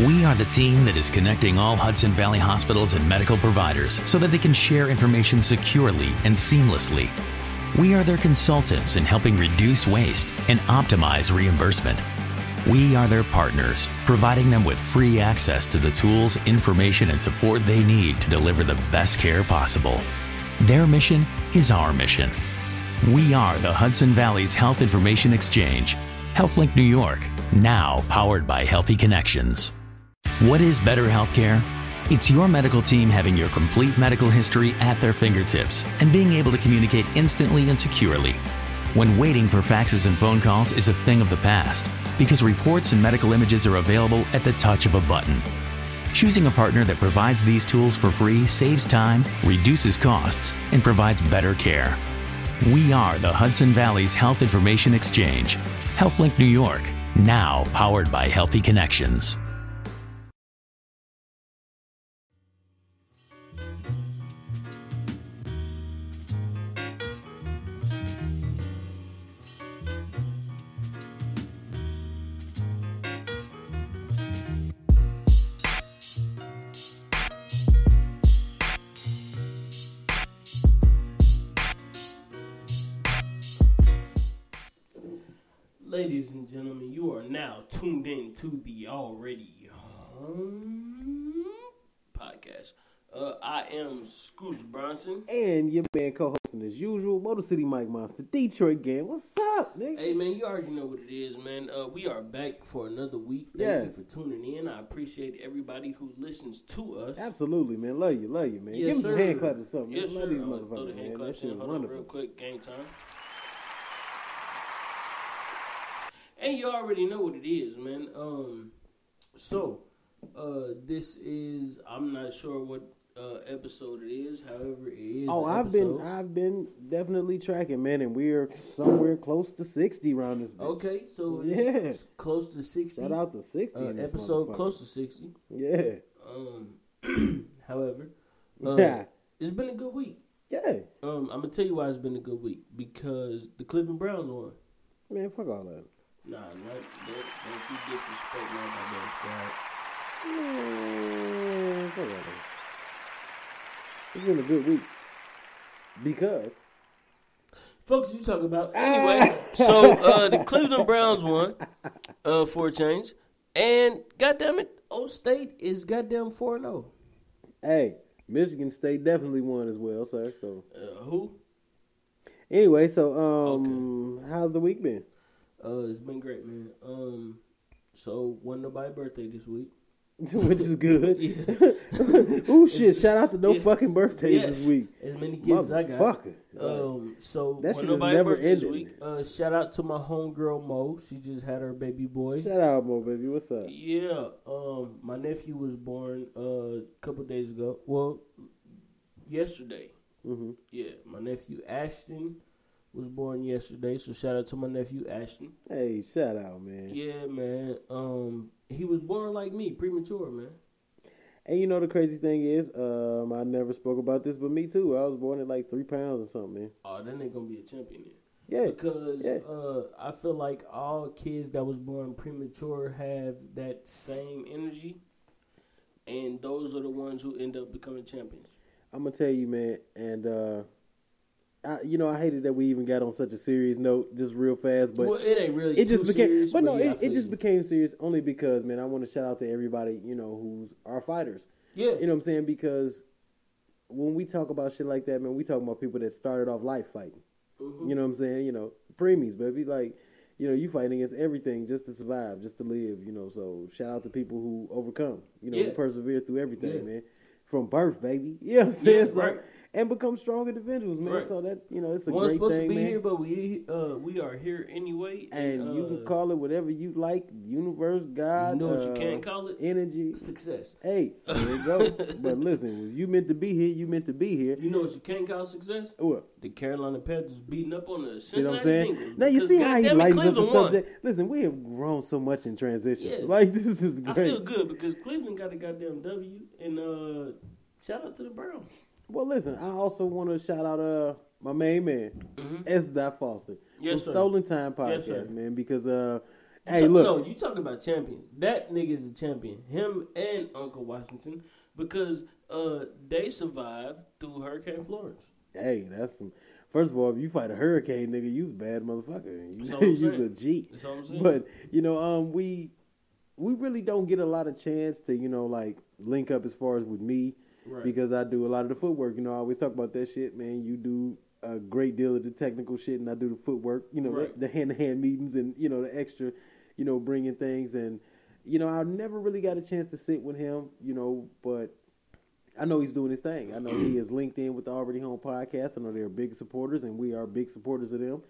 We are the team that is connecting all Hudson Valley hospitals and medical providers so that they can share information securely and seamlessly. We are their consultants in helping reduce waste and optimize reimbursement. We are their partners, providing them with free access to the tools, information, and support they need to deliver the best care possible. Their mission is our mission. We are the Hudson Valley's Health Information Exchange, HealthLink New York, now powered by Healthy Connections. What is better healthcare? It's your medical team having your complete medical history at their fingertips and being able to communicate instantly and securely. When waiting for faxes and phone calls is a thing of the past because reports and medical images are available at the touch of a button. Choosing a partner that provides these tools for free saves time, reduces costs, and provides better care. We are the Hudson Valley's Health Information Exchange, HealthLink New York, now powered by Healthy Connections. Ladies and gentlemen, you are now tuned in to the Already Home podcast. Uh, I am Scoots Bronson. And your man co-hosting as usual, Motor City Mike Monster, Detroit gang. What's up, nigga? Hey man, you already know what it is, man. Uh, we are back for another week. Thank Yes. you for tuning in. I appreciate everybody who listens to us. Absolutely, man. Love you, love you, man. Yes, Give me sir. some hand claps or something. Yes, man. sir. Love these I'm gonna throw motherfuckers, the hand man. That claps shit in. is Hold on, real quick. Game time. And you already know what it is, man. Um, so uh, this is I'm not sure what uh, episode it is. However, it is. Oh, I've episode. been, I've been definitely tracking, man, and we're somewhere close to sixty round this. Bitch. Okay, so it's, Yeah. it's close to sixty. Shout out to sixty. uh, episode close to sixty. Yeah, Um, however, uh, Yeah. it's been a good week. yeah, Um, I'm gonna tell you why it's been a good week because the Cleveland Browns won. man. Fuck all that. Nah, not don't, don't you disrespect my goddamn squad. Man, that. It's been a good week because Fuck you talking about. Anyway, so uh, the Cleveland Browns won uh, for a change, and goddamn it, O State is goddamn four and zero. hey, Michigan State definitely won as well, sir. So Uh, who? anyway, so um, how's the week been? Uh, it's been great, man. Um, so wasn't nobody's birthday this week. Which is good. Yeah. Ooh shit! Shout out to no Yeah. fucking birthdays Yes, this week. as many kids as I got. Motherfucker. Um, so That shit never birthday this week. Uh, shout out to my homegirl Mo. She just had her baby boy. Shout out, Mo baby. What's up? Yeah, um, my nephew was born uh, a couple days ago. Well, yesterday. hmm Yeah, my nephew Ashton was born yesterday. So shout out to my nephew Ashton. Hey, shout out, man. Yeah, man. Um, he was born like me, premature, man. And you know the crazy thing is, um, I never spoke about this, but me too. I was born at like three pounds or something, man. Oh, that ain't gonna be a champion then. Yeah, Because yeah. uh, I feel like all kids that was born premature have that same energy, and those are the ones who end up becoming champions. I'm gonna tell you, man. And uh, I, you know, I hated that we even got on such a serious note, just real fast. But well, it ain't really. it just became, serious, but no, yeah, it, it just became serious only because, man, I want to shout out to everybody, you know, who's our fighters. Yeah, You know what I'm saying? Because when we talk about shit like that, man, we talking about people that started off life fighting. Mhm. You know what I'm saying? You know, preemies, baby. Like, you know, you fighting against everything just to survive, just to live. You know, so shout out to people who overcome. You know, who persevere through everything, Yeah. man. From birth, baby. You know what I'm saying? Yeah, So- right. And become strong individuals, man. Right. So that you know, it's a One's great supposed thing, to be man. here, but we uh we are here anyway. and you uh, can call it whatever you like, universe, God, You know what you uh, can't call it? energy. success. Hey, there you go. but listen, if you meant to be here, you meant to be here. You know what you can't call success? What? The Carolina Panthers beating up on the You know Cincinnati what I'm saying? Bengals. Now you see how he lightens up the won. subject. Listen, we have grown so much in transition. Yeah. Like this is great. I feel good because Cleveland got a goddamn W, and uh, shout out to the Browns. Well, listen, I also want to shout out uh my main man, S. Dot Foster, Mm-hmm. Yes, sir. Stolen Time Yes. Podcast, man, because uh Hey, talk- look. No, you talk about champions. That nigga is a champion. Him and Uncle Washington because uh they survived through Hurricane Florence. Hey, that's some. First of all, if you fight a hurricane, nigga, you's a bad motherfucker. You, That's all I'm you's a G. That's all I'm saying. But you know, um, we we really don't get a lot of chance to you know like link up as far as with me Right. because I do a lot of the footwork. You know, I always talk about that shit, man. You do a great deal of the technical shit, and I do the footwork. You know, Right. the hand to hand meetings and you know the extra, you know, bringing things and you know I never really got a chance to sit with him. You know, but I know he's doing his thing. I know he is linked in with the Already Home podcast. I know they're big supporters, and we are big supporters of them.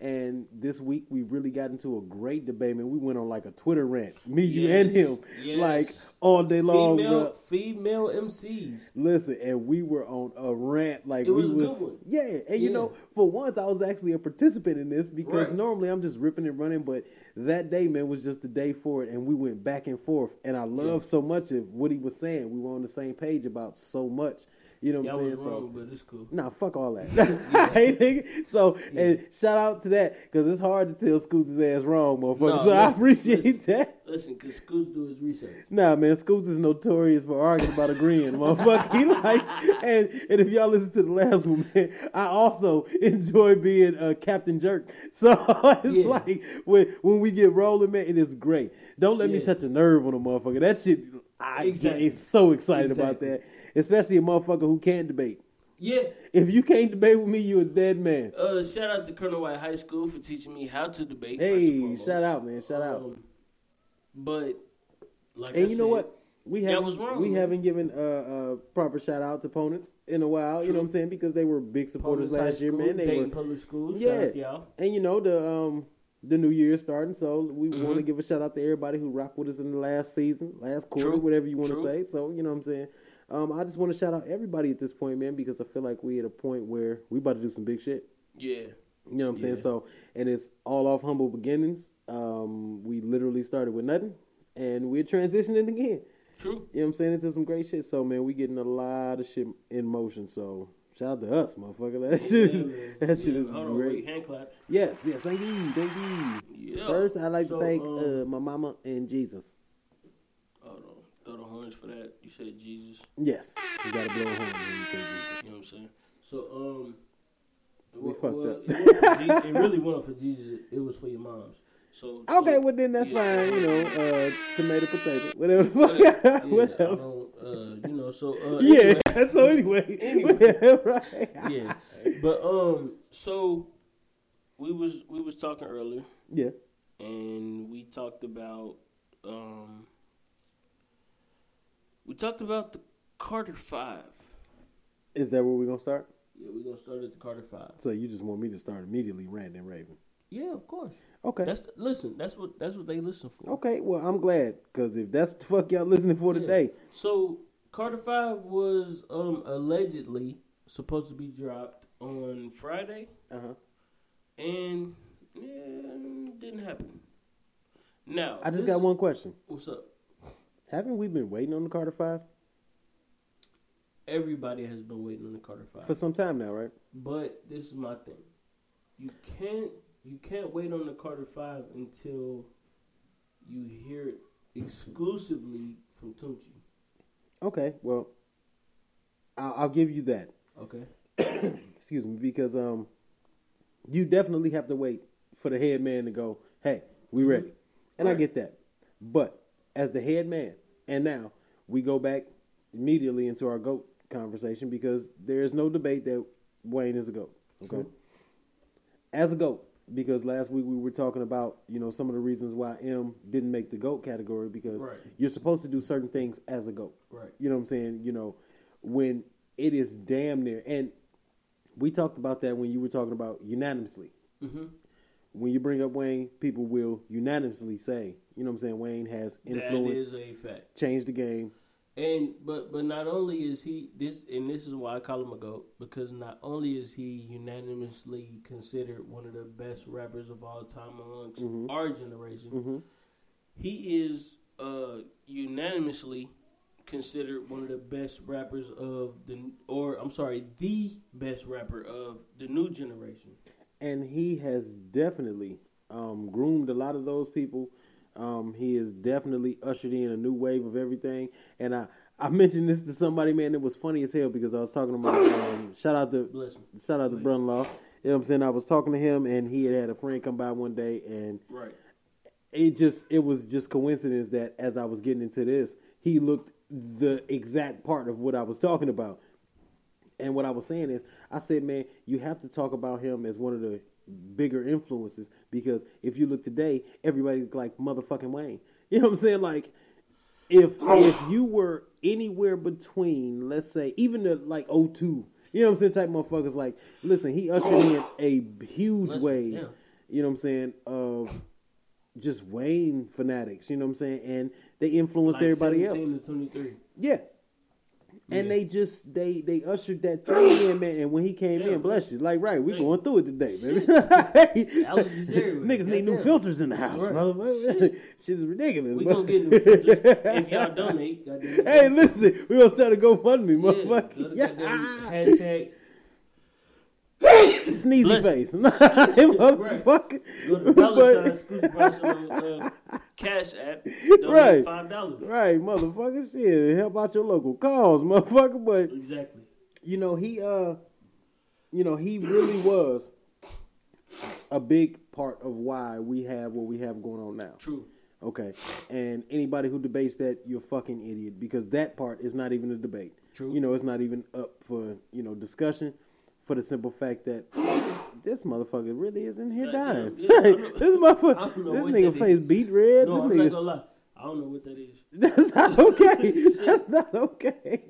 And this week we really got into a great debate, and We went on like a Twitter rant, me, you, and him, yes. like all day long. female bruh. female MCs. Listen, and we were on a rant like It was we a good one. Yeah, and you know, for once I was actually a participant in this because Right. normally I'm just ripping and running, but that day, man, was just the day for it, and we went back and forth, and I love so much of what he was saying. We were on the same page about so much. You know what I'm was saying? So- wrong, but it's cool. Nah, fuck all that. hey, nigga. So, and shout out to that because it's hard to tell Scoots' ass wrong, motherfucker. No, so I appreciate listen. that. Listen, cause Scoots do his research. Nah, man, Scoots is notorious for arguing about agreeing, motherfucker. He likes, and and if y'all listen to the last one, man, I also enjoy being a Captain Jerk. So it's Yeah. like when when we get rolling, man, it is great. Don't let me touch a nerve on a motherfucker. That shit, I Exactly. get so excited about that, especially a motherfucker who can't debate. Yeah. If you can't debate with me, you're a dead man. Uh, shout out to Colonel White High School for teaching me how to debate. Hey, shout out, man, shout out. Um, but like, And I you know what? We haven't was wrong, we man. haven't given uh, uh, proper shout out to opponents in a while. You know what I'm saying? Because they were big supporters Police last year, School, man. They were, Public schools. Yeah. Shout out to y'all. and you know the um the new year is starting, so we Mm-hmm. want to give a shout out to everybody who rocked with us in the last season, last quarter, True. whatever you want to say. So you know what I'm saying. Um, I just want to shout out everybody at this point, man, because I feel like we at a point where we about to do some big shit. Yeah. You know what I'm saying? Yeah. So, and it's all off humble beginnings. Um, we literally started with nothing, and we're transitioning again. True. You know what I'm saying? Into some great shit. So man, we getting a lot of shit in motion. So shout out to us, motherfucker. That shit Yeah, that shit is Hold on, great. wait, hand claps. Yes, yes, thank you, thank you. Yeah. First I'd like So, to thank um, uh, my mama and Jesus. Throw the horns for that. You said Jesus. Yes. You gotta blow a horn when you say Jesus. You know what I'm saying? So, um, We well, fucked well, up. It, Je- it really wasn't for Jesus. It was for your moms. So Okay, um, well then that's yeah. fine, you know, uh, tomato, potato, whatever. Whatever. Yeah, I whatever. don't, uh, you know, so uh, Yeah, anyway. so anyway. Anyway. right. yeah. But um, so we was we was talking earlier, Yeah. and we talked about um, we talked about the Carter Five. Is that where we're gonna start? Yeah, we're gonna start at the Carter Five. So you just want me to start immediately ranting Raven. Yeah, of course. Okay. That's listen. That's what that's what they listen for. Okay, well I'm glad because if that's what the fuck y'all listening for Yeah. today, So Carter Five was um allegedly supposed to be dropped on Friday, uh huh. and yeah, didn't happen. Now I just this- got one question. What's up? Haven't we been waiting on the Carter Five Everybody has been waiting on the Carter Five, for some time now, right? but this is my thing. You can't you can't wait on the Carter Five until you hear it exclusively from Tunechi. Okay, well, I'll, I'll give you that. Okay. Excuse me, because um, you definitely have to wait for the head man to go. Hey, we ready, and I get that. But as the head man, and now we go back immediately into our goat conversation because there is no debate that Wayne is a goat. Okay. As a goat because last week we were talking about you know some of the reasons why M didn't make the goat category because Right. you're supposed to do certain things as a goat. Right. You know what I'm saying? You know when it is damn near and we talked about that when you were talking about unanimously. Mm-hmm. When you bring up Wayne, people will unanimously say, you know what I'm saying, Wayne has That influence, is a fact. changed the game. And but but not only is he this and this is why I call him a goat because not only is he unanimously considered one of the best rappers of all time amongst our generation, Mm-hmm. he is uh, unanimously considered one of the best rappers of the or I'm sorry the best rapper of the new generation. And he has definitely um, groomed a lot of those people Um, he has definitely ushered in a new wave of everything. And I, I mentioned this to somebody, man. It was funny as hell because I was talking about um, shout out to shout out to brother-in-law. You know what I'm saying? I was talking to him, and he had had a friend come by one day, and Right. it just it was just coincidence that as I was getting into this, he looked the exact part of what I was talking about. And what I was saying is, I said, man, you have to talk about him as one of the bigger influences because if you look today, everybody look like motherfucking Wayne. You know what I'm saying? Like, if oh. if you were anywhere between, let's say, even the like 02, you know what I'm saying, type motherfuckers, like, listen, he ushered in oh. a huge Listen, wave. yeah. You know what I'm saying? Of just Wayne fanatics. You know what I'm saying? And they influenced Like everybody else. 17 to 23. Yeah. And Yeah. they just they they ushered that thing in, man. And when he came Yeah, in, bless you, like right, we going through it today, baby. Allergies. Niggas need new filters in the house, Right. motherfucker. Shit is ridiculous. We gonna get new filters. if y'all donate. Hey, listen, we gonna start a GoFundMe, Yeah, motherfucker. Yeah. hashtag Sneezy Bless face, motherfucker. Go to dollar sign Scoots Bronson on uh, Cash App. Right. five dollars. Right, motherfucker. Shit, help out your local cause, motherfucker. But Exactly. you know he uh you know he really was a big part of why we have what we have going on now True. okay and anybody who debates that you're a fucking idiot because that part is not even a debate True. you know it's not even up for you know discussion for the simple fact that this motherfucker really is in here Yeah, dying yeah, yeah, I don't know- this motherfucker this nigga face is. beat red No, this I'm nigga not gonna lie. I don't know what that is. that's not okay. That's not okay.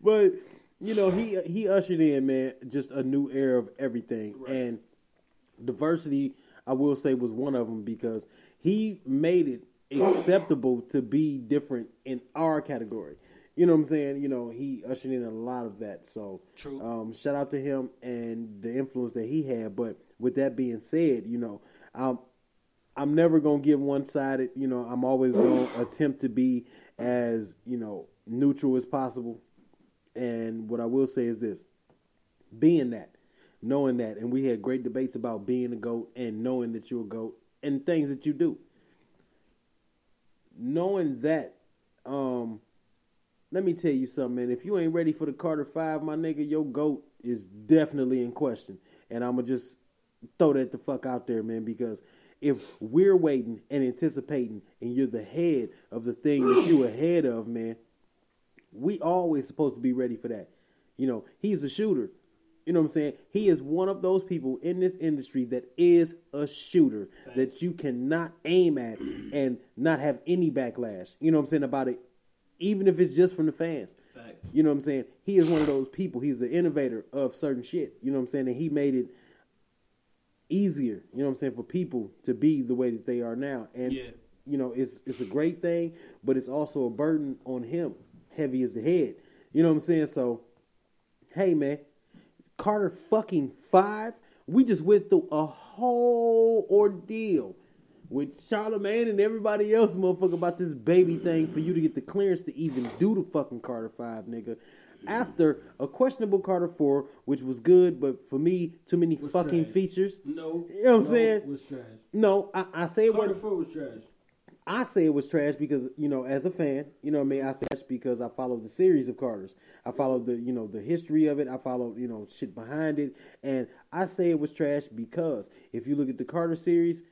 but you know, he he ushered in, man, just a new era of everything, Right. and diversity. I will say was one of them because he made it acceptable to be different in our category. You know what I'm saying? You know, he ushered in a lot of that. So, True. Um, shout out to him and the influence that he had. But with that being said, you know, um, I'm never gonna give one sided. You know, I'm always gonna attempt to be as you know neutral as possible. And what I will say is this: being that, knowing that, and we had great debates about being a goat and knowing that you're a goat and things that you do. Knowing that, um, let me tell you something, man. If you ain't ready for the Carter Five, my nigga, your goat is definitely in question. And I'ma just throw that the fuck out there, man, because if we're waiting and anticipating and you're the head of the thing that you ahead of, man, we always supposed to be ready for that. You know, he's a shooter. You know what I'm saying? He is one of those people in this industry that is a shooter that you cannot aim at and not have any backlash. You know what I'm saying about it, even if it's just from the fans. Fact. You know what I'm saying? He is one of those people. He's the innovator of certain shit. You know what I'm saying? And he made it easier, you know what I'm saying, for people to be the way that they are now. And Yeah. you know, it's it's a great thing, but it's also a burden on him, heavy as the head. You know what I'm saying? So, hey man, Carter fucking five. We just went through a whole ordeal with Charlemagne and everybody else, motherfucker, about this baby thing for you to get the clearance to even do the fucking Carter five, nigga. After a questionable Carter four, which was good, but for me, too many Was fucking trash. features. No. You know what I'm no, saying? Was trash. No, I, I say it Carter wasn't. Four was trash. I say it was trash because you know, as a fan, you know, what I mean, I say trash because I followed the series of Carters. I followed the, you know, the history of it. I followed, you know, shit behind it, and I say it was trash because if you look at the Carter series,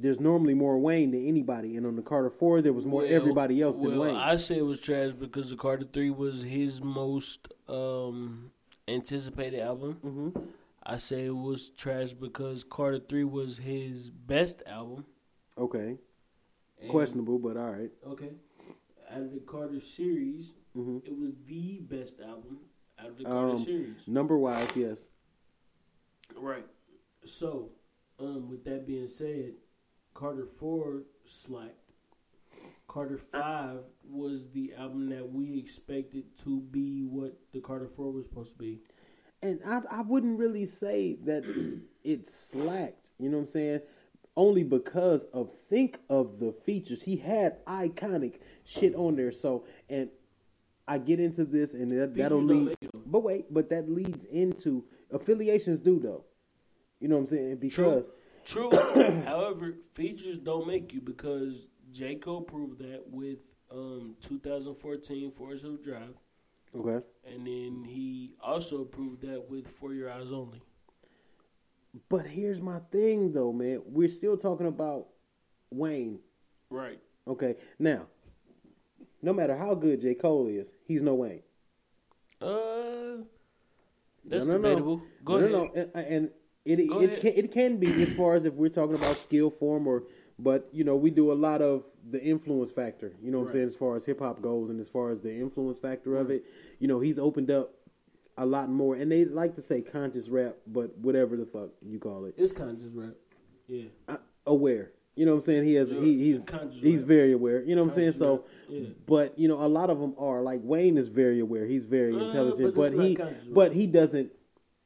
there's normally more Wayne than anybody, and on the Carter Four, there was more Well- everybody else than well, Wayne. I say it was trash because the Carter Three was his most um, anticipated album. mm-hmm. I say it was trash because Carter Three was his best album. Okay, And- questionable, but all right. Okay. Out of the Carter series, Mm-hmm. it was the best album out of the Carter Um, series. Number wise, yes. Right. So, um, with that being said, Carter Four slacked. Carter uh, Five was the album that we expected to be what the Carter Four was supposed to be. And I, I wouldn't really say that it slacked. You know what I'm saying? Only because of think of the features. He had iconic shit on there. So and I get into this and that, that'll lead. But wait, but that leads into affiliations do though. You know what I'm saying? Because True. However, features don't make you because J. Cole proved that with um, 2014 Forest Hill Drive. Okay. And then he also proved that with For Your Eyes Only. But here's my thing, though, man. We're still talking about Wayne. Right. Okay. Now, no matter how good J. Cole is, he's no Wayne. Uh, that's no, no, debatable. No. Go no, ahead. No, no. And, and it Go it ahead. can, it can be as far as if we're talking about skill form or, but you know, we do a lot of the influence factor. You know what Right. I'm saying? As far as hip hop goes, and as far as the influence factor of it, you know, he's opened up a lot more. And they like to say conscious rap, but whatever the fuck you call it, It's conscious rap. Yeah. uh, aware. You know what I'm saying? He has Yeah, he, he's conscious he's rap. very aware. You know what I'm saying? Conscious So, yeah. but you know, a lot of them are like Wayne is very aware. He's very Uh, intelligent, but but, he but he doesn't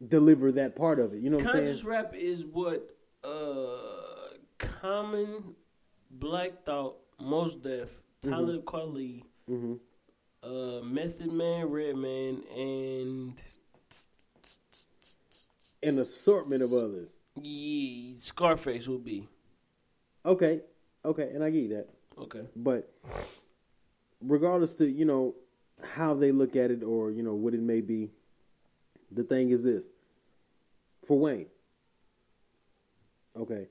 deliver that part of it. You know what I'm Conscious saying? rap is what uh, common black thought, Mos Def, Mm-hmm. Talib Kweli, uh, Method Man, Redman, and An assortment of others. yeah, Scarface will be Okay, okay, and I get that. okay. But regardless to you know how they look at it or you know what it may be, the thing is this: for Wayne, okay,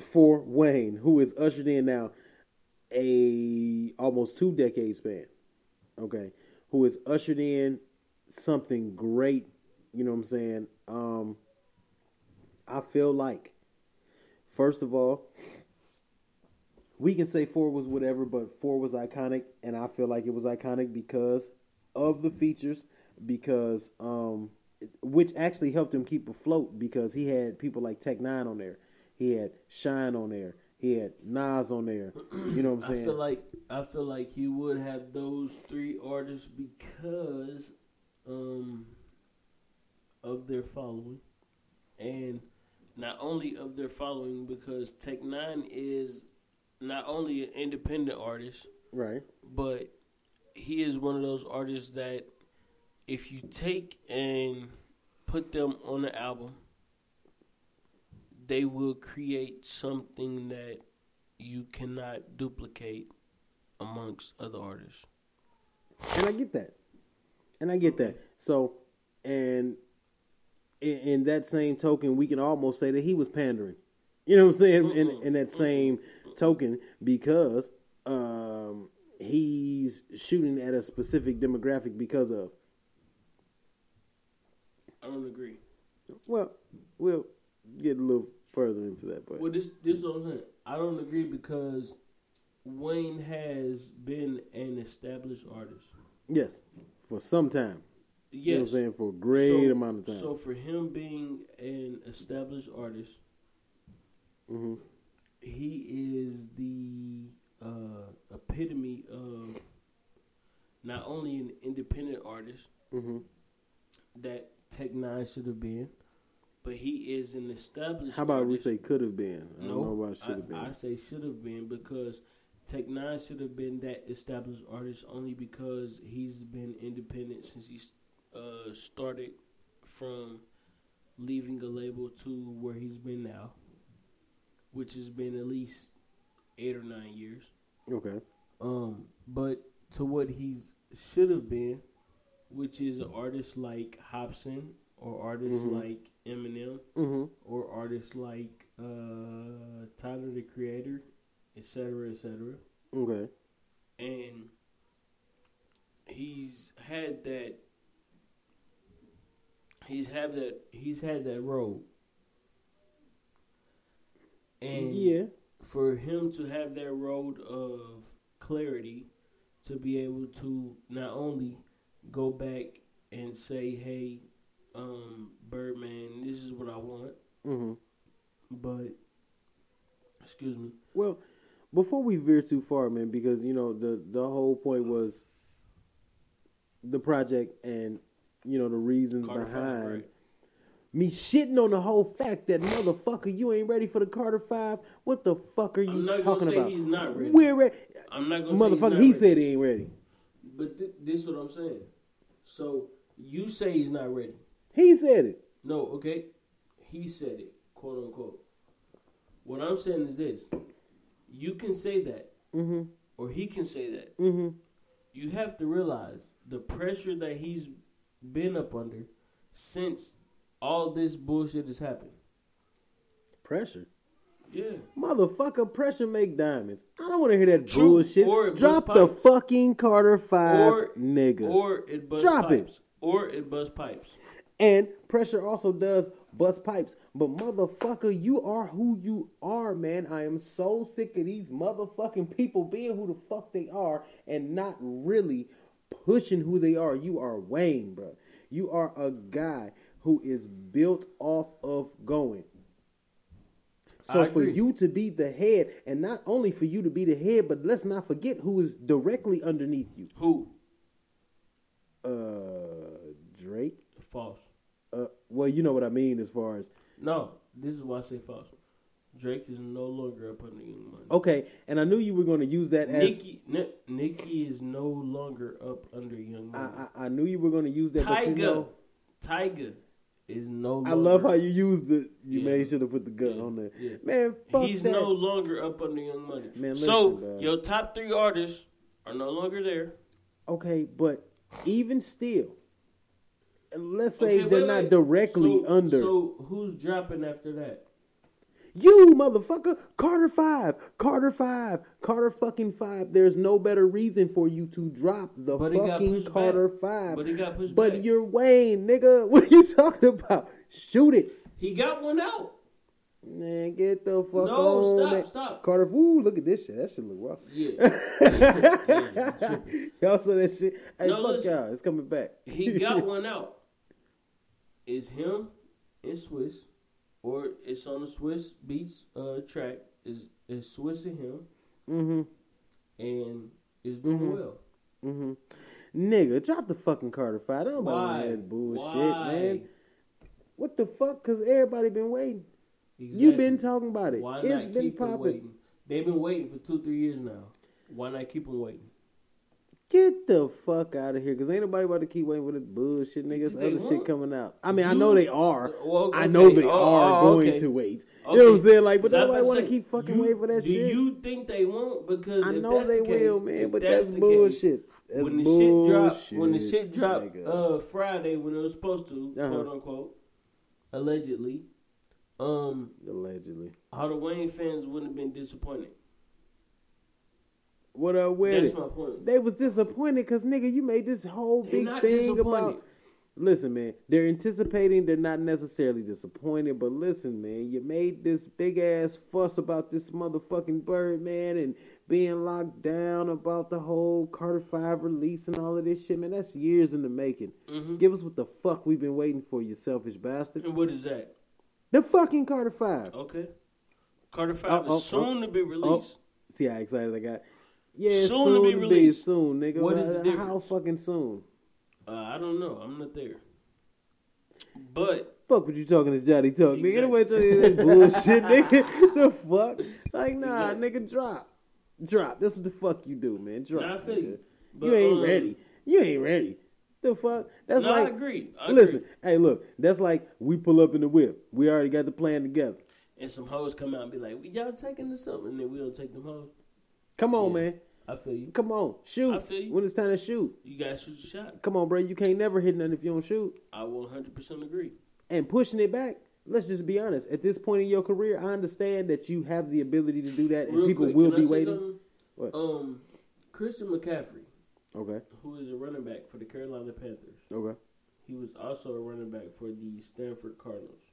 for Wayne, who is ushered in now a almost two decade span, okay, who is ushered in something great. You know what I'm saying? Um, I feel like, first of all, we can say four was whatever, but four was iconic, and I feel like it was iconic because of the features, because um, which actually helped him keep afloat because he had people like Tech N9ne on there, he had Shyne on there, he had Nas on there. You know what I'm saying? I feel like I feel like he would have those three artists because um, of their following, and not only of their following because Tech N9ne is not only an independent artist, right. but he is one of those artists that if you take and put them on the album, they will create something that you cannot duplicate amongst other artists. And I get that. And I get that. So, and in, in that same token, we can almost say that he was pandering. You know what I'm saying? In, in that same token, because um, he's shooting at a specific demographic because of. I don't agree. Well, we'll get a little further into that, but Well, this this is what I'm saying. I don't agree because Wayne has been an established artist. yes, for some time. Yes, You know what I'm saying? For a great So- amount of time. So for him being an established artist, hmm he is the uh, epitome of not only an independent artist hmm that Tech N9ne should have been, but he is an established. How about we say could have been? I no? don't know about should have been. I, I say should have been because Tech N9ne should have been that established artist only because he's been independent since he uh, started from leaving a label to where he's been now, which has been at least eight or nine years. okay. Um, but to what he's should have been, which is an artist like Hopsin or artists Mhm. like Eminem hmm or artists like uh, Tyler the Creator, etc., etc. Okay. And he's had that. He's had that. He's had that road. And yeah. for him to have that road of clarity to be able to not only go back and say, "Hey, um, Birdman, this is what I want," hmm but excuse me, Well, before we veer too far, man, because you know the the whole point was the project and you know the reasons Carter Five, behind right? me shitting on the whole fact that motherfucker, you ain't ready for the Carter Five. What the fuck are you I'm not talking gonna say about? he's not ready. We're ready, I'm not gonna motherfucker. He ready. said he ain't ready. But th- this is what I'm saying. So you say he's not ready. He said it. No, okay, he said it, quote unquote. What I'm saying is this: you can say that, Mm-hmm. or he can say that. Mm-hmm. You have to realize the pressure that he's been up under since all this bullshit has happened. Pressure. Yeah. Motherfucker, pressure make diamonds. I don't want to hear that True. bullshit. Or Drop bust the pipes. fucking Carter Five, Or nigga. Or it busts Drop it. Or it busts pipes. and pressure also does bust pipes. But motherfucker, you are who you are, man. I am so sick of these motherfucking people being who the fuck they are and not really pushing who they are. You are Wayne, bro. You are a guy who is built off of going. So I for agree. you to be the head, and not only for you to be the head, but let's not forget who is directly underneath you. Who? Uh, Drake. False. Uh, well, you know what I mean as far as No, this is why I say false. Drake is no longer up under Young Money. okay, and I knew you were going to use that as Nicki, Ni- Nicki is no longer up under Young I, Money. I, I knew you were going to use that. But you know, Tyga is no. longer I love how you used it. You Yeah. made sure to put the gun Yeah, on there, yeah. man. Fuck He's that. no longer up under Young Money. Man, so listen, dog. your top three artists are no longer there. okay, but even still, let's say Okay, they're wait, not directly So- under So who's dropping after that? You, motherfucker. Carter five, Carter five, Carter fucking five. There's no better reason for you to drop the But fucking Carter back. five. But it got pushed But back. you're Wayne, nigga. What are you talking about? Shoot it. He got one out. Man, get the fuck out. No, on. stop, man. stop. Carter, ooh, look at this shit. That shit look rough. Yeah. Yeah. Y'all saw that shit? Hey, No, fuck listen. y'all. It's coming back. he got one out. Is him in Swizz, or it's on the Swizz Beatz uh, track? Is is Swizz and him, mm-hmm. and it's doing well. Mm-hmm. Nigga, drop the fucking Carter five. Don't about that bullshit, Why? man. What the fuck? Cause everybody been waiting. Exactly. you been talking about it. Why it's not been keep them popping. waiting? They've been waiting for two, three years now. Why not keep them waiting? Get the fuck out of here, cause ain't nobody about to keep waiting for this bullshit, niggas. Other shit coming out. I mean, I know they are. Well, I know they Oh, are oh, going okay. to wait. You know what I'm saying? Like, but nobody want to keep fucking you- waiting for that do shit. you think they won't? Because I if know that's they the case, will, man, but that's, that's, bullshit. Case, That's when the shit dropped, bullshit, when the shit dropped, uh, Friday when it was supposed to, Uh-huh. quote unquote, allegedly, um, Allegedly. all the Wayne fans wouldn't have been disappointed. What up with That's it? my point. They was disappointed because nigga, you made this whole They're big thing about. Listen, man, they're anticipating. They're not necessarily disappointed, but listen, man, you made this big ass fuss about this motherfucking bird, man, and being locked down about the whole Carter Five release and all of this shit, man. That's years in the making. hmm Give us what the fuck we've been waiting for, you selfish bastard. And what is that? The fucking Carter Five. Okay, Carter Five Oh, oh, is uh, uh, soon to be released. See how excited I got. Yeah, Soon soon, to be be released. soon, nigga. What is the difference? How fucking soon? Uh, I don't know. I'm not there. But Fuck what you talking to Johnny talk, nigga. Exactly. Anyway, tell you that bullshit, nigga. the fuck? Like, nah, Exactly. nigga, drop. Drop. That's what the fuck you do, man. Drop. Nah, I feel nigga. you. But, you ain't um, ready. You ain't ready. The fuck? That's no, I agree. I listen, agree. hey look, that's like we pull up in the whip. We already got the plan together. And some hoes come out and be like, "We "Y'all taking this up?" And then we'll take them hoes. Come on, Yeah. man. I feel you. Come on. Shoot. I feel you. When it's time to shoot. You guys shoot your shot. Come on, bro. You can't never hit nothing if you don't shoot. I will 100 percent agree. and pushing it back. Let's just be honest. At this point in your career, I understand that you have the ability to do that, and Real people quick, will be waiting. What? Um, Christian McCaffrey, Okay. who is a running back for the Carolina Panthers, Okay. he was also a running back for the Stanford Cardinals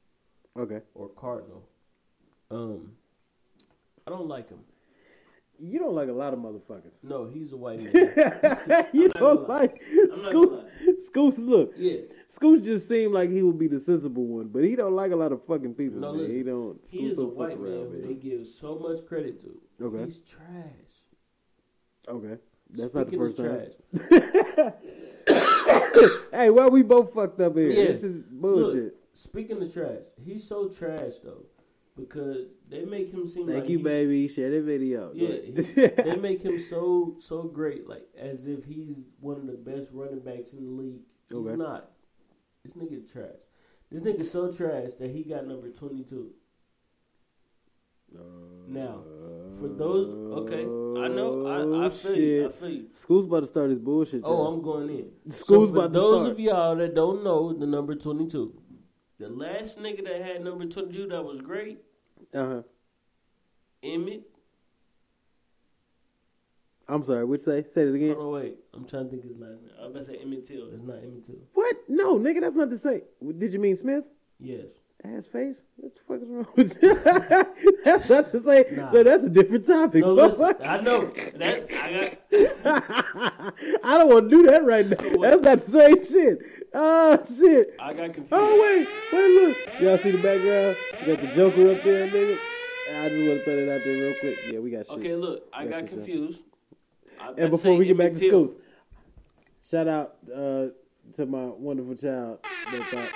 Okay. or Cardinal. Um, I don't like him. You don't like a lot of motherfuckers. No, he's a white man. you don't like Scoots. Scoots, look. yeah, Scoots just seemed like he would be the sensible one, but he don't like a lot of fucking people. No, man. listen. he don't. he is a white man around, who they give so much credit to. Okay. He's trash. Okay. That's Speaking not the of first time. trash, Hey, why we both fucked up here? Yeah. This is bullshit. Look, speaking of trash, he's so trash though because they make him seem like Thank like you, he- baby. Share the video. Yeah, he, they make him so so great, like as if he's one of the best running backs in the league. He's Okay. not. This nigga trash. This nigga so trash that he got number twenty two. Now, for those, okay, I know, I, I oh, feel you, I feel you. School's about to start his bullshit. Oh, now. I'm going in. School's so for about those start. of y'all that don't know the number 22, the last nigga that had number 22 that was great, Uh-huh. Emmitt. I'm sorry. Which say? Say it again. Oh wait, I'm trying to think his last name. I was about to say Emmett Till. It's not Emmett Till. What? No, nigga, that's not the same. Did you mean Smith? Yes. Ass face? What the fuck is wrong with you? that's not the same. Nah. So that's a different topic. No, listen. I know that I got. I don't want to do that right now. That's not the same shit. Oh shit. I got confused. Oh wait, wait, look. Y'all see the background? You got the Joker up there, nigga. I just want to throw that out there real quick. Yeah, we got shit. Okay, look, I Got got confused. I And before we get back to Scoots, shout out uh, to my wonderful child that thought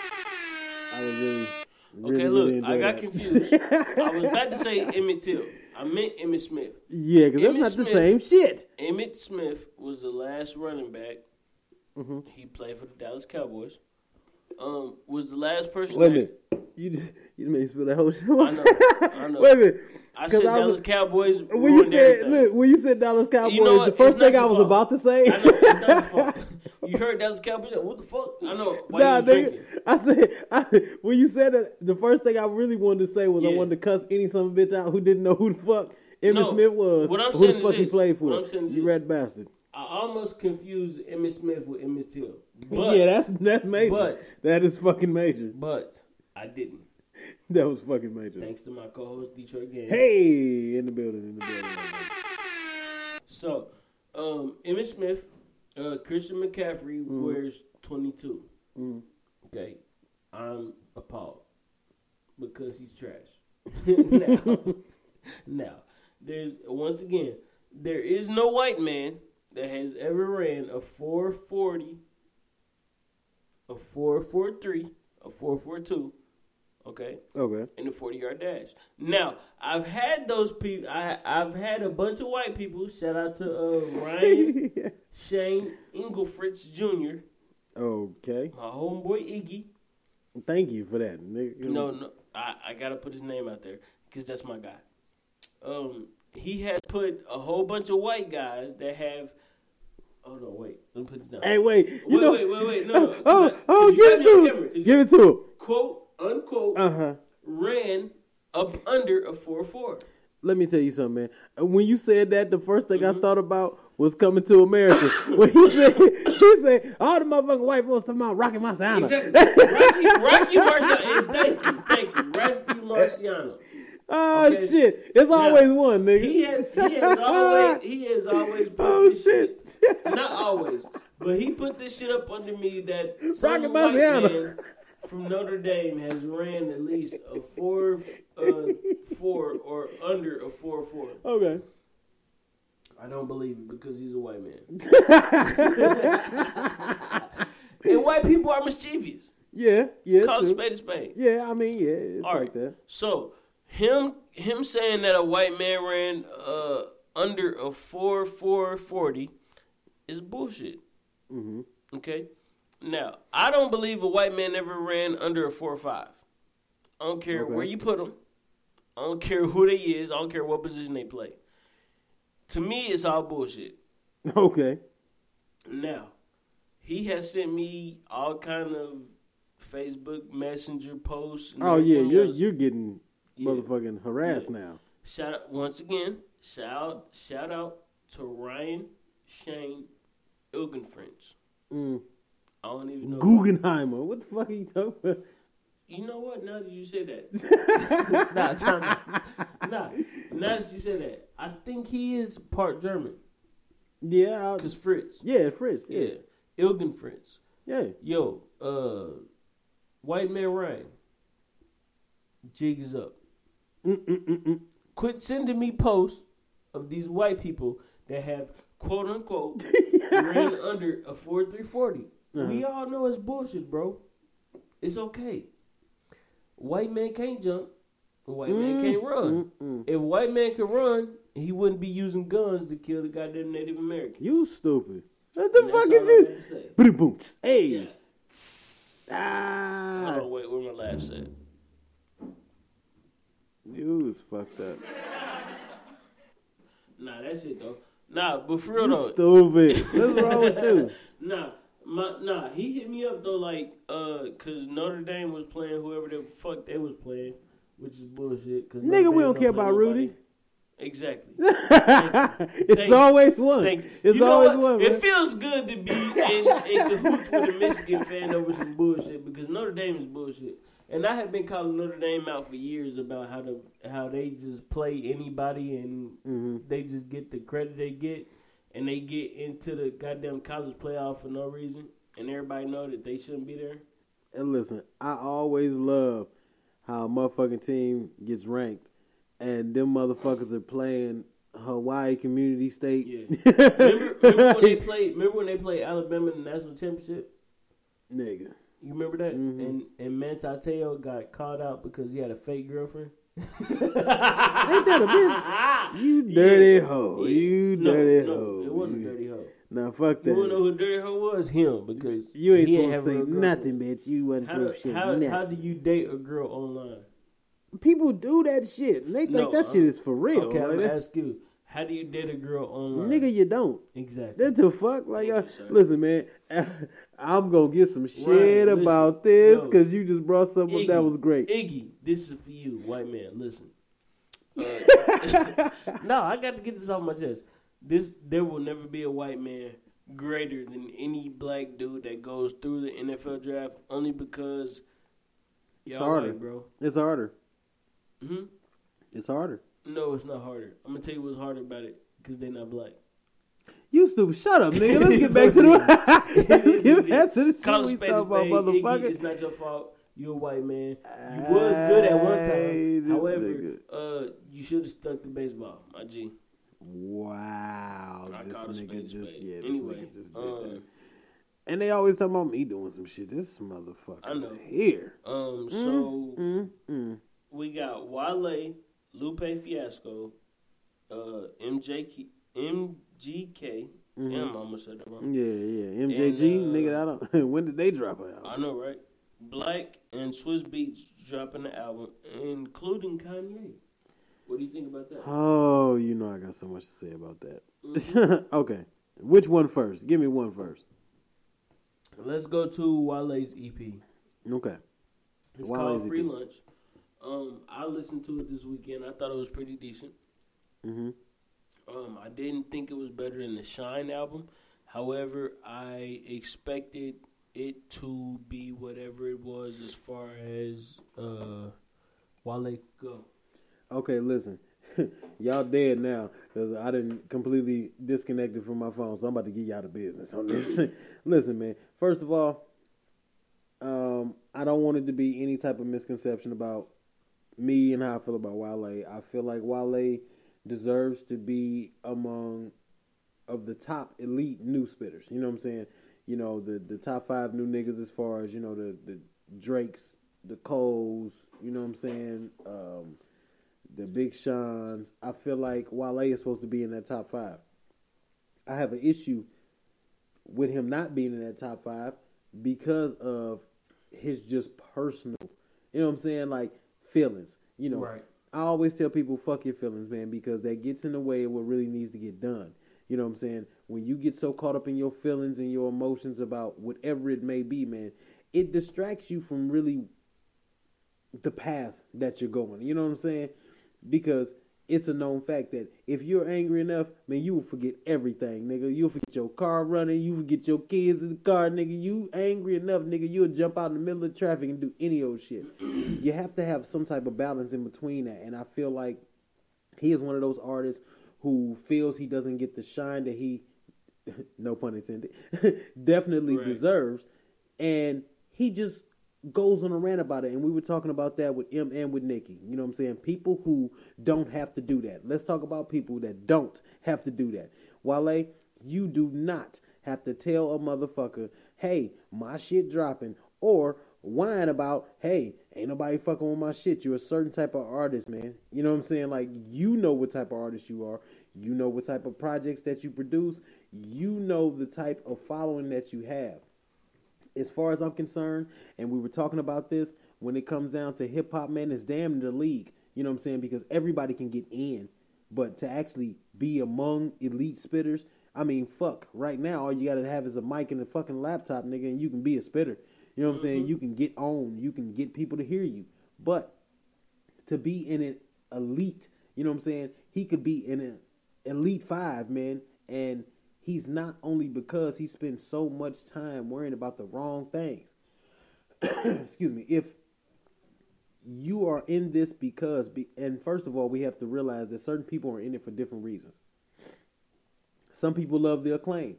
I was really. really Okay, really look, I got that. confused. I was about to say Emmett Till. I meant Emmitt Smith. Yeah, because that's not the same shit. Emmitt Smith was the last running back. Mm-hmm. He played for the Dallas Cowboys. Um, was the last person. Wait a that- minute. You just, you made me spill that whole shit. I know, I know. Wait a minute. I said I Dallas Cowboys When you said everything. look, when you said Dallas Cowboys, know what? the first thing I was fault. about to say. I know it's not fault. You heard Dallas Cowboys? What the fuck? I know. Why Nah, you nigga. I said I, when you said that, the first thing I really wanted to say was I wanted to cuss any son of a bitch out who didn't know who the fuck Emmitt No, Smith was. what I'm saying who the is fuck he this. played for? What I'm saying you red bastard. I almost confused Emmitt Smith with Emmett Till. But, yeah, that's that's major. but- that is fucking major. but I didn't. That was fucking major. Thanks to my co-host Detroit Game. Hey, in the building, in the building. So, um, Emmitt Smith, uh, Christian McCaffrey Mm-hmm. wears 22. Okay, I'm appalled because he's trash. now, now, there's once again, there is no white man that has ever ran a 440, a 443, a 442. Okay, Okay. in the 40 yard dash. Now, I've had those people, I, I've had a bunch of white people, shout out to uh, Ryan Shane Engelfritz Jr., okay. my homeboy Iggy. Thank you for that, nigga. No, no, I, I gotta put his name out there because that's my guy. Um, he has put a whole bunch of white guys that have. Oh no, wait, let me put this down. Hey, wait. You wait, know, wait, wait, wait, no, no. oh, oh, give it to him. Give it to him. Quote unquote Uh huh. ran up under a four four. Let me tell you something, man. When you said that, the first thing Mm-hmm. I thought about was coming to America. when he said, he said, all the motherfucking white folks talking about Rocky Marciano. Exactly. Rocky, Rocky Marciano. Thank you, thank you, Rocky Marciano. Oh Okay. shit! It's always one, nigga. He has, he has always, he has always Oh, shit. Not always, but he put this shit up under me that some Rocky white man from Notre Dame has ran at least a four, uh, four or under a four four. okay. I don't believe it because he's a white man. and white people are mischievous. Yeah, yeah, Call a spade a spade. yeah. I mean, yeah, it's All like right. that. So him him saying that a white man ran uh, under a four four forty is bullshit. Mm-hmm. Okay. Now I don't believe a white man ever ran under a four or five. I don't care Okay. where you put them. I don't care who they is. I don't care what position they play. To me, it's all bullshit. Okay. Now, he has sent me all kind of Facebook Messenger posts. and Oh yeah, you're else. you're getting Yeah. motherfucking harassed Yeah. now. Shout out once again. Shout shout out to Ryan Shane Ilgenfrench. Mm. I don't even know. Guggenheimer. What the fuck are you talking about? You know what? Now that you say that, nah, time out. nah. Now that you say that, I think he is part German. Yeah, I, Cause Fritz, yeah, Fritz. Yeah, yeah, Ilgenfrench. yeah. Yo, uh, white man Ryan, jig is up. Mm-mm-mm-mm. Quit sending me posts of these white people that have quote unquote ran under a four three forty. We all know it's bullshit, bro. It's okay. White man can't jump. White man can't run. Mm-mm. If white man could run, he wouldn't be using guns to kill the goddamn Native Americans. You stupid. What the And fuck is I you? got to say. Boom, boom. Hey. Yeah. Ah. On, wait, where my laugh at? You was fucked up. Nah, that's it though. Nah, but for real You though, stupid. What's wrong with you? Nah, my, nah, he hit me up though, like, uh, cause Notre Dame was playing whoever the fuck they was playing, which is bullshit. Cause Notre Nigga, Dame we don't care about nobody. Rudy. Exactly. it's Thank you. always one. Thank you. It's You know always what? one. man. It feels good to be in, in cahoots with a Michigan fan over some bullshit because Notre Dame is bullshit. And I have been calling Notre Dame out for years about how to how they just play anybody and Mm-hmm. they just get the credit they get and they get into the goddamn college playoff for no reason and everybody know that they shouldn't be there. And listen, I always love how a motherfucking team gets ranked and them motherfuckers are playing Hawaii Community State. Yeah. remember, remember when they played remember when they played Alabama in the national championship? Nigga. You remember that? Mhm. And and Manti Te'o got called out because he had a fake girlfriend. Ain't that a bitch? You dirty hoe. You No, dirty no, hoe. It wasn't a dirty hoe. Nah, fuck that. You wanna know who dirty hoe was? Him because You ain't supposed to say nothing, bitch. You wasn't How do, say how, nothing. how do you date a girl online? People do that shit. And they think No, that uh, shit is for real. okay, I'm gonna ask you. How do you date a girl online? Nigga, you don't. exactly. That's the fuck. Like, Thank uh, you, listen, man. I'm gonna get some shit listen, about this yo. because you just brought something up that was great. Iggy, this is for you, white man. Listen. Uh, no, I got to get this off my chest. This there will never be a white man greater than any black dude that goes through the NFL draft only because y'all harder. white, bro. It's harder. hmm It's harder. No, it's not harder. I'm gonna tell you what's harder about it because they're not black. You stupid. Shut up, nigga. Let's get back to the. Let's get back to the shit we talking about, motherfucker. it's not your fault. You're a white man. You was good at one time. However, uh, you should have stuck to baseball, my G. Wow, I this nigga just spade. yeah, this Anyway, nigga just did um, that. And they always talk about me doing some shit. This motherfucker I know. here. Um, so Mm, mm. we got Wale, Lupe Fiasco, uh, MJK, MGK. Mm-hmm. I almost said that wrong. Yeah, yeah. MJG, And, uh, nigga. I don't. when did they drop it I know, right? Black and Swizz Beatz dropping the album, including Kanye. What do you think about that? Oh, you know I got so much to say about that. okay, which one first? Give me one first. Let's go to Wale's EP. Okay. It's Wale's called EP. Free Lunch. Um, I listened to it this weekend. I thought it was pretty decent. hmm Um, I didn't think it was better than the Shyne album. However, I expected it to be whatever it was as far as uh, Wale go. Okay, listen. y'all dead now because I didn't completely disconnected from my phone, so I'm about to get y'all the business on this. listen, man. First of all, um, I don't want it to be any type of misconception about me and how I feel about Wale. I feel like Wale deserves to be among of the top elite new spitters. You know what I'm saying? You know the the top five new niggas as far as you know the the Drakes, the Coles. You know what I'm saying? Um, the Big Sean's. I feel like Wale is supposed to be in that top five. I have an issue with him not being in that top five because of his just personal, you know what I'm saying, like feelings. You know, Right. I always tell people, fuck your feelings, man, because that gets in the way of what really needs to get done. You know what I'm saying? When you get so caught up in your feelings and your emotions about whatever it may be, man, it distracts you from really the path that you're going. You know what I'm saying? Because it's a known fact that if you're angry enough, man, you will forget everything, nigga. You'll forget your car running, you forget your kids in the car, nigga. You angry enough, nigga, you'll jump out in the middle of traffic and do any old shit. you have to have some type of balance in between that. And I feel like he is one of those artists who feels he doesn't get the shine that he no pun intended definitely Right. deserves and he just goes on a rant about it and we were talking about that with M and with Nikki you know what I'm saying people who don't have to do that let's talk about people that don't have to do that Wale you do not have to tell a motherfucker hey my shit dropping or whine about, hey, ain't nobody fucking with my shit. You're a certain type of artist, man. You know what I'm saying? Like, you know what type of artist you are. You know what type of projects that you produce. You know the type of following that you have. As far as I'm concerned, and we were talking about this, when it comes down to hip hop, man, it's damn the league. You know what I'm saying? Because everybody can get in, but to actually be among elite spitters, I mean, fuck. Right now, all you gotta have is a mic and a fucking laptop, nigga, and you can be a spitter. You know what I'm saying? Mm-hmm. You can get on. You can get people to hear you. But to be in an elite, you know what I'm saying? He could be in an elite five, man, and he's not only because he spends so much time worrying about the wrong things. Excuse me. If you are in this because, be, and first of all, we have to realize that certain people are in it for different reasons. Some people love the acclaim.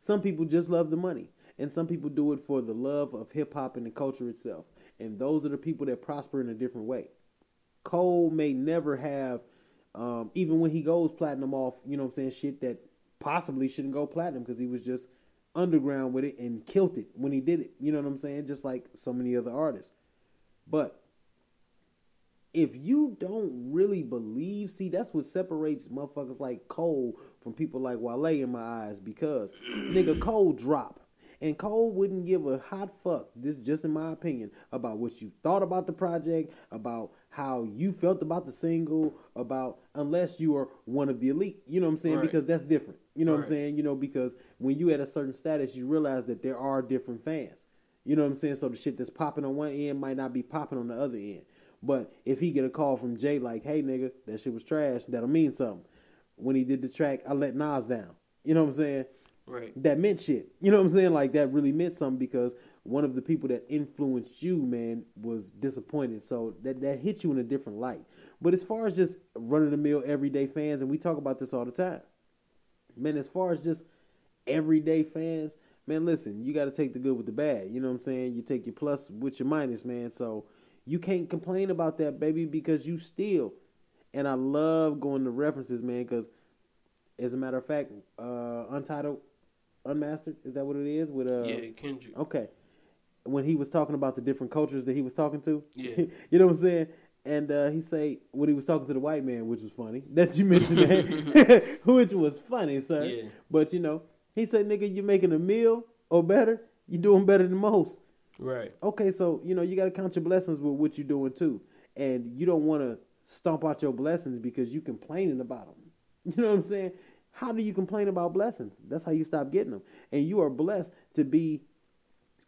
Some people just love the money. And some people do it for the love of hip hop and the culture itself. And those are the people that prosper in a different way. Cole may never have, um, even when he goes platinum off, you know what I'm saying, shit that possibly shouldn't go platinum because he was just underground with it and killed it when he did it. You know what I'm saying? Just like so many other artists. But if you don't really believe, see, that's what separates motherfuckers like Cole from people like Wale in my eyes because nigga Cole drop. And Cole wouldn't give a hot fuck, this just in my opinion, about what you thought about the project, about how you felt about the single, about unless you are one of the elite. You know what I'm saying? Right. Because that's different. You know what I'm saying? You know, because when you at a certain status, you realize that there are different fans. You know what I'm saying? So the shit that's popping on one end might not be popping on the other end. But if he get a call from Jay like, "Hey nigga, that shit was trash," that'll mean something. When he did the track, I let Nas down. You know what I'm saying? Right. That meant shit. You know what I'm saying? Like that really meant something because one of the people that influenced you, man, was disappointed. So that that hit you in a different light. But as far as just running the mill everyday fans, and we talk about this all the time, man. As far as just everyday fans, man, listen, you got to take the good with the bad. You know what I'm saying? You take your plus with your minus, man. So you can't complain about that, baby, because you still. And I love going to references, man, because as a matter of fact, uh, Untitled, Unmastered, is that what it is? With uh, yeah, Kendrick. Okay. When he was talking about the different cultures that he was talking to, Yeah. you know what I'm saying? And uh, he say when he was talking to the white man, which was funny that you mentioned that, which was funny, sir. Yeah. But you know, he said, "Nigga, you making a meal or better? You doing better than most." Right. Okay, so you know you got to count your blessings with what you're doing too, and you don't want to stomp out your blessings because you complaining about them. You know what I'm saying? How do you complain about blessings? That's how you stop getting them, and you are blessed to be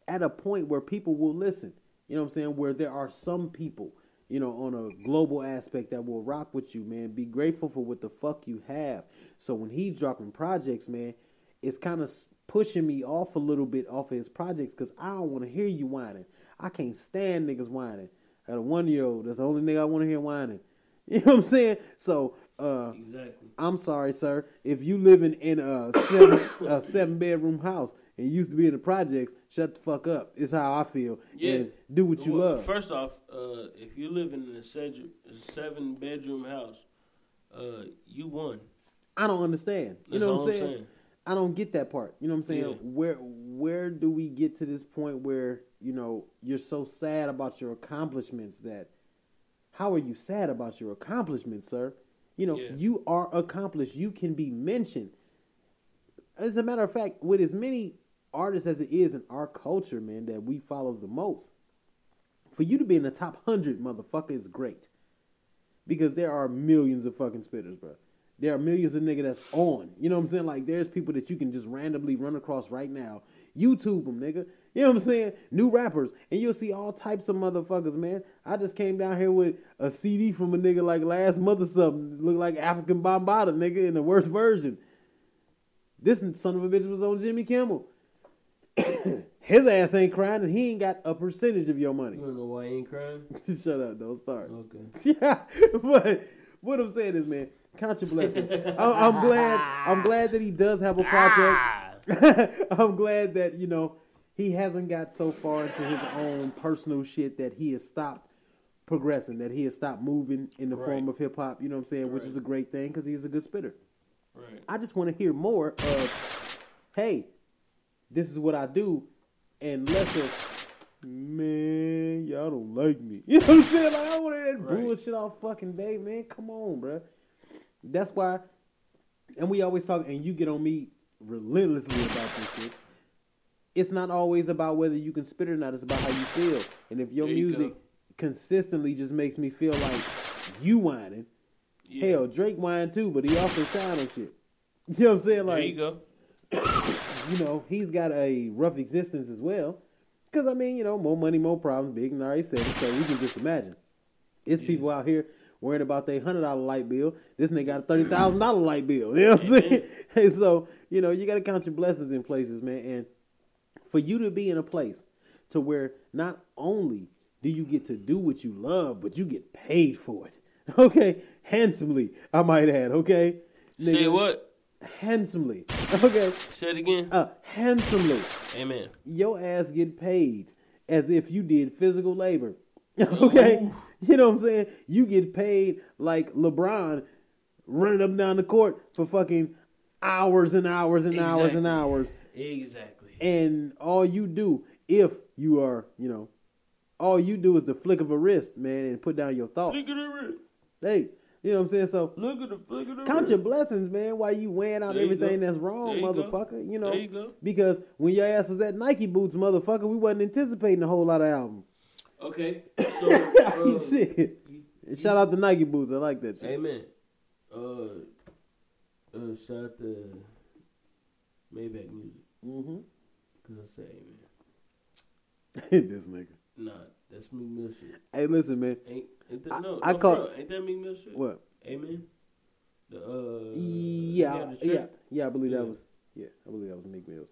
at a point where people will listen. You know what I'm saying? Where there are some people, you know, on a global aspect that will rock with you, man. Be grateful for what the fuck you have. So when he's dropping projects, man, it's kind of pushing me off a little bit off of his projects because I don't want to hear you whining. I can't stand niggas whining. I got a one year old. That's the only nigga I want to hear whining. You know what I'm saying? So, uh, Exactly. I'm sorry, sir. If you living in a seven, a seven bedroom house and you used to be in the projects, shut the fuck up. It's how I feel. Yeah. And do what you Well, love. First off, uh, if you live in a seven, bedroom house, uh, you won. I don't understand. You know what I'm I'm saying? saying. I don't get that part. You know what I'm saying? Yeah. Where where do we get to this point where, you know, you're so sad about your accomplishments that how are you sad about your accomplishments, sir? You know, Yeah. you are accomplished. You can be mentioned. As a matter of fact, with as many artists as it is in our culture, man, that we follow the most, for you to be in the top hundred, motherfucker, is great. Because there are millions of fucking spitters, bro. There are millions of nigga that's on. You know what I'm saying? Like there's people that you can just randomly run across right now. YouTube them, nigga. You know what I'm saying? New rappers, and you'll see all types of motherfuckers, man. I just came down here with a CD from a nigga like last month or something. Look like Afrika Bambaataa, nigga, in the worst version. This son of a bitch was on Jimmy Kimmel. His ass ain't crying, and he ain't got a percentage of your money. You don't know why I ain't crying? Shut up, don't start. Okay. Yeah, but what I'm saying is, man, count your blessings. I'm, I'm glad. I'm glad that he does have a project. Ah. I'm glad that you know he hasn't got so far into his own personal shit that he has stopped progressing, that he has stopped moving in the form of hip hop. You know what I'm saying? Which is a great thing because he's a good spitter. Right. I just want to hear more of, hey, this is what I do, and less of, man, y'all don't like me. You know what I'm saying? Like, I want that Right. bullshit all fucking day, man. Come on, bruh. That's why, and we always talk, and you get on me relentlessly about this shit. It's not always about whether you can spit or not. It's about how you feel. And if your you music go. consistently just makes me feel like you whining. Yeah. Hell, Drake whine too, but he also shine on shit. You know what I'm saying? there Like, you go. You know, he's got a rough existence as well. Because I mean, you know, more money, more problems. Big and already said it, so we can just imagine. It's Yeah. people out here worried about their hundred dollar light bill. This nigga got a thirty thousand dollar light bill. You know what I'm saying? and so, you know, you got to count your blessings in places, man. And for you to be in a place to where not only do you get to do what you love, but you get paid for it. Okay, handsomely, I might add. Okay, Say what? Handsomely. Okay, Say it again. uh, handsomely Amen. your ass get paid as if you did physical labor. okay? You know what I'm saying? You get paid like LeBron running up and down the court for fucking hours and hours and hours and hours. Exactly. And all you do, if you are, you know, all you do is the flick of a wrist, man, and put down your thoughts. Look at the wrist. Hey, you know what I'm saying? So Look at the flick of the count your blessings, man, while you weighing out There everything that's wrong, you go. motherfucker. You know, There you go. because when your ass was at Nike boots, motherfucker, we wasn't anticipating a whole lot of albums. Okay. So uh, shit. Shout out to Nike boots. I like that shit. Amen. Uh, uh, shout out to Maybach Music Mm-hmm. because I say amen. this nigga. Nah, that's me. Shit. Hey, listen, man. Ain't, ain't that, I- no, I no, call- ain't that Meek Mill shit? What? Amen. The uh, Yeah, the yeah, yeah. I believe Yeah. that was. Yeah, I believe that was Meek Mills.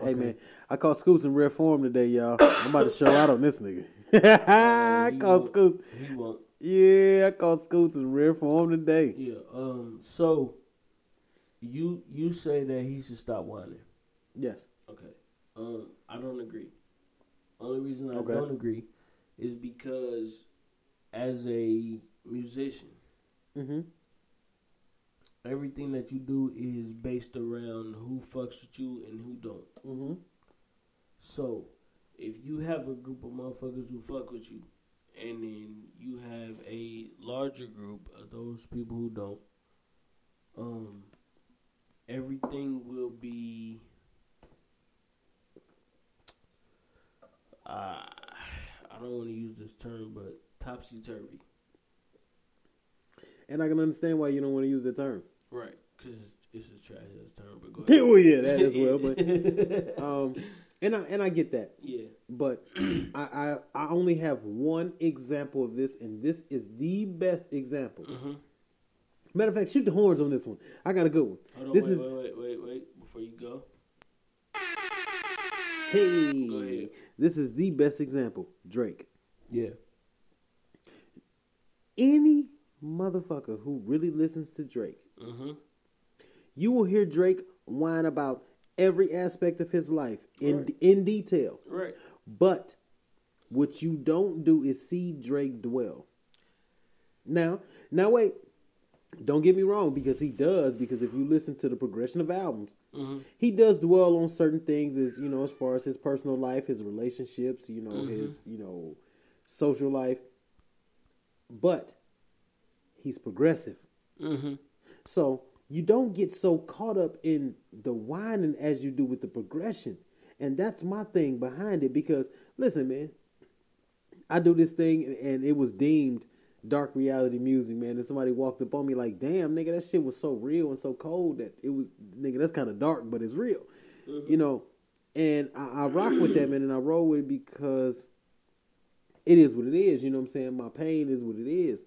Hey man, I caught Scoots in rare form today, y'all. I'm about to show out on this nigga. I he caught. Scoots. He won't. Yeah, I caught Scoots in rare form today. Yeah. Um. So, you you say that he should stop whining. Yes. Okay. Um, I don't agree. Only reason I Okay. don't agree is because as a musician, Mm-hmm. everything that you do is based around who fucks with you and who don't. Mm-hmm. So, if you have a group of motherfuckers who fuck with you, and then you have a larger group of those people who don't, um, everything will be. Uh, I don't want to use this term, but topsy turvy. And I can understand why you don't want to use the term. Right, because it's a trash ass term. But go ahead. well, yeah, that as well. But um, and I and I get that. yeah. But I, I I only have one example of this, and this is the best example. Mhm. Matter of fact, shoot the horns on this one. I got a good one. Hold on, this wait, is wait, wait, wait, wait. Before you go, hey. Go ahead. This is the best example. Drake. yeah, Any motherfucker who really listens to Drake, mm-hmm. you will hear Drake whine about every aspect of his life in Right. in detail. right. But what you don't do is see Drake dwell. Now, now wait. Don't get me wrong, because he does. Because if you listen to the progression of albums, Mm-hmm. he does dwell on certain things, as you know, as far as his personal life, his relationships, you know, Mhm. his you know, social life. But he's progressive. Mm-hmm. So you don't get so caught up in the whining as you do with the progression. And that's my thing behind it because listen, man, I do this thing and it was deemed dark reality music, man. And somebody walked up on me like, damn, nigga, that shit was so real and so cold that it was nigga, that's kinda dark, but it's real. You know. And I, I rock with that, man, and I roll with it because it is what it is, you know what I'm saying? My pain is what it is.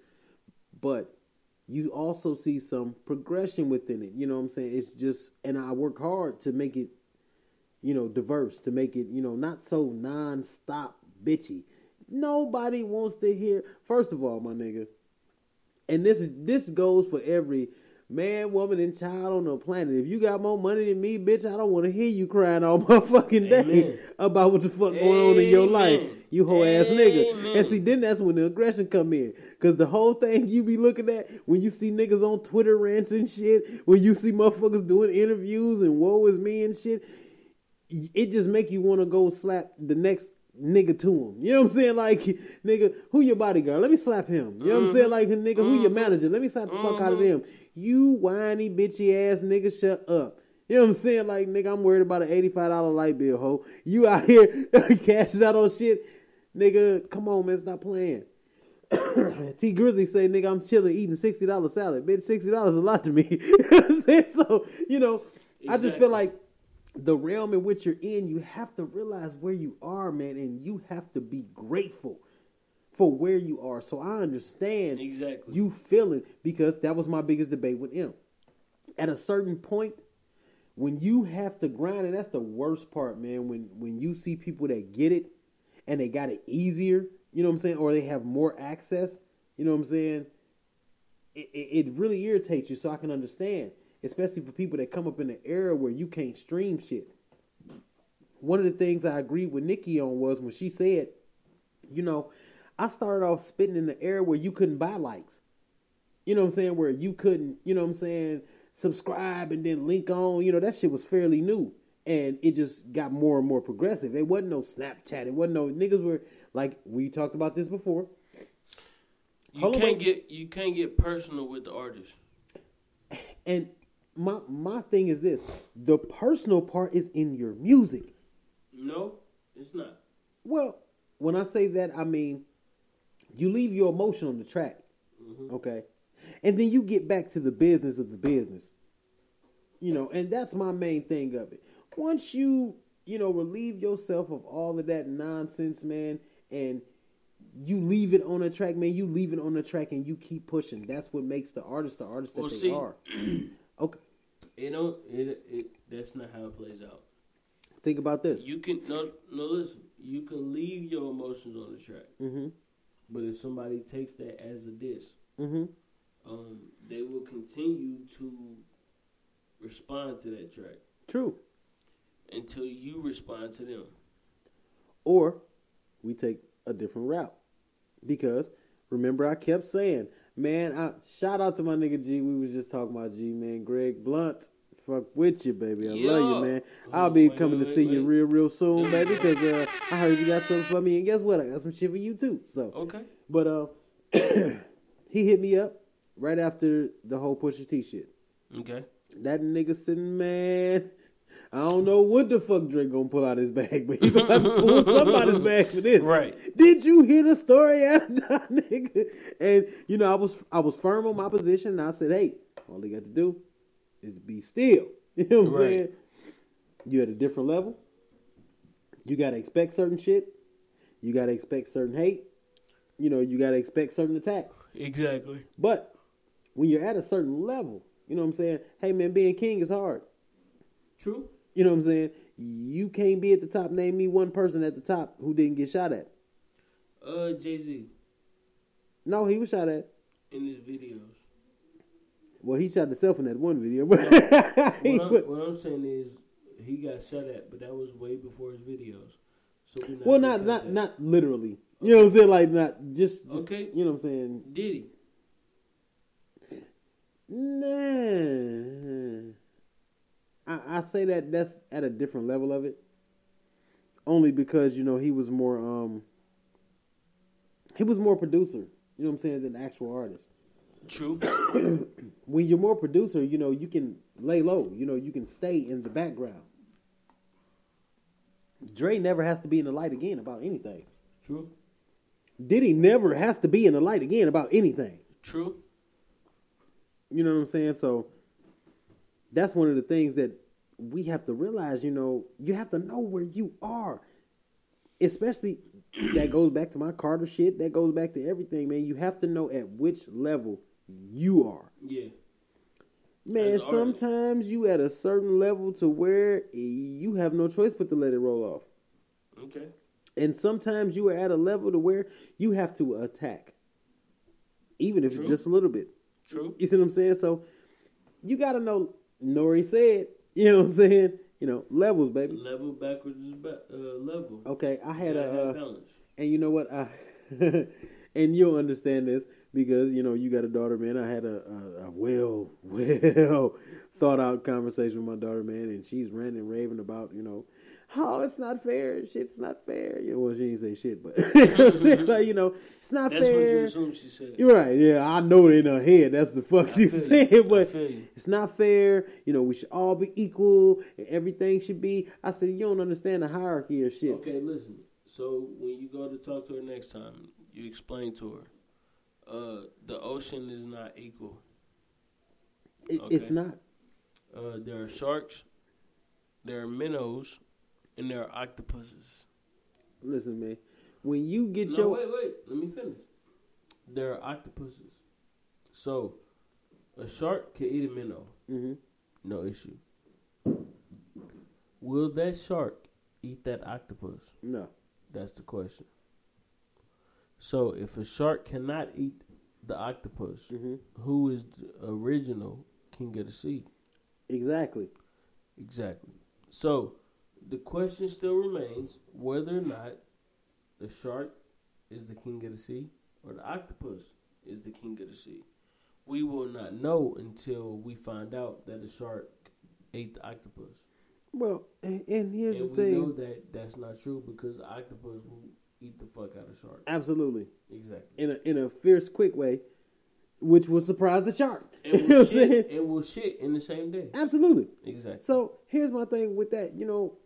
But you also see some progression within it. You know what I'm saying? It's just, and I work hard to make it, you know, diverse, to make it, you know, not so non-stop bitchy. Nobody wants to hear. First of all, my nigga, and this is this goes for every man, woman, and child on the planet. If you got more money than me, bitch, I don't want to hear you crying all my fucking day Amen. about what the fuck going on in your life, Amen. You whole ass nigga. And see, then that's when the aggression come in, cause the whole thing you be looking at when you see niggas on Twitter rants and shit, when you see motherfuckers doing interviews and woe is me and shit, it just make you want to go slap the next nigga to him. You know what I'm saying? Like, nigga, who your bodyguard? Let me slap him. You know what I'm saying? Mm-hmm. Like, nigga, who your mm-hmm. manager? Let me slap the fuck out of mm-hmm. them. You whiny bitchy ass nigga, shut up. You know what I'm saying? Like, nigga, I'm worried about an $85 light bill, ho. You out here cashing out on shit. Nigga, come on, man, stop playing. Tee Grizzley say, nigga, I'm chilling eating sixty dollar salad. Bitch, sixty dollars is a lot to me. you know what I'm saying? So, you know, I just feel like the realm in which you're in, you have to realize where you are, man, and you have to be grateful for where you are. So I understand Exactly. you feeling because that was my biggest debate with him. At a certain point, when you have to grind, and that's the worst part, man. When when you see people that get it and they got it easier, you know what I'm saying, or they have more access, you know what I'm saying. It, it, it really irritates you, so I can understand, especially for people that come up in an era where you can't stream shit. One of the things I agreed with Nikki on was when she said, you know, I started off spitting in the era where you couldn't buy likes. You know what I'm saying? Where you couldn't, you know what I'm saying, subscribe and then link on. You know, that shit was fairly new. And it just got more and more progressive. It wasn't no Snapchat. It wasn't no niggas were like we talked about this before. You Hold can't get you can't get personal with the artist. And my my thing is this: the personal part is in your music. No, it's not. Well, when I say that, I mean you leave your emotion on the track, mm-hmm. okay, and then you get back to the business of the business. You know, and that's my main thing of it. Once you, you know, relieve yourself of all of that nonsense, man, and you leave it on the track, man. You leave it on the track, and you keep pushing. That's what makes the artist the artist that Well, they see- are. Okay, You don't. It, it that's not how it plays out. think about this. You can no no listen. You can leave your emotions on the track, Mm-hmm. but if somebody takes that as a diss, Mm-hmm. um, they will continue to respond to that track True. Until you respond to them. Or we take a different route. Because remember I kept saying, man, I shout out to my nigga G. We was just talking about G, man. Greg Blunt. Fuck with you, baby. I love you, man. I'll be wait, coming wait, to see wait, you real, real soon, baby. Because uh, I heard you got something for me, and guess what? I got some shit for you too. So, Okay. but uh, he hit me up right after the whole Pusha T shit. Okay. That nigga said, man. I don't know what the fuck Drake gonna pull out his bag, but he gonna have to pull somebody's bag for this. Right. Did you hear the story nigga? And you know, I was I was firm on my position and I said, hey, all you got to do is be still. You know what I'm Right. saying? You at a different level. You gotta expect certain shit. You gotta expect certain hate. You know, you gotta expect certain attacks. Exactly. But when you're at a certain level, you know what I'm saying? Hey man, being king is hard. True. You know what I'm saying? You can't be at the top. Name me one person at the top who didn't get shot at. Uh, Jay Z No, he was shot at. in his videos. Well, he shot himself in that one video, What I'm, what I'm saying is he got shot at, but that was way before his videos. So we well, not not that. not literally. You know what I'm saying? Like not just, just Okay. You know what I'm saying? Diddy. Nah. I, I say that that's at a different level of it. Only because, you know, he was more um he was more producer, you know what I'm saying, than actual artist. True. When you're more producer, you know, you can lay low, you know, you can stay in the background. Dre never has to be in the light again about anything. True. Diddy never has to be in the light again about anything. True. You know what I'm saying? So that's one of the things that we have to realize, you know, you have to know where you are. Especially that goes back to my Carter shit, that goes back to everything, man. You have to know at which level you are. Yeah. Man, As an artist. sometimes you at a certain level to where you have no choice but to let it roll off. Okay. And sometimes you are at a level to where you have to attack. Even if True. it's just a little bit. True. You see what I'm saying? So you gotta know. Nori said, you know what I'm saying? You know, levels, baby. Level backwards is ba- uh, level. Okay, I had a, uh, balance. and you know what? I, and you'll understand this because you know you got a daughter, man. I had a, a, a well, well thought out conversation with my daughter, man, and she's ranting and raving about, you know, oh, it's not fair. Shit's not fair. You know, well, she didn't say shit, but like, you know, it's not fair. That's what you assume she said. You're right. Yeah, I know it in her head. That's the fuck she feel you. saying, I but it's not fair. You know, we should all be equal, and everything should be. I said, you don't understand the hierarchy of shit. Okay, listen. So when you go to talk to her next time, you explain to her. Uh, the ocean is not equal. It, Okay. It's not. Uh, there are sharks, there are minnows, and there are octopuses. Listen, man. When you get No, your wait, wait. Let me finish. There are octopuses. So, a shark can eat a minnow. Mhm. No issue. Will that shark eat that octopus? no, That's the question. So, if a shark cannot eat the octopus, Mhm. who is the original King of the Sea? exactly. Exactly. So the question still remains whether or not the shark is the king of the sea or the octopus is the king of the sea. We will not know until we find out that the shark ate the octopus. Well, and, and here's and the we know thing. that that's not true because the octopus will eat the fuck out of shark. Absolutely, Exactly. in a in a fierce, quick way, which will surprise the shark. And will what I'm saying? shit and will shit in the same day. Absolutely. Exactly. So here's my thing with that. You know,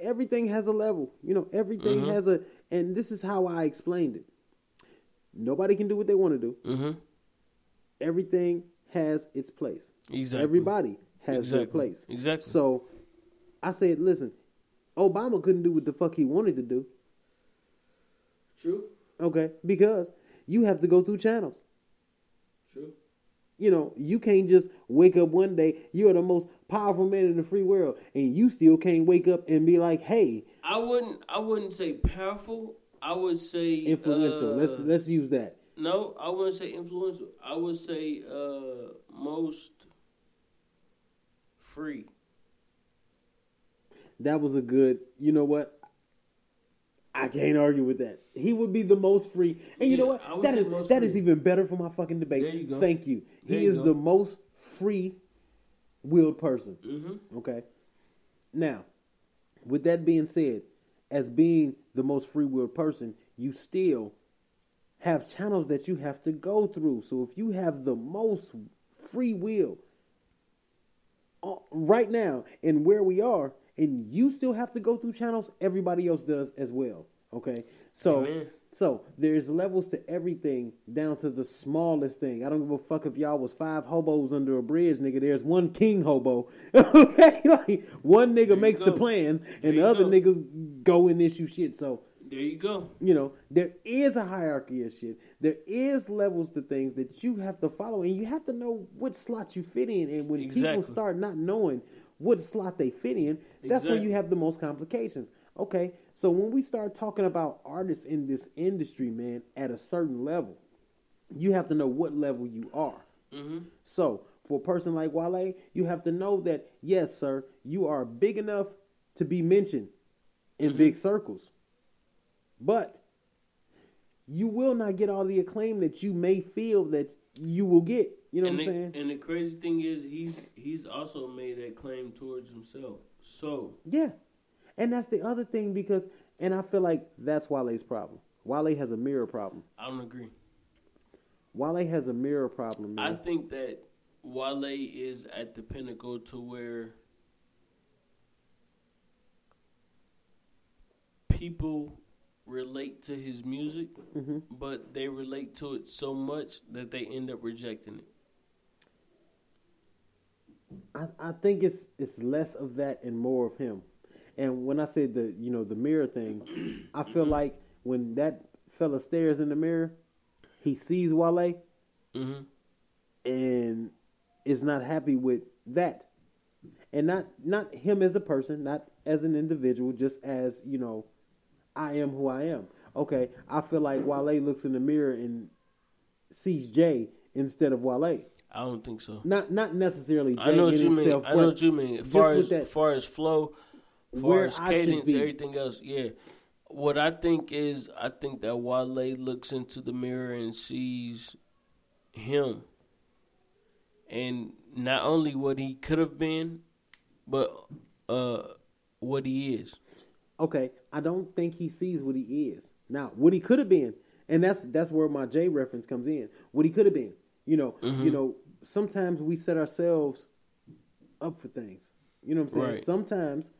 everything has a level. You know, everything Mhm. has a, and this is how I explained it. Nobody can do what they want to do. Mm-hmm. Everything has its place. Exactly. Everybody has their place. Exactly. So I said, listen, Obama couldn't do what the fuck he wanted to do. True. Okay, because you have to go through channels. True. You know, you can't just wake up one day, you're the most powerful man in the free world, and you still can't wake up and be like, hey, I wouldn't. I wouldn't say powerful. I would say influential. uh, let's let's use that. no, I wouldn't say influential. I would say uh, most free. That was a good. You know what? I can't argue with that. He would be the most free, and you know what? That is that is even better for my fucking debate. There you go. Thank you. There he you is go. the most free willed person. Mm-hmm. Okay. Now, with that being said, as being the most free willed person, you still have channels that you have to go through. So if you have the most free will uh, right now and where we are, and you still have to go through channels, everybody else does as well. Okay. So Amen. So there's levels to everything down to the smallest thing. I don't give a fuck if y'all was five hobos under a bridge, nigga. There's one king hobo. okay, like one nigga you makes the go. plans and the other go. niggas go and issue shit. So There you go. you know there is a hierarchy of shit. There is levels to things that you have to follow, and you have to know what slot you fit in. And when people start not knowing what slot they fit in, that's where you have the most complications. Okay, so when we start talking about artists in this industry, man, at a certain level, you have to know what level you are. Mm-hmm. So for a person like Wale, you have to know that yes, sir, you are big enough to be mentioned in big circles, but you will not get all the acclaim that you may feel that you will get. You know and what the, I'm saying? And the crazy thing is, he's he's also made that claim towards himself. So Yeah, and that's the other thing because, and I feel like that's Wale's problem. Wale has a mirror problem. I don't agree. Wale has a mirror problem, I think that Wale is at the pinnacle to where people relate to his music, Mhm. but they relate to it so much that they end up rejecting it. I, I think it's it's less of that and more of him. And when I said the you know the mirror thing, I feel like when that fella stares in the mirror, he sees Wale Mm-hmm. and is not happy with that, and not not him as a person, not as an individual, just as you know, I am who I am. Okay, I feel like Wale looks in the mirror and sees Jay instead of Wale. I don't think so. Not not necessarily Jay I know what you mean. I know what you mean. As far as that- far as flow, far Where as cadence, everything else, yeah. What I think is, I think that Wale looks into the mirror and sees him, and not only what he could have been, but uh, what he is. okay, I don't think he sees what he is. Now, what he could have been, and that's that's where my J reference comes in. What he could have been. You know, Mm-hmm. you know, sometimes we set ourselves up for things. You know what I'm saying? Right. Sometimes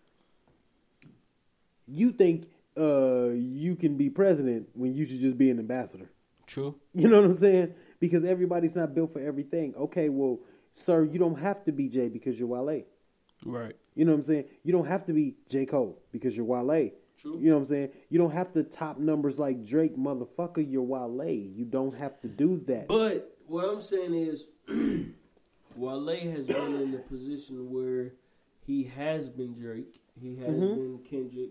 you think uh, you can be president when you should just be an ambassador. True. You know what I'm saying? Because everybody's not built for everything. Okay, well, sir, you don't have to be Jay because you're Wale. Right. You know what I'm saying? You don't have to be J. Cole because you're Wale. True. You know what I'm saying? You don't have to top numbers like Drake, motherfucker. You're Wale. You don't have to do that. But what I'm saying is, Wale has been in the position where he has been Drake, he has Mm-hmm. been Kendrick,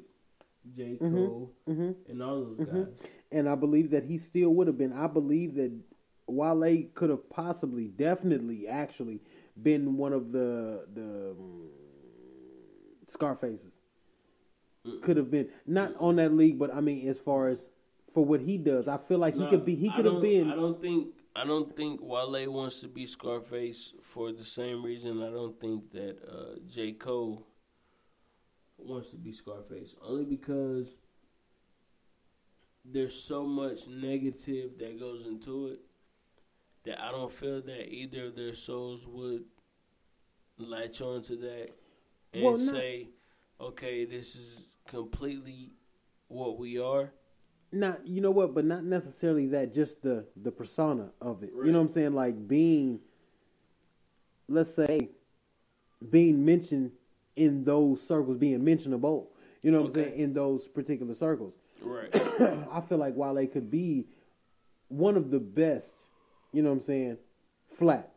J. Cole, and all those Mm-hmm. guys. and I believe that he still would have been. I believe that Wale could have possibly, definitely, actually been one of the the um, Scarfaces. Could have been not on that league, but I mean, as far as for what he does, I feel like he could be. He could have been. I don't think. I don't think Wale wants to be Scarface for the same reason. I don't think that uh, J. Cole wants to be Scarface. Only because there's so much negative that goes into it that I don't feel that either of their souls would latch on to that and Well, say, okay, this is completely what we are. not you know what, but not necessarily that. Just the the persona of it. You know what I'm saying? Like being, let's say, being mentioned in those circles, being mentionable. You know what I'm saying? In those particular circles, Right. I feel like Wale could be one of the best. You know what I'm saying? Flat.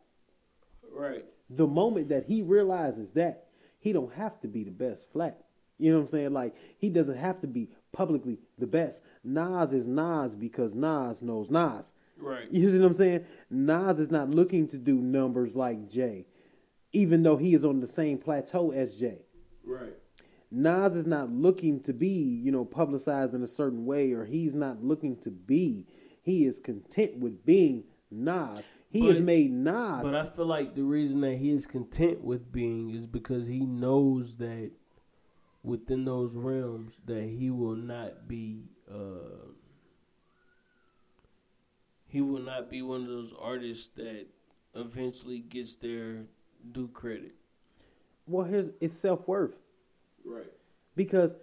right. The moment that he realizes that he don't have to be the best flat. You know what I'm saying? Like he doesn't have to be publicly the best. Nas is Nas because Nas knows Nas. Right. You see what I'm saying? Nas is not looking to do numbers like Jay, even though he is on the same plateau as Jay. Right. Nas is not looking to be, you know, publicized in a certain way, or he's not looking to be. He is content with being Nas. He has made Nas. But I feel like the reason that he is content with being is because he knows that within those realms that he will not be uh he will not be one of those artists that eventually gets their due credit. well, here's it's self worth. Right. Because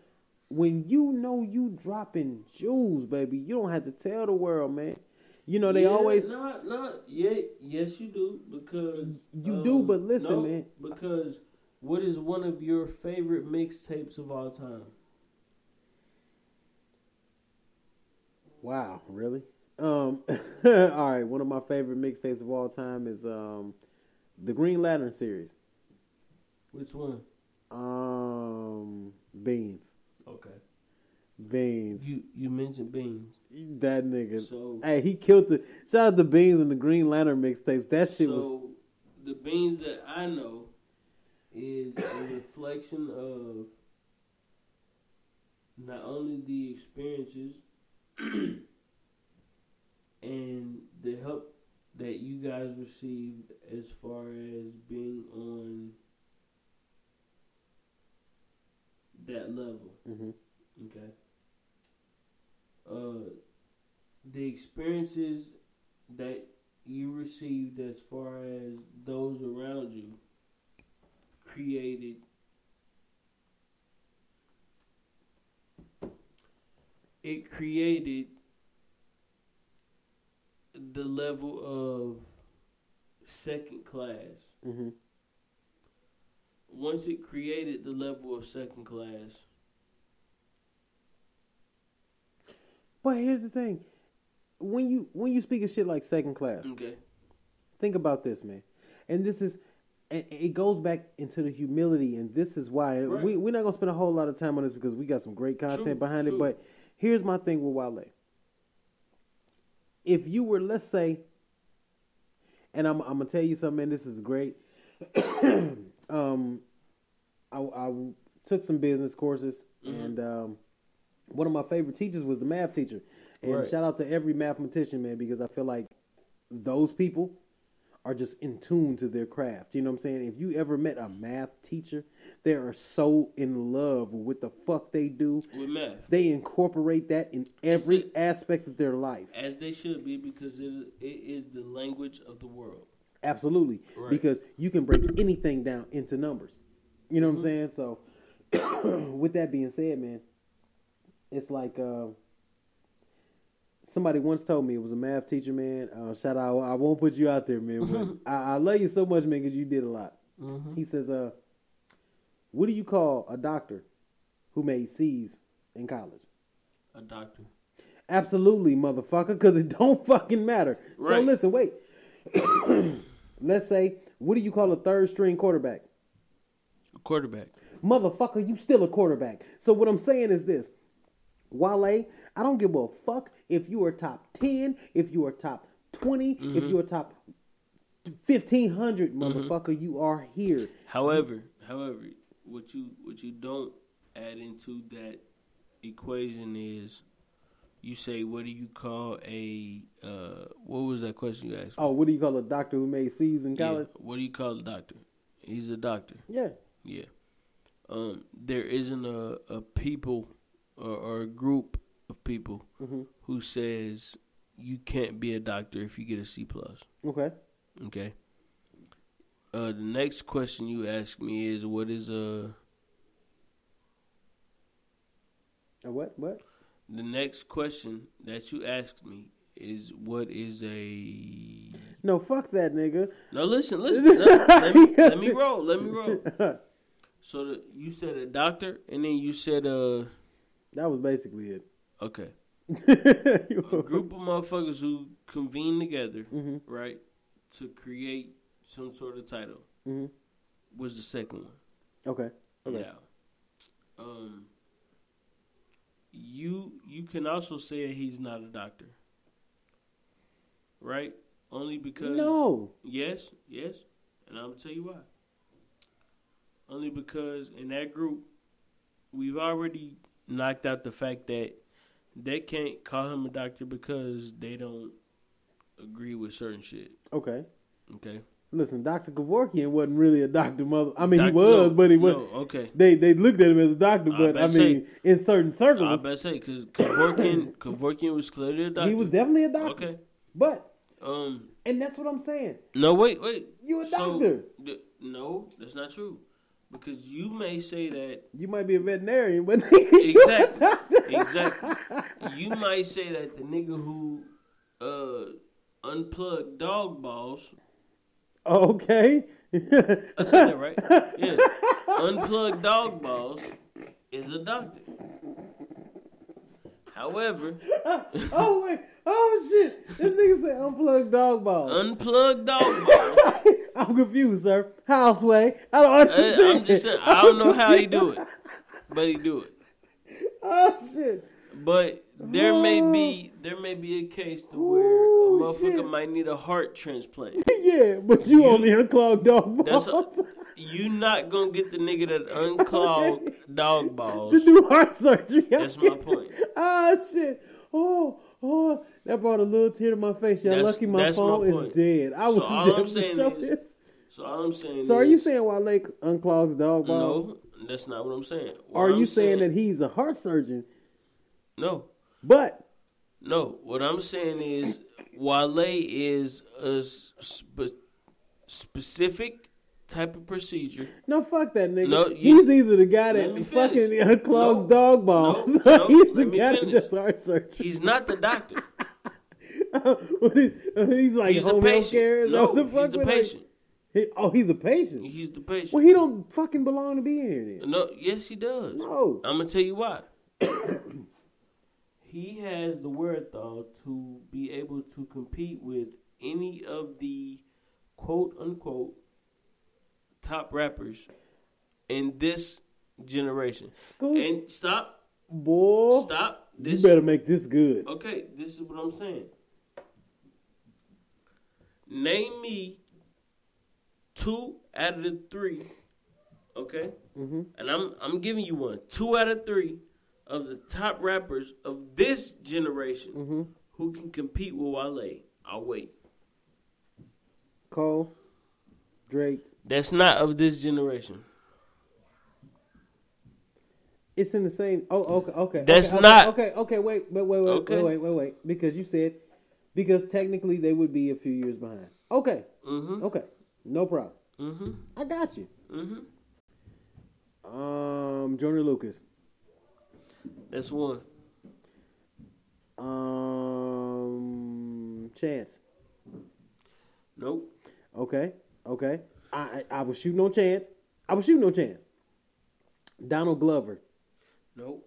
when you know you dropping jewels, baby, you don't have to tell the world, man. You know they always not not yeah yes you do because um, You do, but listen, no, man. because what is one of your favorite mixtapes of all time? Wow, really? Um, all right. One of my favorite mixtapes of all time is um, the Green Lantern series. Which one? Um, Beans, Okay. Beans. You you mentioned Beans. That nigga. So hey, he killed the. Shout out to Beans and the Green Lantern mixtapes. That shit was. so the Beans that I know is a reflection of not only the experiences and the help that you guys received as far as being on that level. Mhm. Okay. Uh, the experiences that you received as far as those around you created it created the level of second class Mhm. once it created the level of second class But here's the thing: when you when you speak of shit like second class, okay think about this, man. And this is, and it goes back into the humility, and this is why Right. we we're not gonna spend a whole lot of time on this because we got some great content True, behind true. it. But here's my thing with Wale. If you were, let's say, and I'm I'm gonna tell you something, man. This is great. um, I, I took some business courses, Mm-hmm. and um, one of my favorite teachers was the math teacher. And Right. shout out to every mathematician, man, because I feel like those people are just in tune to their craft. You know what I'm saying? If you ever met a math teacher, they are so in love with what the fuck they do. with math They incorporate that in every it. aspect of their life. as they should be because it, it is the language of the world Absolutely. Right. Because you can break anything down into numbers. You know what I'm saying? So, with that being said, man, it's like uh, somebody once told me it was a math teacher, man. Uh, shout out, I won't put you out there, man, but I, I love you so much, man, because you did a lot. Mm-hmm. He says, uh, what do you call a doctor who made C's in college? A doctor. Absolutely, motherfucker, because it don't fucking matter. So listen, wait. Let's say, what do you call a third string quarterback? A quarterback. Motherfucker, you still a quarterback. So what I'm saying is this. Wale, I don't give a fuck if you are top 10, if you are top 20, if Mm-hmm. you are top 1500, motherfucker, you are here. However, however, what you what you don't add into that equation is you say what do you call a uh what was that question you asked? me? Oh, what do you call a doctor who made C's in Yeah, college? What do you call a doctor? He's a doctor. Yeah. Yeah. Um, there isn't a, a people or, or a group people Mm-hmm. who says you can't be a doctor if you get a C plus. Okay. Okay. Uh, the next question you ask me is what is a A what? What? the next question that you asked me is what is a No, fuck that nigga. no listen listen let, let me, let me roll let me roll so the, you said a doctor and then you said uh That was basically it. Okay a group of motherfuckers who convene together Mhm. right to create some sort of title Mhm. was the second one Okay. Okay. Now, um, you you can also say he's not a doctor, right? Only because No. yes, yes, and I'm gonna tell you why. Only because in that group, we've already knocked out the fact that they can't call him a doctor because they don't agree with certain shit. Okay. Okay, Listen, Dr. Kevorkian wasn't really a doctor, mother. I mean, he was, no, but he no, was. okay. They they looked at him as a doctor, but I, bet mean, say- in certain circles, I better say because Kevorkian, Kevorkian was clearly a doctor. he was definitely a doctor. okay. But Um, and that's what I'm saying. no, wait, wait. You a So, doctor. th- no, that's not true. Because you may say that You might be a veterinarian, but exactly, exactly. You might say that the nigga who uh unplugged dog balls. Okay. I said that right. Yeah, unplugged dog balls is a doctor. However, oh wait. Oh shit. This nigga said unplugged dog balls. unplugged dog balls. I'm confused, sir. Houseway. I don't I, understand. I'm just saying. I don't know how he do it, but he do it. Oh shit. But there may be there may be a case to where Ooh, a motherfucker shit. might need a heart transplant. Yeah, but you, You- only unclogged dog balls. a, you not gonna get the nigga that unclogged dog balls. to do heart surgery. That's my point. Ah shit. Oh, oh, that brought a little tear to my face. Y'all That's- lucky my that's my phone is dead. I So would all I'm definitely saying is- So all I'm saying. So are you is- saying Wale unclogs dog balls? no? That's not what I'm saying. What are I'm you saying, that he's a heart surgeon? No? But No, what I'm saying is Wale is a spe- specific type of procedure. no, fuck that nigga. No, you- he's either the guy that fucking finish. unclogs No, dog balls. no, no, he's the guy that does heart surgery. He's not the doctor. Uh, he's like He's the home health patient. care. No, the he's the patient. He- oh, he's a patient. He's the patient. Well, he don't fucking belong to be in here then. No, yes, he does. No. I'm gonna tell you why. he has the wherewithal to be able to compete with any of the quote unquote top rappers in this generation. And stop, Boy, stop. you This better make this good. okay. This is what I'm saying. Name me two out of the three. Okay, Mm-hmm. and I'm I'm giving you one. Two out of three of the top rappers of this generation Mm-hmm. who can compete with Wale. I'll wait. Cole, Drake. That's not of this generation. It's in the same. Oh, okay, okay. That's okay, not- Okay, okay. Wait, wait, wait, wait, Okay. wait, wait, wait, wait. Because you said because technically they would be a few years behind. Okay, Mm-hmm. okay, no problem. Mm-hmm. I got you. Mm-hmm. Um, Joyner Lucas. That's one. Um, Chance. Nope. Okay, okay. I I, I was shooting on Chance. I was shooting on Chance. Donald Glover. Nope.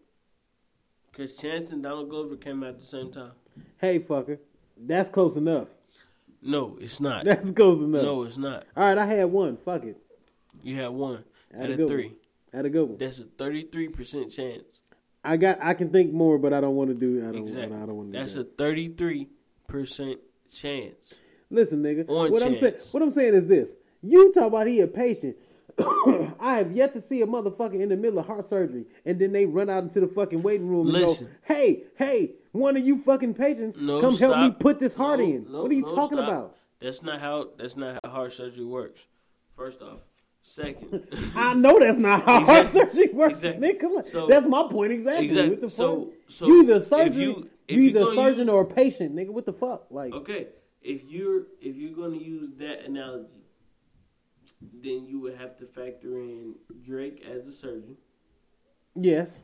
Because Chance and Donald Glover came out at the same time. Hey, fucker. That's close enough. No, it's not. That's close enough. No, it's not. All right, I had one. Fuck it. You had one had out a of three. one. Had a good one. That's a thirty-three percent chance. I got. I can think more, but I don't want to do. I don't. Exactly. I don't want to. Do That's do a thirty-three percent chance. Listen, nigga. On what I'm saying. chance. What I'm saying is this. You talk about he a patient. I have yet to see a motherfucker in the middle of heart surgery, and then they run out into the fucking waiting room and Listen. go, "Hey, hey, one of you fucking patients, No, come help me put this heart No, in." no, what are you talking stop. about? That's not how. That's not how heart surgery works. First off, second. I know that's not how heart surgery works, Exactly. nigga. So- that's my point exactly. Exactly. What the So- fuck? so you either if surgeon, you- if you either surgeon use- or a patient, nigga. What the fuck? Like, Okay, if you're if you're going to use that analogy, then you would have to factor in Drake as a surgeon. yes.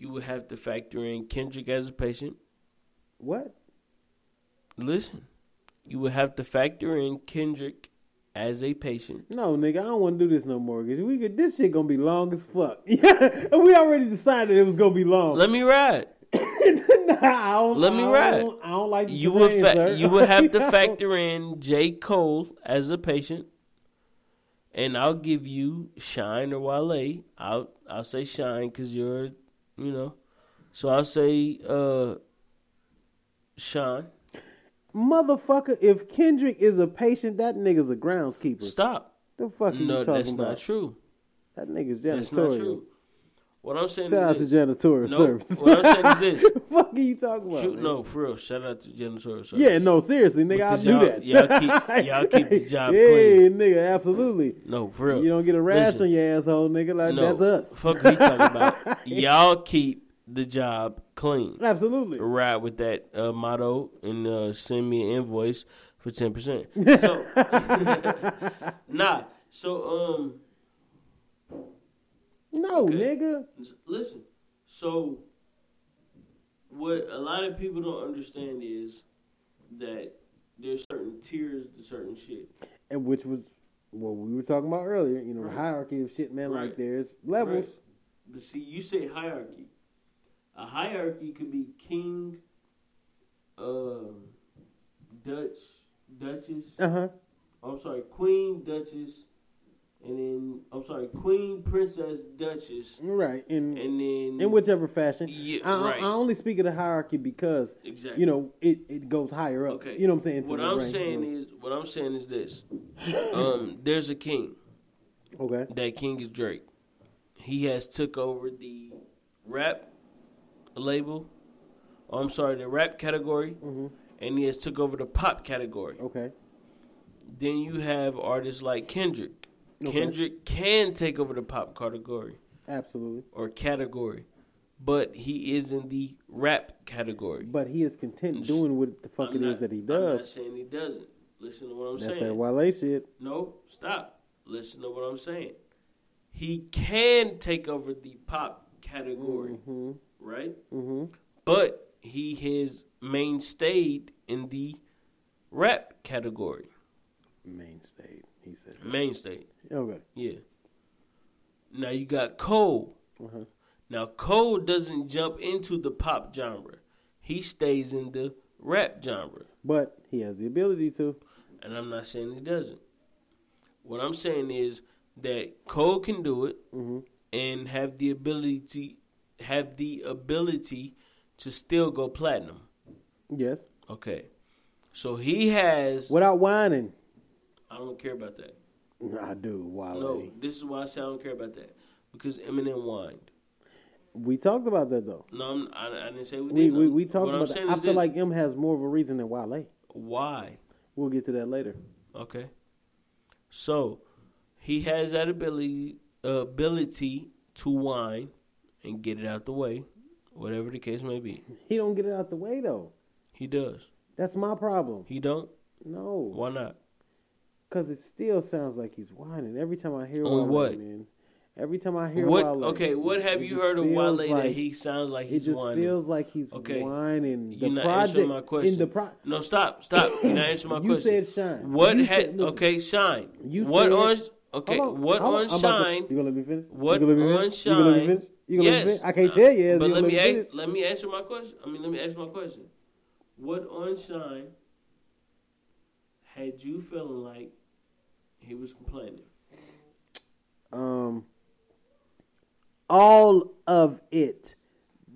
You would have to factor in Kendrick as a patient. What? Listen, you would have to factor in Kendrick as a patient. No, nigga, I don't want to do this no more. Cause we could, this shit gonna be long as fuck. Yeah, And we already decided it was gonna be long. Let me ride. Nah, I don't, Let me I ride. Don't, I don't like You would fa- you would have to factor in J Cole as a patient, and I'll give you Shine or Wale. I'll I'll say Shine because you're, you know, so I'll say uh, Shine. Motherfucker, if Kendrick is a patient, that nigga's a groundskeeper. Stop. The fuck are No, you talking that's about? not true. That nigga's That's not true. What I'm saying is Shout out is to this. janitorial No, service. what I'm saying is this. fuck are you talking about? Shoot, no, for real. Shout out to janitorial service. Yeah, no, seriously, nigga, I'll do y'all- that. y'all keep- y'all keep the job clean. hey, nigga, absolutely. No, for real. You don't get a rash Listen. on your asshole, nigga. Like no, that's us. Fuck you talking about. Y'all keep the job clean. Absolutely. Ride with that uh, motto and uh, send me an invoice for ten percent. So, nah. So, um, No, Okay. nigga. listen. So, what a lot of people don't understand is that there's certain tiers to certain shit. And which was what we were talking about earlier. You know, the Right. hierarchy of shit, man. Like Right. there's levels. Right. But see, you say hierarchy. A hierarchy could be king, um, Dutch, Duchess. Uh huh. I'm sorry, queen, Duchess, and then I'm sorry, queen, princess, Duchess, Right. In and then in whichever fashion. Yeah, I, right. I only speak of the hierarchy because exactly. you know it, it goes higher up. Okay. You know what I'm saying? What I'm saying so- is, what I'm saying is this: um, there's a king. okay. That king is Drake. He has took over the rap label. oh, I'm sorry, the rap category, Mhm. and he has took over the pop category. Okay. Then you have artists like Kendrick. Okay. Kendrick can take over the pop category Absolutely. or category, but he is in the rap category. But he is content doing what the fuck I'm it is not- that he I'm not does. saying he doesn't. Listen to what I'm That's saying. that Wale shit. No, stop. Listen to what I'm saying. He can take over the pop category, hmm right? hmm But he has mainstayed in the rap category. Mainstayed, He said. Mainstayed, Okay. yeah. Now you got Cole. Uh-huh. Now Cole doesn't jump into the pop genre. He stays in the rap genre. But he has the ability to. And I'm not saying he doesn't. What I'm saying is that Cole can do it hmm and have the ability to have the ability to still go platinum. Yes. Okay. So he has Without whining. I don't care about that. I do. Why? No, this is why I say I don't care about that. Because Eminem whined. We talked about that though. No, I'm, I, I didn't say we We didn't. we, we talked what about that. I feel this. like M has more of a reason than Wale. why? We'll get to that later. Okay. So he has that ability ability to whine and get it out the way, whatever the case may be. He don't get it out the way though. He does. That's my problem. He don't. No, Why not? because it still sounds like he's whining every time I hear On Wale, what? man. Every time I hear What? Wale, Okay, what have you heard of Wale feels that he sounds like It just whining? feels like he's Okay. whining. The You're not project answering my question. in the pro. No, stop, stop. You're not answering my You question. You said shine. What had? okay, shine. You what said- on? Okay, on, what on to- shine? you gonna let me finish? What you gonna let me on finish? You gonna let me shine? You gonna yes, finish? I can't tell you. But you let me let me ask, let me answer my question. I mean, let me ask my question. What on shine had you feeling like he was complaining? Um, all of it.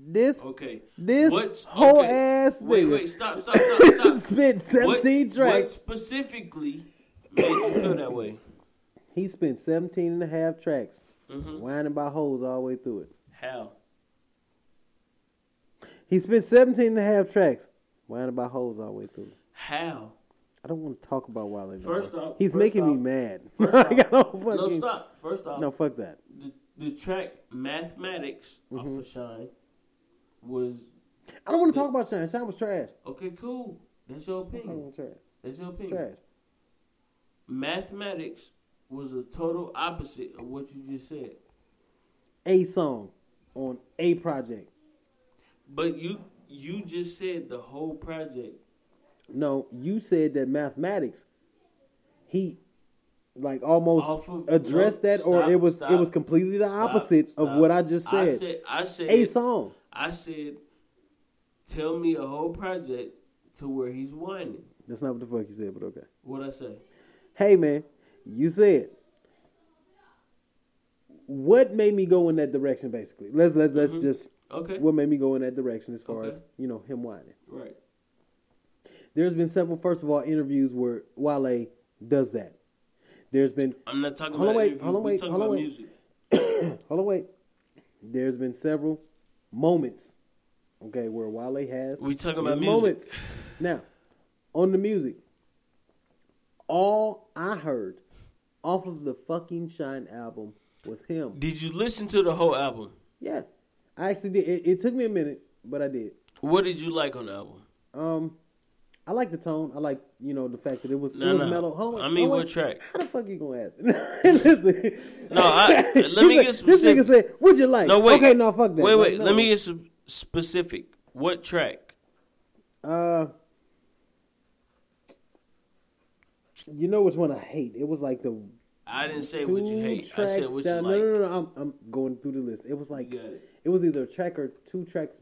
This Okay, this What's- whole okay. ass Wait, nigga wait, stop, stop, stop, stop. spent 17 What tracks. specifically made you feel that way? He spent 17 and a half tracks, hmm whining about hoes all the way through it. How? He spent 17 and a half tracks, whining about hoes all the way through. How? I don't want to talk about Wale. First off- he's first making me mad. first Like, I off- don't No, stop. First off, No, fuck that. the, the track Mathematics Mm-hmm. of Shine was I don't want to talk about Shine. Shine was trash. okay. Cool. That's your opinion. trash. That's your opinion. Trash. Mathematics was a total opposite of what you just said. A song on a project. But you you just said the whole project. No, you said that mathematics. He like almost of- addressed no, that, or it was stop, it was completely the Stop, opposite stop. of what I just said. I said I said a song. I said tell me a whole project to where he's whining. That's not what the fuck you said, but okay. What I say? Hey man, you said what made me go in that direction. Basically, let's let's let's mm-hmm. just Okay. what made me go in that direction as far Okay. as you know him whining. Right. There's been several, first of all, interviews where Wale does that. There's been I'm not talking about wait, interview. hold on, wait, talking hold on, about wait. music. hold on, wait. There's been several moments, okay, where Wale has We talking about music. moments. Now, on the music, all I heard off of the fucking Shine album was him. Did you listen to the whole album? Yeah, I actually did. It, it took me a minute, but I did. What did you like on the album? Um, I like the tone. I like you know the fact that it was No, it was no. mellow. Hold on, I mean, hold what track? How the fuck you gonna ask? Listen. No, I- let me He get said- This nigga specific. said, "Would you like?" No, wait. Okay, no, fuck that. Wait, wait. No, Let me get some specific. What track? Uh, you know which one I hate? It was like the I didn't say what you hate. I said what you like. No, no, no, no. I'm, I'm going through the list. It was like it. it was either a track or two tracks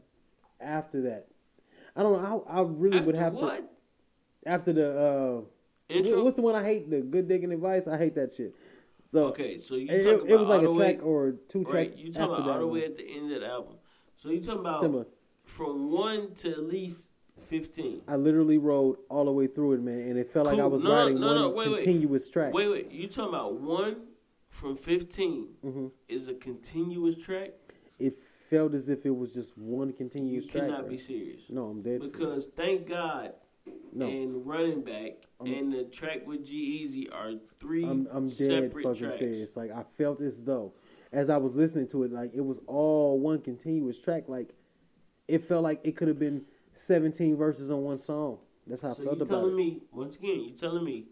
after that. I don't know. I, I really would have what? to after the uh, Intro. What's the one I hate? The good digging advice. I hate that shit. So Okay, so you it, it was like a the way- track or two tracks. Right, you talking after about all the way at the end of the album. So you talking about Similar. from one to at least fifteen. I literally rode all the way through it, man, and it felt like I was No, riding no, one no, wait, wait. continuous track. Wait, wait. You talking about one from 15 Mm-hmm. is a continuous track? It felt as if it was just one You continuous track. You cannot bro. be serious. No, I'm dead. serious. Because thank God No. and Running Back and the track with G-Eazy are 3 I'm I'm dead separate fucking tracks. serious. Like I felt as though, as I was listening to it, like it was all one continuous track. Like it felt like it could have been 17 verses on one song. That's how So I felt you about telling it. me once again? you're telling me?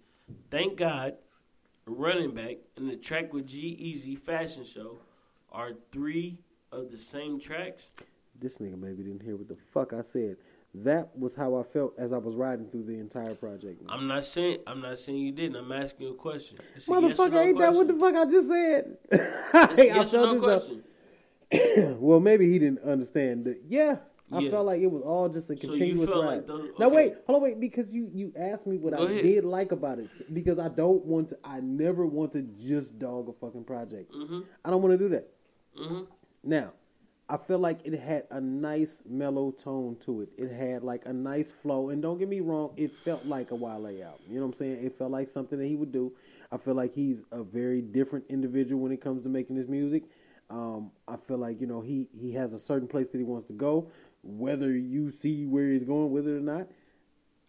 Thank God, Running Back and the track with G-Eazy Fashion Show are three of the same tracks. This nigga maybe didn't hear what the fuck I said. That was how I felt as I was riding through the entire project. I'm not saying I'm not saying you didn't. I'm asking you a question. It's a yes Motherfucker, no ain't that what the fuck I just said? It's a yes or no question. well, maybe he didn't understand. The, yeah, I Yeah. felt like it was all just a So continuous felt ride. like those- Now wait, hold on, wait, because you you asked me what Go I ahead. did like about it because I don't want to. I never want to just dog a fucking project. Mhm. I don't want to do that. Mhm. Now, I feel like it had a nice mellow tone to it. It had like a nice flow, and don't get me wrong, it felt like a Wale album. You know what I'm saying? It felt like something that he would do. I feel like he's a very different individual when it comes to making his music. Um, I feel like you know he he has a certain place that he wants to go, whether you see where he's going with it or not.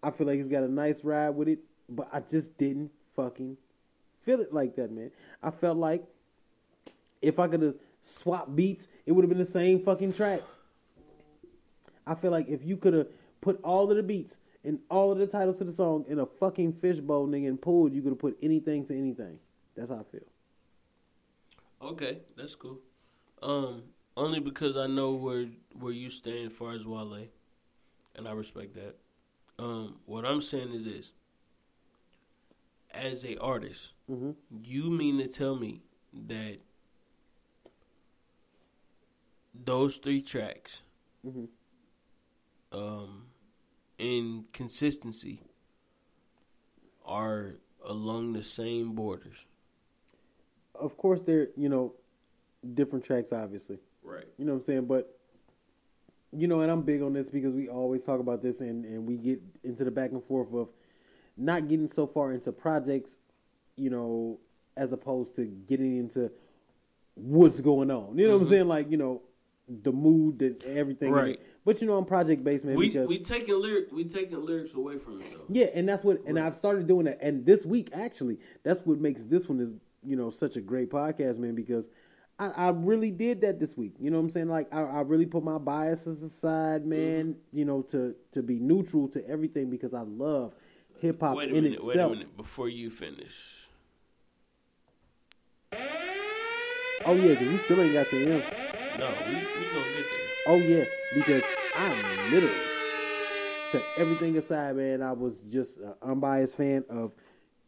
I feel like he's got a nice ride with it, but I just didn't fucking feel it like that, man. I felt like if I could have swapped beats, it would have been the same fucking tracks. I feel like if you could have put all of the beats and all of the titles to the song in a fucking fishbowl, nigga, and pulled, you could have put anything to anything. That's how I feel. Okay, that's cool. Um, only because I know where where you stand as far as Wale, and I respect that. Um, what I'm saying is this: as a artist, Mm-hmm. you mean to tell me that those three tracks, Mhm. um, in consistency, are along the same borders? Of course, they're you know different tracks, obviously. Right. You know what I'm saying? But you know, and I'm big on this because we always talk about this, and and we get into the back and forth of not getting so far into projects, you know, as opposed to getting into what's going on. You know what I'm Mhm. saying? Like you know, the mood and everything. Right. But you know, I'm project based, man. we because we taking lyric we taking lyrics away from it though. yeah, and that's what, and Right. I've started doing that. And this week, actually, that's what makes this one is you know such a great podcast, man. Because I, I really did that this week. You know what I'm saying? Like I, I really put my biases aside, man. You know, to to be neutral to everything because I love hip hop Wait a in minute, wait a itself. minute before you finish. Oh yeah, because we still ain't got to him. No, we we gonna get there. Oh yeah, because I literally set everything aside, man. I was just an unbiased fan of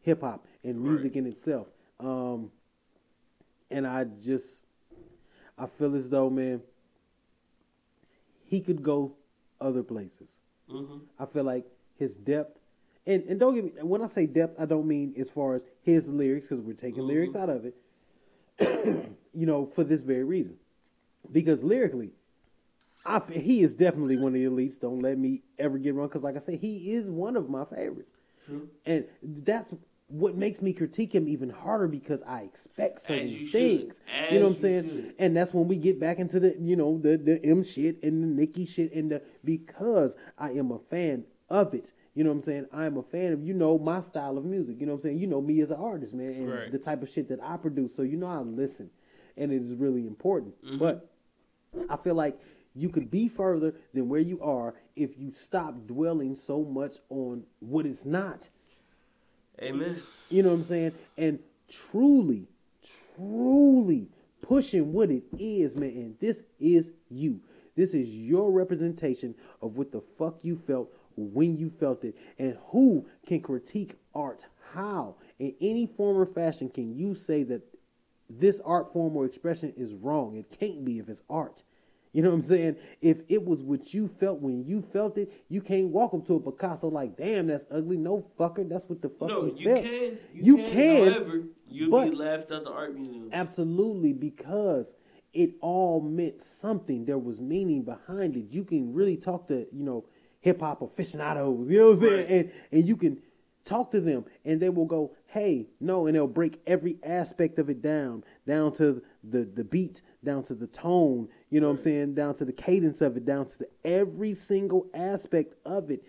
hip hop and music in itself. Um, and I just, I feel as though, man, he could go other places. hmm I feel like his depth, and, and don't get me, when I say depth, I don't mean as far as his lyrics, because we're taking lyrics out of it, you know, for this very reason. Because lyrically, I, he is definitely one of the elites. Don't let me ever get wrong, because like I said, he is one of my favorites. True. And that's what makes me critique him even harder because I expect certain you things. You know what I'm saying? should. And that's when we get back into the you know the the M shit and the Nicki shit and the because I am a fan of it. You know what I'm saying? I am a fan of you know my style of music. You know what I'm saying? You know me as an artist, man, and Right. the type of shit that I produce. So you know I listen, and it is really important. Mm-hmm. But I feel like you could be further than where you are if you stop dwelling so much on what it's not. Amen. You know what I'm saying? And truly, truly pushing what it is, man. And this is you. This is your representation of what the fuck you felt when you felt it. And who can critique art? How? In any form or fashion can you say that this art form or expression is wrong? It can't be if it's art. You know what I'm saying? If it was what you felt when you felt it, you can't walk up to a Picasso like, damn, that's ugly. No, fucker, that's what the fuck No, you, you felt. can. You can. You can, However, you'll but- be laughed at the art museum. Absolutely, because it all meant something. There was meaning behind it. You can really talk to, you know, hip hop aficionados, you know what I'm saying? Right. And and you can talk to them and they will go, Hey, no, and they'll break every aspect of it down, down to the the beat, down to the tone, you know what I'm saying, down to the cadence of it, down to the, every single aspect of it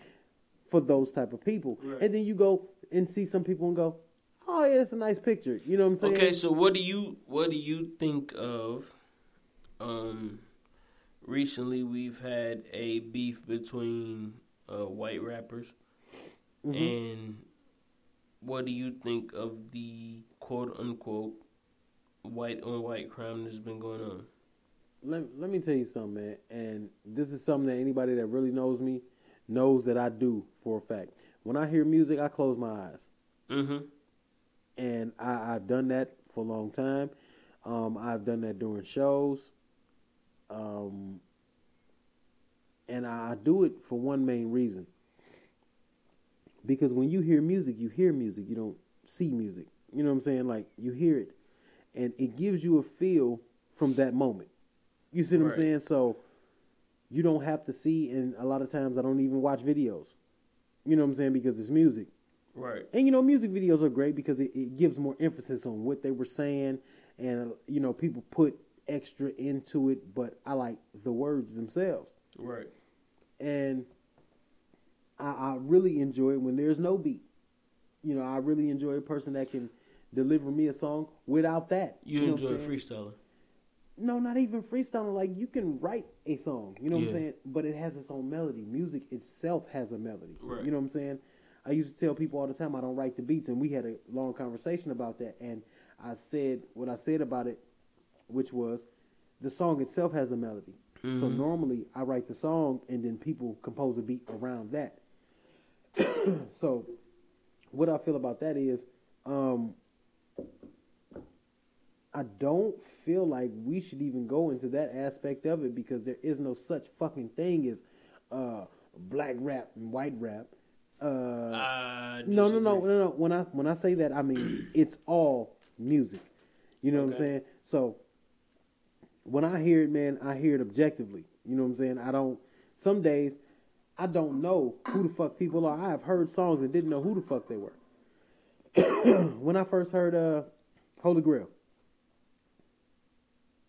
for those type of people. Right. And then you go and see some people and go, Oh yeah, that's a nice picture. You know what I'm saying? Okay, so what do you what do you think of? Um, recently we've had a beef between uh, white rappers, Mm-hmm. and what do you think of the quote unquote white on white crime that's been going on? Let, let me tell you something, man. And this is something that anybody that really knows me knows that I do for a fact. When I hear music, I close my eyes. Mm-hmm. And I, I've done that for a long time. Um, I've done that during shows. Um, and I do it for one main reason. Because when you hear music, you hear music. You don't see music. You know what I'm saying? Like, you hear it. And it gives you a feel from that moment. You see what Right. I'm saying? So you don't have to see, and a lot of times I don't even watch videos. You know what I'm saying? Because it's music. Right. And you know, music videos are great because it, it gives more emphasis on what they were saying, and uh, you know, people put extra into it. But I like the words themselves, Right. and I, I really enjoy it when there's no beat. You know, I really enjoy a person that can deliver me a song without that. You, know what I'm enjoy saying? freestyling. No, not even freestyling. Like you can write a song, you know what I'm saying? But it has its own melody. Music itself has a melody. Right. You know what I'm saying? I used to tell people all the time I don't write the beats, and we had a long conversation about that. And I said what I said about it which was the song itself has a melody. So normally I write the song and then people compose a beat around that. so what I feel about that is um I don't feel like we should even go into that aspect of it because there is no such fucking thing as uh black rap and white rap. Uh no, no, no, no, no. When I when I say that, I mean it's all music. You know what I'm saying? So when I hear it, man, I hear it objectively. You know what I'm saying? I don't. Some days I don't know who the fuck people are. I have heard songs and didn't know who the fuck they were. when I first heard uh, Holy Grail,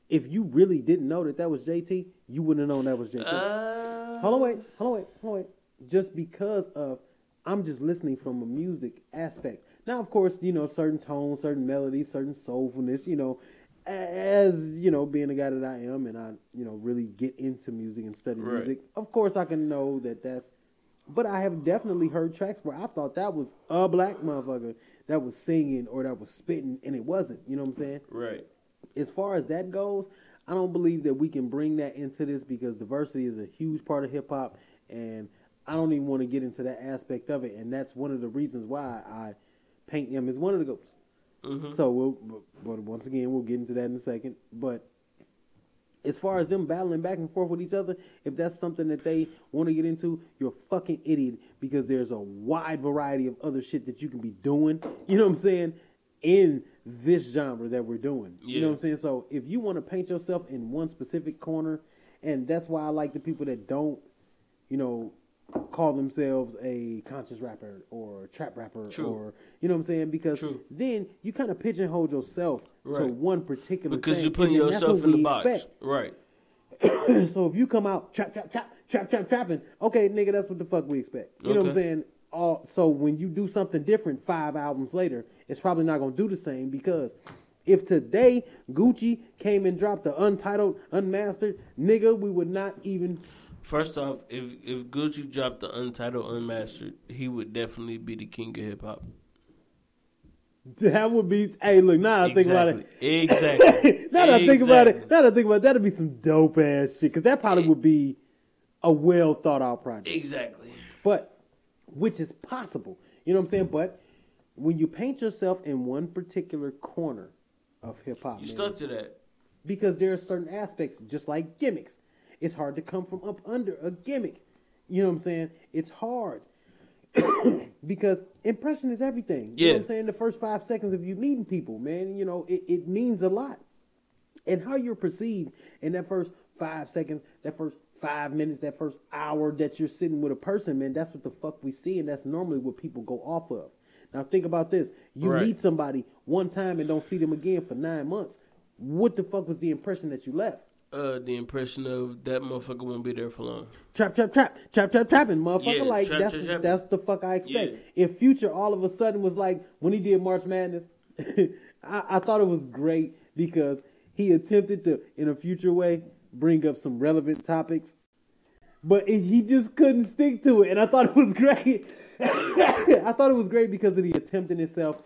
if you really didn't know that that was JT, you wouldn't have known that was JT. Uh, Hold on, wait, hold on, wait, hold on, wait. Just because of, I'm just listening from a music aspect. Now, of course, you know, certain tones, certain melodies, certain soulfulness, you know, as, you know, being the guy that I am and I, you know, really get into music and study Right. music, of course I can know that that's, but I have definitely heard tracks where I thought that was a black motherfucker that was singing or that was spitting and it wasn't, you know what I'm saying? Right. As far as that goes, I don't believe that we can bring that into this because diversity is a huge part of hip hop, and I don't even want to get into that aspect of it. And that's one of the reasons why I paint him as one of the goats. Mhm. So we'll, but once again, we'll get into that in a second. But as far as them battling back and forth with each other, if that's something that they want to get into, you're a fucking idiot because there's a wide variety of other shit that you can be doing. You know what I'm saying? In this genre that we're doing. You know what I'm saying? So if you want to paint yourself in one specific corner, and that's why I like the people that don't, you know, call themselves a conscious rapper or trap rapper True. or you know what I'm saying? Because True. then you kind of pigeonhole yourself to one particular Because thing, you're putting and then that's yourself in the box. expect. Right. so if you come out trap trap trap trap trap trapping, okay, nigga, that's what the fuck we expect. You know what I'm saying? All so when you do something different five albums later, it's probably not gonna do the same because if today Gucci came and dropped the untitled, unmastered, nigga, we would not even First off, if if Gucci dropped the untitled, unmastered, he would definitely be the king of hip hop. that would be hey look now that I think about it. Exactly. now that I think about it, now that I think about it, that'd be some dope ass shit. Cause that probably would be a well thought out project. Exactly. but which is possible. You know what I'm saying? But when you paint yourself in one particular corner of hip hop, You man, stuck to that. because there are certain aspects, just like gimmicks. It's hard to come from up under a gimmick. You know what I'm saying? It's hard. because impression is everything. You know Yeah. what I'm saying? The first five seconds of you meeting people, man, you know, it, it means a lot. And how you're perceived in that first five seconds, that first five minutes, that first hour that you're sitting with a person, man, that's what the fuck we see, and that's normally what people go off of. Now think about this. You Right. meet somebody one time and don't see them again for nine months. What the fuck was the impression that you left? Uh, the impression of that motherfucker won't be there for long. Trap, trap, trap, trap, trap, trapping, motherfucker. Yeah, like trap, that's trap, that's the fuck I expect. Yeah. If Future all of a sudden was like when he did March Madness, I, I thought it was great because he attempted to, in a future way, bring up some relevant topics, but it, he just couldn't stick to it, and I thought it was great. I thought it was great because of the attempt in itself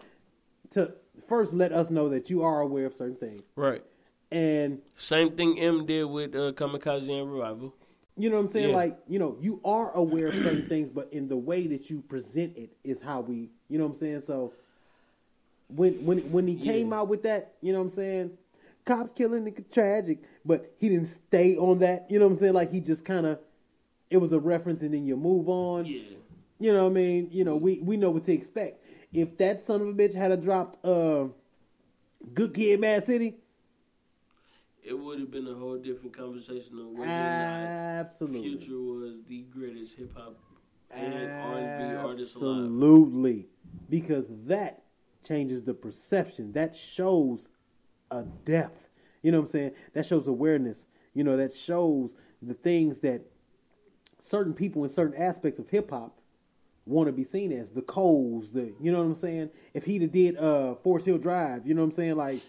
to first let us know that you are aware of certain things, Right. and Same thing M did with uh, Kamikaze and Revival. You know what I'm saying? Yeah. Like, you know, you are aware of certain things, but in the way that you present it is how we, you know what I'm saying? So when when when he came Yeah. out with that, you know what I'm saying? Cops killing nigga tragic, but he didn't stay on that. You know what I'm saying? Like he just kind of, it was a reference, and then you move on. Yeah. You know what I mean? You know, we we know what to expect. If that son of a bitch had a dropped uh, Good Kid, Mad City, It would have been a whole different conversation on whether or not absolutely. Future was the greatest hip hop and R&B artist alive. Absolutely. Because that changes the perception. That shows a depth. You know what I'm saying? That shows awareness. You know, that shows the things that certain people in certain aspects of hip hop want to be seen as. The Coles, the you know what I'm saying? If he'd have did uh Forest Hill Drive, you know what I'm saying? Like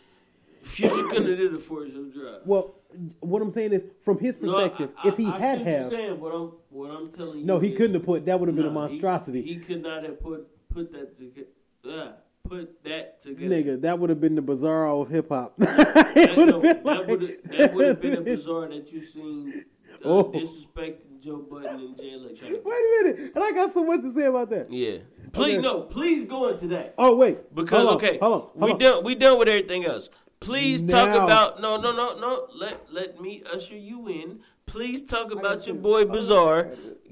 Future couldn't have did a Forest Hill Drive. well what I'm saying is from his perspective, I- if he I- I had have saying, what I'm what I'm telling you. no, he is- couldn't have put that would have been a Nah, he- monstrosity. He, could not have put put that together. uh, put that together. Nigga, that would have been the bizarro of hip hop. that, no, that would have been a bizarre that you seen uh, Oh. disrespecting Joe Budden and Jay Electronica. Wait a minute, and I got so much to say about that. Yeah. Please Okay. no, please go into that. Oh wait, Because Hold on, okay, hold on, hold we on. done we done with everything else. Please talk about no no no no. Let let me usher you in. Please talk about your boy Bizarre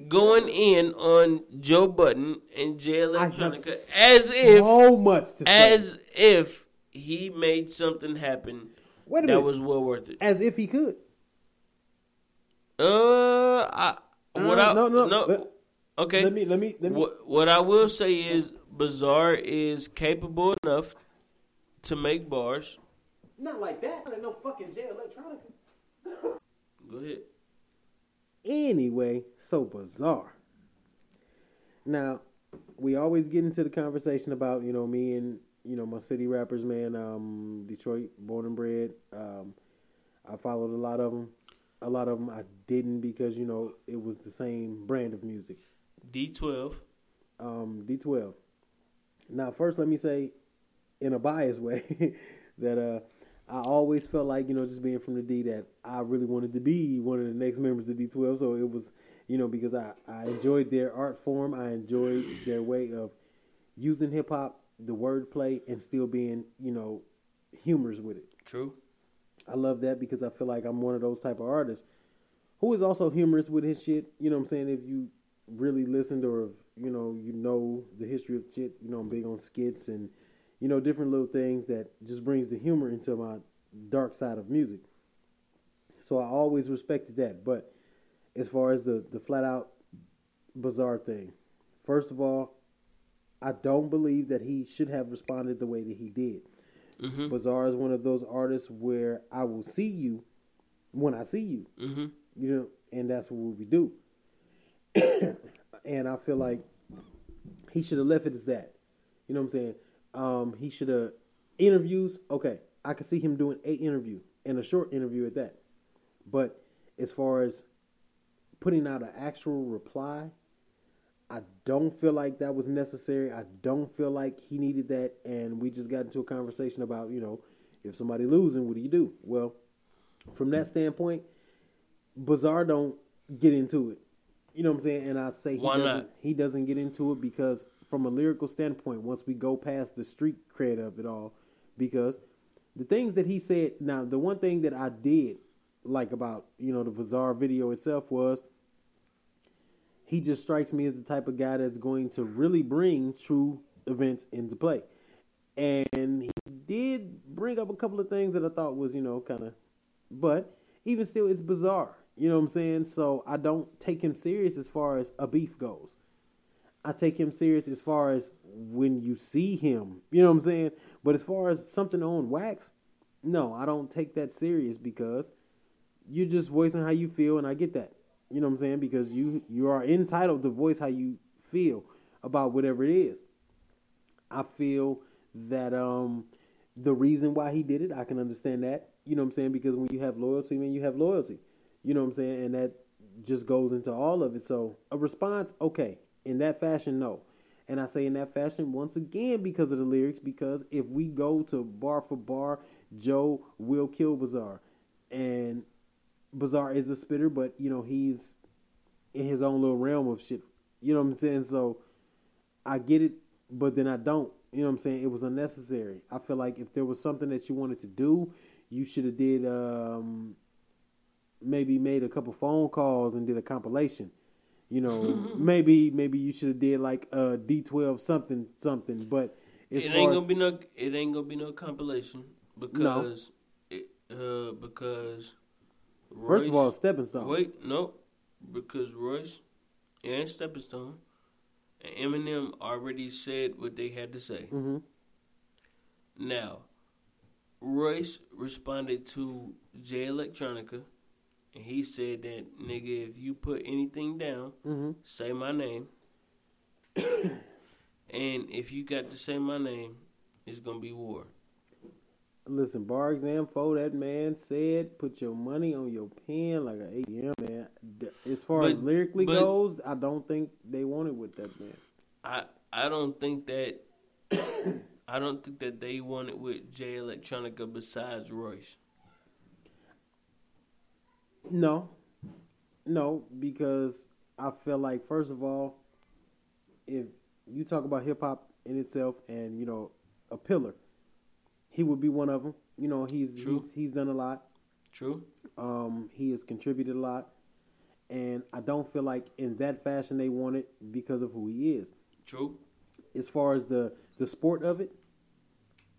going in on Joe Budden and Jay Electronica as if so much to say. as if he made something happen Wait a that minute. was well worth it. as if he could. Uh, I, what Uh, I no, no, no okay. Let me let me let me. What what I will say is Bizarre is capable enough to make bars. Not like that. No fucking Jay Electronica. Go ahead. Anyway, so bizarre. Now, we always get into the conversation about, you know, me and, you know, my city rappers, man, um, Detroit, born and bred. Um, I followed a lot of them. A lot of them I didn't because, you know, it was the same brand of music. D twelve. Um, D12. Now, first, let me say, in a biased way, that uh, I always felt like, you know, just being from the D, that I really wanted to be one of the next members of D12. So it was, you know, because I, I enjoyed their art form, I enjoyed their way of using hip hop, the wordplay, and still being, you know, humorous with it. True. I love that because I feel like I'm one of those type of artists who is also humorous with his shit. You know what I'm saying? If you really listened or if, you know, you know the history of shit, you know, I'm big on skits and, you know, different little things that just brings the humor into my dark side of music. So I always respected that. But as far as the, the flat out bizarre thing, first of all, I don't believe that he should have responded the way that he did. Mm-hmm. Bizarre is one of those artists where I will see you when I see you, Mm-hmm. you know, and that's what we do. and I feel like he should have left it as that. You know what I'm saying? Um, he should have interviews. Okay, I could see him doing a interview and a short interview at that. But as far as putting out an actual reply, I don't feel like that was necessary. I don't feel like he needed that. And we just got into a conversation about, you know, if somebody losing, what do you do? Well, from that standpoint, Bizarre don't get into it. You know what I'm saying? And I say he Why doesn't, not? he doesn't get into it because from a lyrical standpoint, once we go past the street cred of it all, because the things that he said, now the one thing that I did like about, you know, the Bizarre video itself was he just strikes me as the type of guy that's going to really bring true events into play. And he did bring up a couple of things that I thought was, you know, kind of, but even still, it's bizarre. You know what I'm saying? So I don't take him serious as far as a beef goes. I take him serious as far as when you see him. You know what I'm saying? But as far as something on wax, no, I don't take that serious because you're just voicing how you feel, and I get that. You know what I'm saying? Because you you are entitled to voice how you feel about whatever it is. I feel that um the reason why he did it, I can understand that. You know what I'm saying? Because when you have loyalty, man, you have loyalty. You know what I'm saying? And that just goes into all of it. So a response, okay. In that fashion, no. And I say in that fashion once again because of the lyrics, because if we go to bar for bar, Joe will kill Bizarre. And Bizarre is a spitter, but you know, he's in his own little realm of shit. You know what I'm saying? So I get it, but then I don't. You know what I'm saying? It was unnecessary. I feel like if there was something that you wanted to do, you should have did um maybe made a couple phone calls and did a compilation. You know, maybe maybe you should have did like uh D12 something something, but It ain't gonna be no. It ain't gonna be no compilation because it, uh because. first of all, Royce- stepping stone. Wait, no, because Royce and Stepping Stone and Eminem already said what they had to say. hmm Now, Royce responded to Jay Electronica, and he said that nigga, if you put anything down, hmm say my name, and if you got to say my name, it's gonna be war. Listen, bar exam for that man said, put your money on your pen like an ATM, man. As far as lyrically but- goes, I don't think they want it with that man. I I don't think that I don't think that they want it with Jay Electronica besides Royce. No, no, because I feel like first of all, if you talk about hip hop in itself and you know a pillar, he would be one of them. You know, he's he's, he's done a lot. True. Um, he has contributed a lot, and I don't feel like in that fashion they want it because of who he is. True. As far as the the sport of it,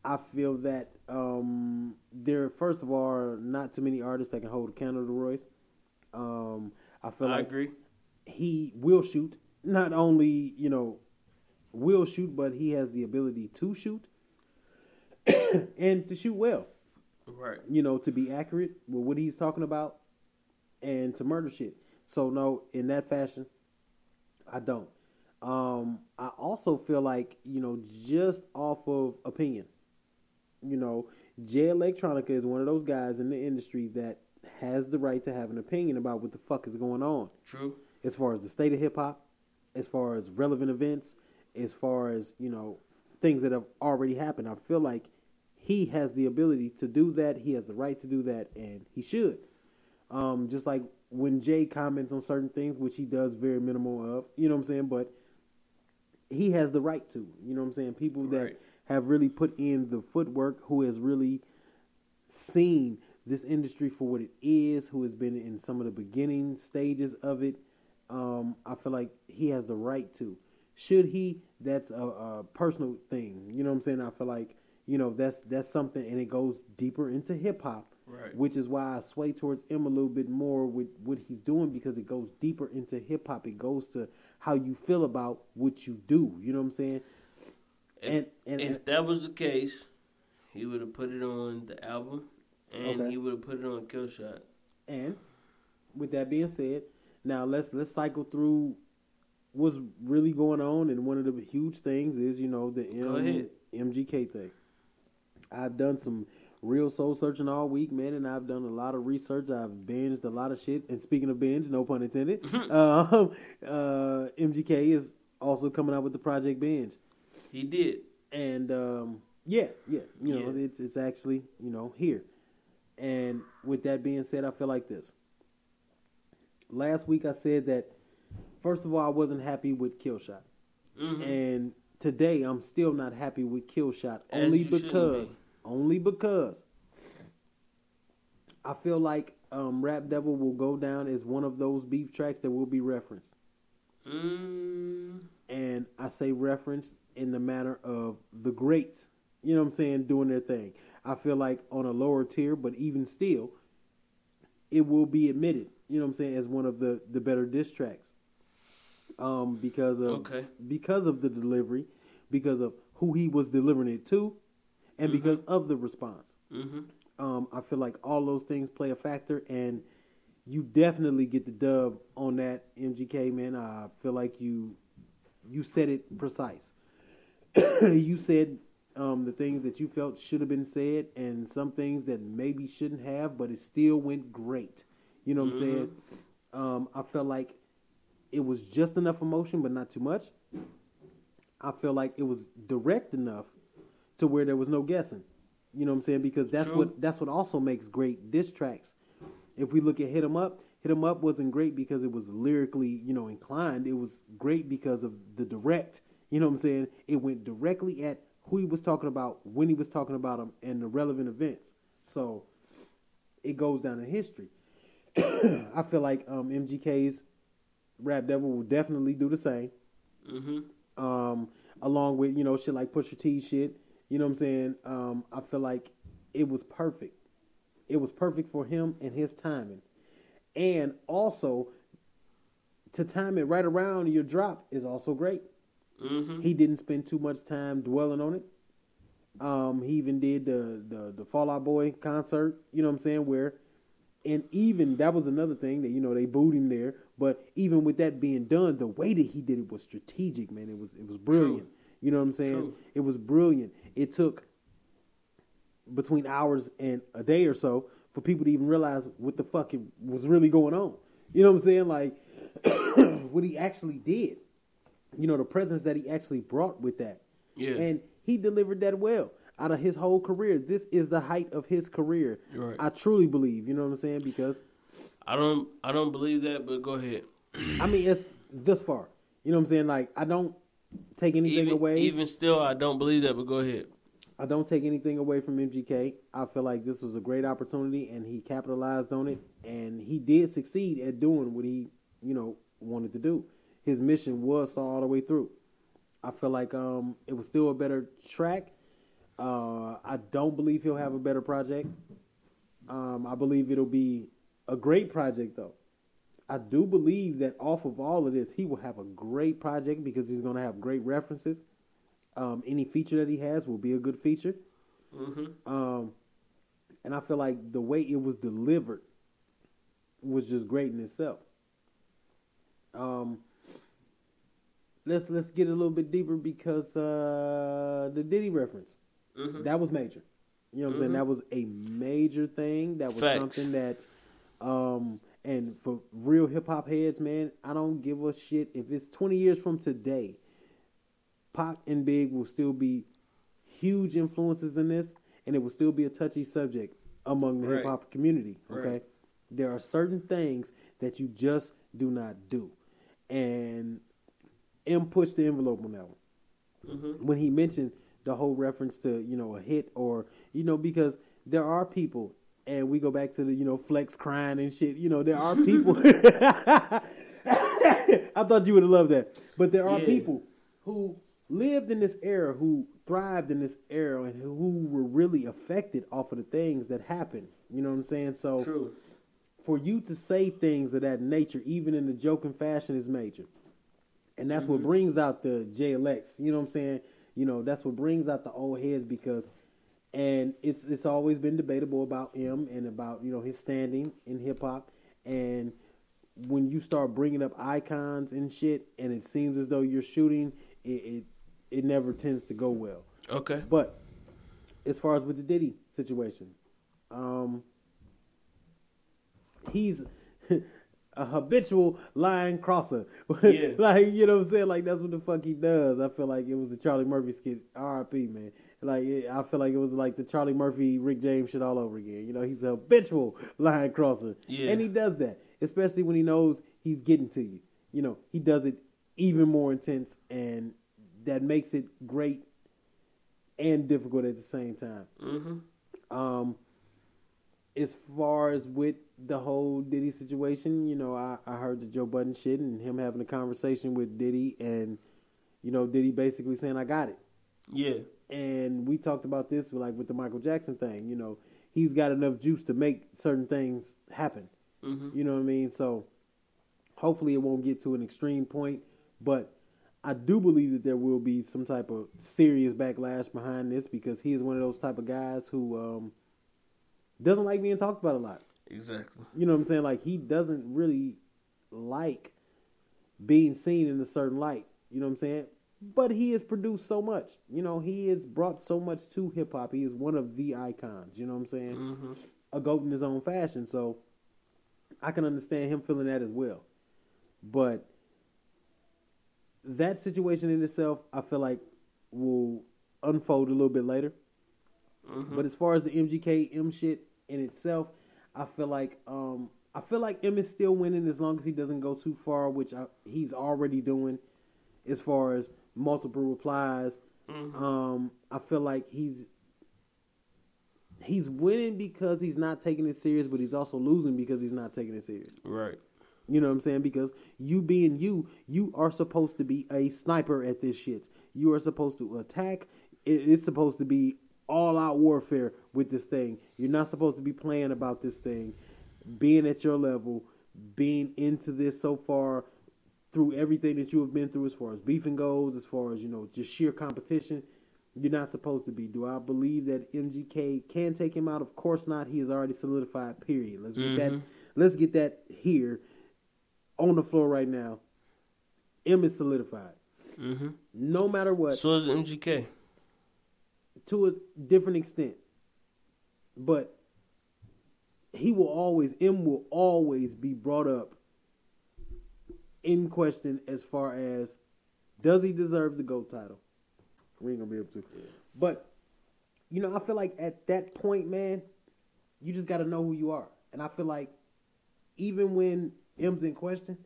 I feel that um, there first of all are not too many artists that can hold a candle to Royce. Um, I feel I like agree. he will shoot. Not only you know will shoot, but he has the ability to shoot and to shoot well. Right. You know, to be accurate with what he's talking about and to murder shit. So no, in that fashion, I don't. Um, I also feel like you know, just off of opinion, you know, Jay Electronica is one of those guys in the industry that has the right to have an opinion about what the fuck is going on True. as far as the state of hip hop, as far as relevant events, as far as you know things that have already happened. I feel like he has the ability to do that. He has the right to do that, and he should. Um, just like when Jay comments on certain things, which he does very minimal of, you know what I'm saying, but he has the right to. You know what I'm saying? People that Right. Have really put in the footwork, who has really seen this industry for what it is, who has been in some of the beginning stages of it, um, I feel like he has the right to. Should he? That's a, a personal thing. You know what I'm saying? I feel like you know that's that's something, and it goes deeper into hip hop, Right. which is why I sway towards him a little bit more with what he's doing because it goes deeper into hip hop. It goes to how you feel about what you do. You know what I'm saying? And, And- if that was the case, he would have put it on the album, and Okay. he would have put it on Killshot. And with that being said, now let's let's cycle through what's really going on. And one of the huge things is you know the M- MGK thing. I've done some real soul searching all week, man, and I've done a lot of research. I've binged a lot of shit. And speaking of binge, no pun intended, um, uh, MGK is also coming out with the Project Binge He did. and um, yeah, yeah, you know, Yeah. it's it's actually you know here. And with that being said, I feel like this. Last week I said that first of all I wasn't happy with Killshot, Mhm. and today I'm still not happy with Killshot As only because be. only because I feel like um, Rap Devil will go down as one of those beef tracks that will be referenced Mm, and I say reference in the manner of the greats, you know what I'm saying, doing their thing. I feel like on a lower tier, but even still, it will be admitted, you know what I'm saying, as one of the, the better diss tracks. Um, because of Okay. because of the delivery, because of who he was delivering it to, and because of the response. hmm Um, I feel like all those things play a factor, and you definitely get the dub on that MGK man. I feel like you you said it precise. you said um, the things that you felt should have been said, and some things that maybe shouldn't have, but it still went great. You know what I'm saying? Um, I felt like it was just enough emotion, but not too much. I feel like it was direct enough to where there was no guessing. You know what I'm saying? Because that's True. what that's what also makes great diss tracks. If we look at Hit 'em Up, Hit 'em Up wasn't great because it was lyrically, you know, inclined. It was great because of the direct. You know what I'm saying? It went directly at who he was talking about, when he was talking about them, and the relevant events. So it goes down in history. I feel like um, MGK's Rap Devil will definitely do the same hmm um, along with you know shit like Pusha T shit. You know what I'm saying? Um, I feel like it was perfect. It was perfect for him and his timing, and also to time it right around your drop is also great. Hmm He didn't spend too much time dwelling on it. Um, he even did the the the Fall Out Boy concert. You know what I'm saying? Where, and even that was another thing that you know they booed him there. But even with that being done, the way that he did it was strategic, man. It was it was brilliant. You know what I'm saying? True. It was brilliant. It took between hours and a day or so for people to even realize what the fuck it was really going on. You know what I'm saying? Like what he actually did. You know the presence that he actually brought with that. Yeah. And he delivered that well out of his whole career. This is the height of his career. Right. I truly believe. You know what I'm saying? Because I don't I don't believe that, but go ahead. I mean, it's this far. You know what I'm saying? Like I don't take anything Even, away. even still, I don't believe that, but go ahead. I don't take anything away from MGK. I feel like this was a great opportunity, and he capitalized on it, and he did succeed at doing what he, you know, wanted to do. His mission was saw all the way through. I feel like um, it was still a better track. Uh, I don't believe he'll have a better project. Um, I believe it'll be a great project, though. I do believe that off of all of this, he will have a great project because he's going to have great references. Um, any feature that he has will be a good feature. Mm-hmm. Um, and I feel like the way it was delivered was just great in itself. Um, let's let's get a little bit deeper because uh, the Diddy reference Mm-hmm. that was major. You know what I'm saying? Mhm. That was a major thing. That was Facts. something that, um, and for real hip hop heads, man, I don't give a shit if it's 20 years from today. Pac and Big will still be huge influences in this, and it will still be a touchy subject among the Right. hip hop community. Okay, Right. there are certain things that you just do not do, and M pushed the envelope on that one Mm-hmm. when he mentioned the whole reference to you know a hit or you know because there are people and we go back to the you know flex crying and shit you know there are people i thought you would have loved that but there are Yeah. people who lived in this era who thrived in this era and who were really affected off of the things that happened you know what i'm saying so True. for you to say things of that nature, even in a joking fashion, is major. And that's what brings out the JLX. You know what I'm saying? You know, that's what brings out the old heads because and it's it's always been debatable about him and about, you know, his standing in hip hop and when you start bringing up icons and shit and it seems as though you're shooting, it it, it never tends to go well. Okay. But as far as with the Diddy situation, um, he's a habitual line crosser. Yeah. like you know what I'm saying? Like that's what the fuck he does. I feel like it was the Charlie Murphy skit. R.I.P. Man. Like it, I feel like it was like the Charlie Murphy Rick James shit all over again. You know, he's a habitual line crosser, Yeah. and he does that, especially when he knows he's getting to you. You know, he does it even more intense, and that makes it great and difficult at the same time. Mm-hmm. Um, as far as with the whole Diddy situation, you know, I, I heard the Joe Budden shit and him having a conversation with Diddy, and you know, Diddy basically saying, "I got it." Yeah. And we talked about this, like with the Michael Jackson thing. You know, he's got enough juice to make certain things happen. Mm-hmm. You know what I mean? So hopefully it won't get to an extreme point, but I do believe that there will be some type of serious backlash behind this because he is one of those type of guys who um, doesn't like being talked about a lot. Exactly. You know what I'm saying? Like he doesn't really like being seen in a certain light. You know what I'm saying? But he has produced so much. You know, he has brought so much to hip hop. He is one of the icons. You know what I'm saying? Mm-hmm. a goat in his own fashion. So I can understand him feeling that as well. But that situation in itself, I feel like will unfold a little bit later. Mm-hmm. But as far as the MGK M shit in itself, I feel like um I feel like M is still winning as long as he doesn't go too far, which I, he's already doing. As far as multiple replies, Mm-hmm. um, I feel like he's he's winning because he's not taking it serious, but he's also losing because he's not taking it serious. Right. You know what I'm saying? Because you being you, you are supposed to be a sniper at this shit. You are supposed to attack. It- It's supposed to be all out warfare with this thing. You're not supposed to be playing about this thing. Being at your level, being into this so far through everything that you have been through as far as beefing goes, as far as, you know, just sheer competition, you're not supposed to be. Do I believe that MGK can take him out? Of course not. He is already solidified, period. Let's get that Mhm. let's get that here on the floor right now. M is solidified. Mm-hmm. No matter what, So is MGK. To a different extent. But he will always M will always be brought up in question as far as does he deserve the GOAT title? We ain't gonna be able to. But you know, I feel like at that point, man, you just got to know who you are, and I feel like even when M's in question,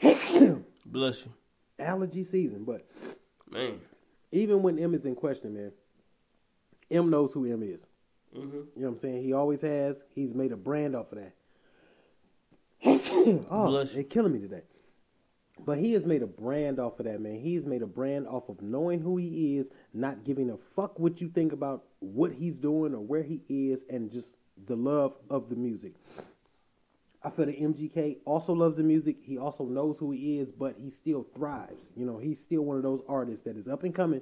Bless you, allergy season, but man. Even when M is in question, man, M knows who M is. Mm-hmm. You know what I'm saying? He always has. He's made a brand off of that. oh, you. they're killing me today. But he has made a brand off of that, man. He's made a brand off of knowing who he is, not giving a fuck what you think about what he's doing or where he is, and just the love of the music. I feel that MGK also loves the music. He also knows who he is, but he still thrives. You know, he's still one of those artists that is up and coming,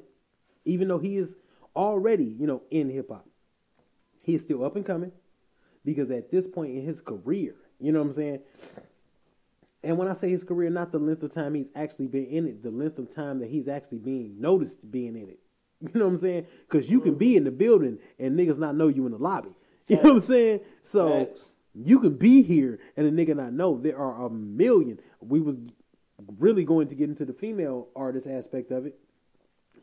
even though he is already, you know, in hip hop. He is still up and coming because at this point in his career, you know what I'm saying? And when I say his career, not the length of time he's actually been in it, the length of time that he's actually being noticed being in it. You know what I'm saying? Because you can be in the building and niggas not know you in the lobby. You know what I'm saying? So Facts. You can be here and a nigga not know. There are a million. We was really going to get into the female artist aspect of it.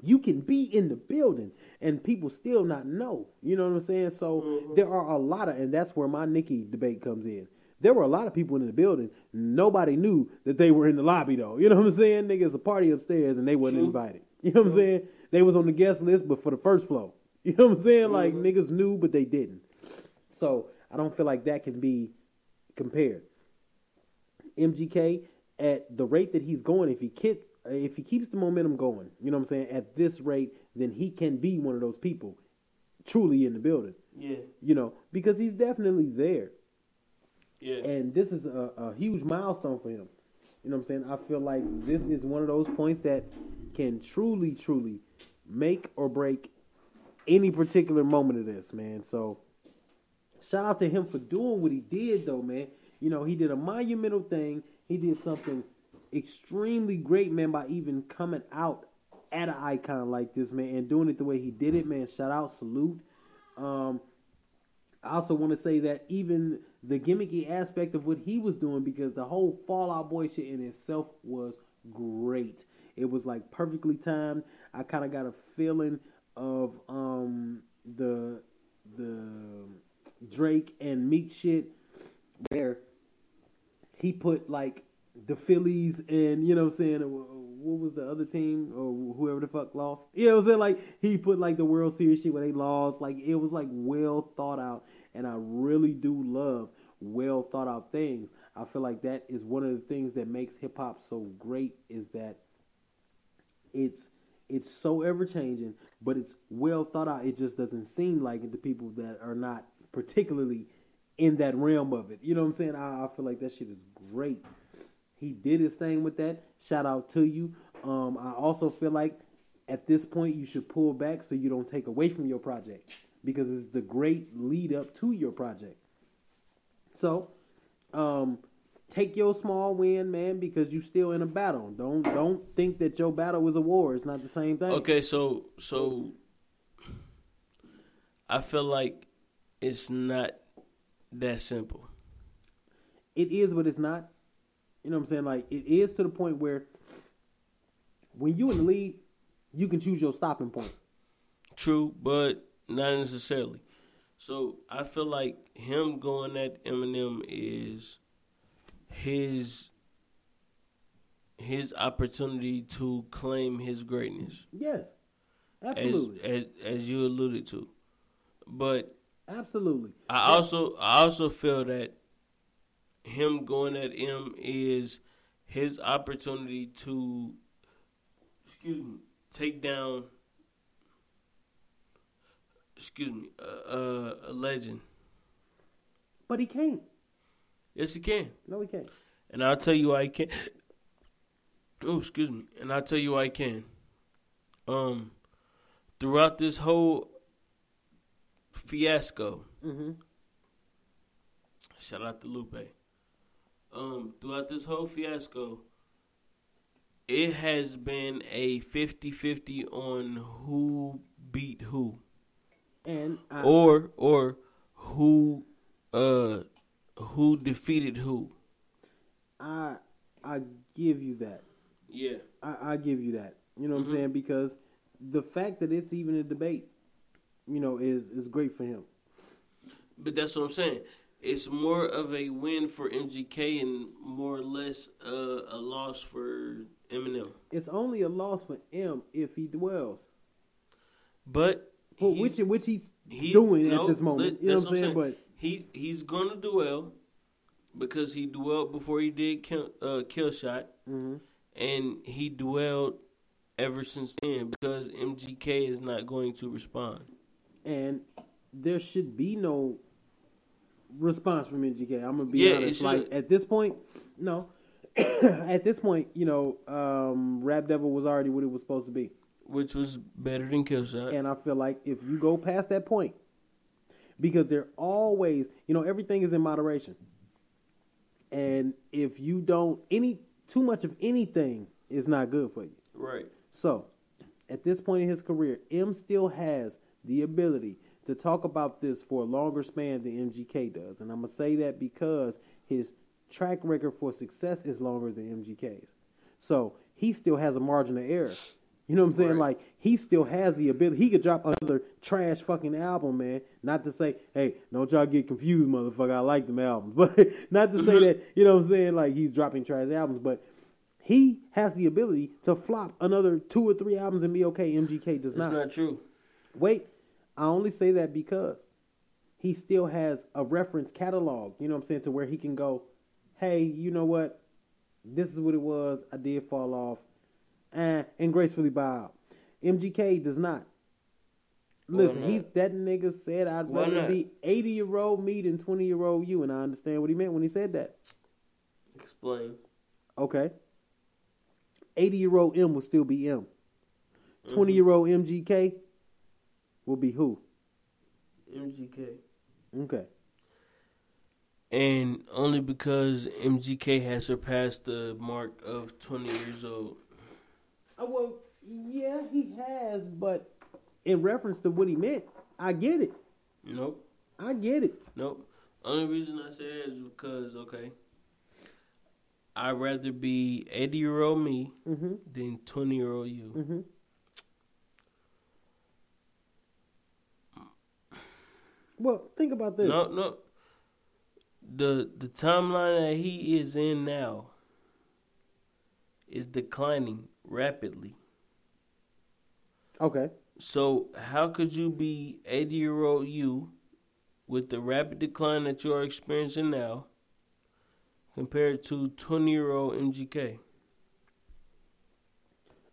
You can be in the building and people still not know. You know what I'm saying? So mm-hmm. there are a lot of, and that's where my Nicki debate comes in. There were a lot of people in the building. Nobody knew that they were in the lobby though. You know what I'm saying? Niggas a party upstairs and they wasn't True. invited. You know what I'm saying? They was on the guest list, but for the first flow. You know what I'm saying? Like mm-hmm. niggas knew, but they didn't. So I don't feel like that can be compared. MGK at the rate that he's going, if he keep, if he keeps the momentum going, you know what I'm saying, at this rate, then he can be one of those people truly in the building. Yeah, You know, because he's definitely there. yeah. And this is a, a huge milestone for him. You know what I'm saying? I feel like this is one of those points that can truly, truly make or break any particular moment of this, man. So shout out to him for doing what he did though, man. You know, he did a monumental thing. He did something extremely great, man, by even coming out at an icon like this, man, and doing it the way he did it, man. Shout out, salute. Um, I also want to say that even the gimmicky aspect of what he was doing, because the whole Fall Out Boy shit in itself was great. It was like perfectly timed. I kind of got a feeling of um the the Drake and Meek shit where he put like the Phillies and you know what I'm saying what was the other team or whoever the fuck lost. You know what I'm saying? Like he put like the World Series shit where they lost. Like it was like well thought out and I really do love well thought out things. I feel like that is one of the things that makes hip hop so great is that it's it's so ever changing, but it's well thought out. It just doesn't seem like it to people that are not particularly in that realm of it. You know what I'm saying? I, I feel like that shit is great. He did his thing with that. Shout out to you. Um, I also feel like at this point you should pull back so you don't take away from your project because it's the great lead up to your project. So, um, take your small win, man, because you still in a battle. Don't don't think that your battle is a war. It's not the same thing. Okay, so so I feel like it's not that simple. It is, but it's not. You know what I'm saying? Like it is to the point where when you in the lead, you can choose your stopping point. True, but not necessarily. So I feel like him going at Eminem is his his opportunity to claim his greatness, Yes, as absolutely, as as you alluded to. But absolutely. I also I also feel that him going at M is his opportunity to excuse me take down excuse me uh, uh, a legend. But he can't. Yes, he can, No, he can't. and I'll tell you why he can't. Oh, excuse me, and I'll tell you why he can. Um, throughout this whole fiasco, Mm-hmm. Shout out to Lupe. Um, throughout this whole fiasco, it has been a 50-50 on who beat who. And I, Or or who uh who defeated who. I I give you that. Yeah. I, I give you that. You know what I'm saying? Because the fact that it's even a debate, you know, is is great for him. But that's what I'm saying. It's more of a win for MGK and more or less uh, a loss for Eminem. It's only a loss for M if he dwells, But Well, he's- which which he's he- doing no, at this moment. that- You know what I'm saying? But he he's gonna dwell because he dwelled before he did kill, uh, kill shot, Mm-hmm. and he dwelled ever since then because MGK is not going to respond. And there should be no response from MGK. I'm gonna be Yeah, honest. Like at this point, no. at this point, you know, um, Rap Devil was already what it was supposed to be, Which was better than kill shot. and I feel like if you go past that point, because they're always, you know, everything is in moderation, and if you don't any too much of anything is not good for you. right. So, at this point in his career, M still has the ability to talk about this for a longer span than MGK does. And I'm going to say that because his track record for success is longer than MGK's. So, he still has a margin of error. You know what I'm saying? Right. Like, he still has the ability. He could drop another trash fucking album, man. Not to say, hey, don't y'all get confused, motherfucker. I like them albums. But not to say mm-hmm. that, you know what I'm saying? Like, he's dropping trash albums. But he has the ability to flop another two or three albums and be okay. MGK does not. It's not true. Wait, I only say that because he still has a reference catalog, you know what I'm saying, to where he can go, hey, you know what? This is what it was. I did fall off. Eh, and gracefully bow out. MGK does not. Listen, he that nigga said I'd Why rather not? be 80 year old me than 20 year old you, and I understand what he meant when he said that. Explain. Okay. 80 year old M will still be M. 20 year old MGK will be who? MGK. Okay. And only because MGK has surpassed the mark of 20 years old. Uh, well, yeah, he has, but in reference to what he meant, I get it. Nope. I get it. Nope. Only reason I say that is because, okay, I'd rather be 80 year old me Mm-hmm. than 20 year old you. Mm-hmm. Well, think about this. No, no. The the timeline that he is in now is declining rapidly. Okay. So how could you be 80 year old you with the rapid decline that you are experiencing now compared to 20 year old MGK?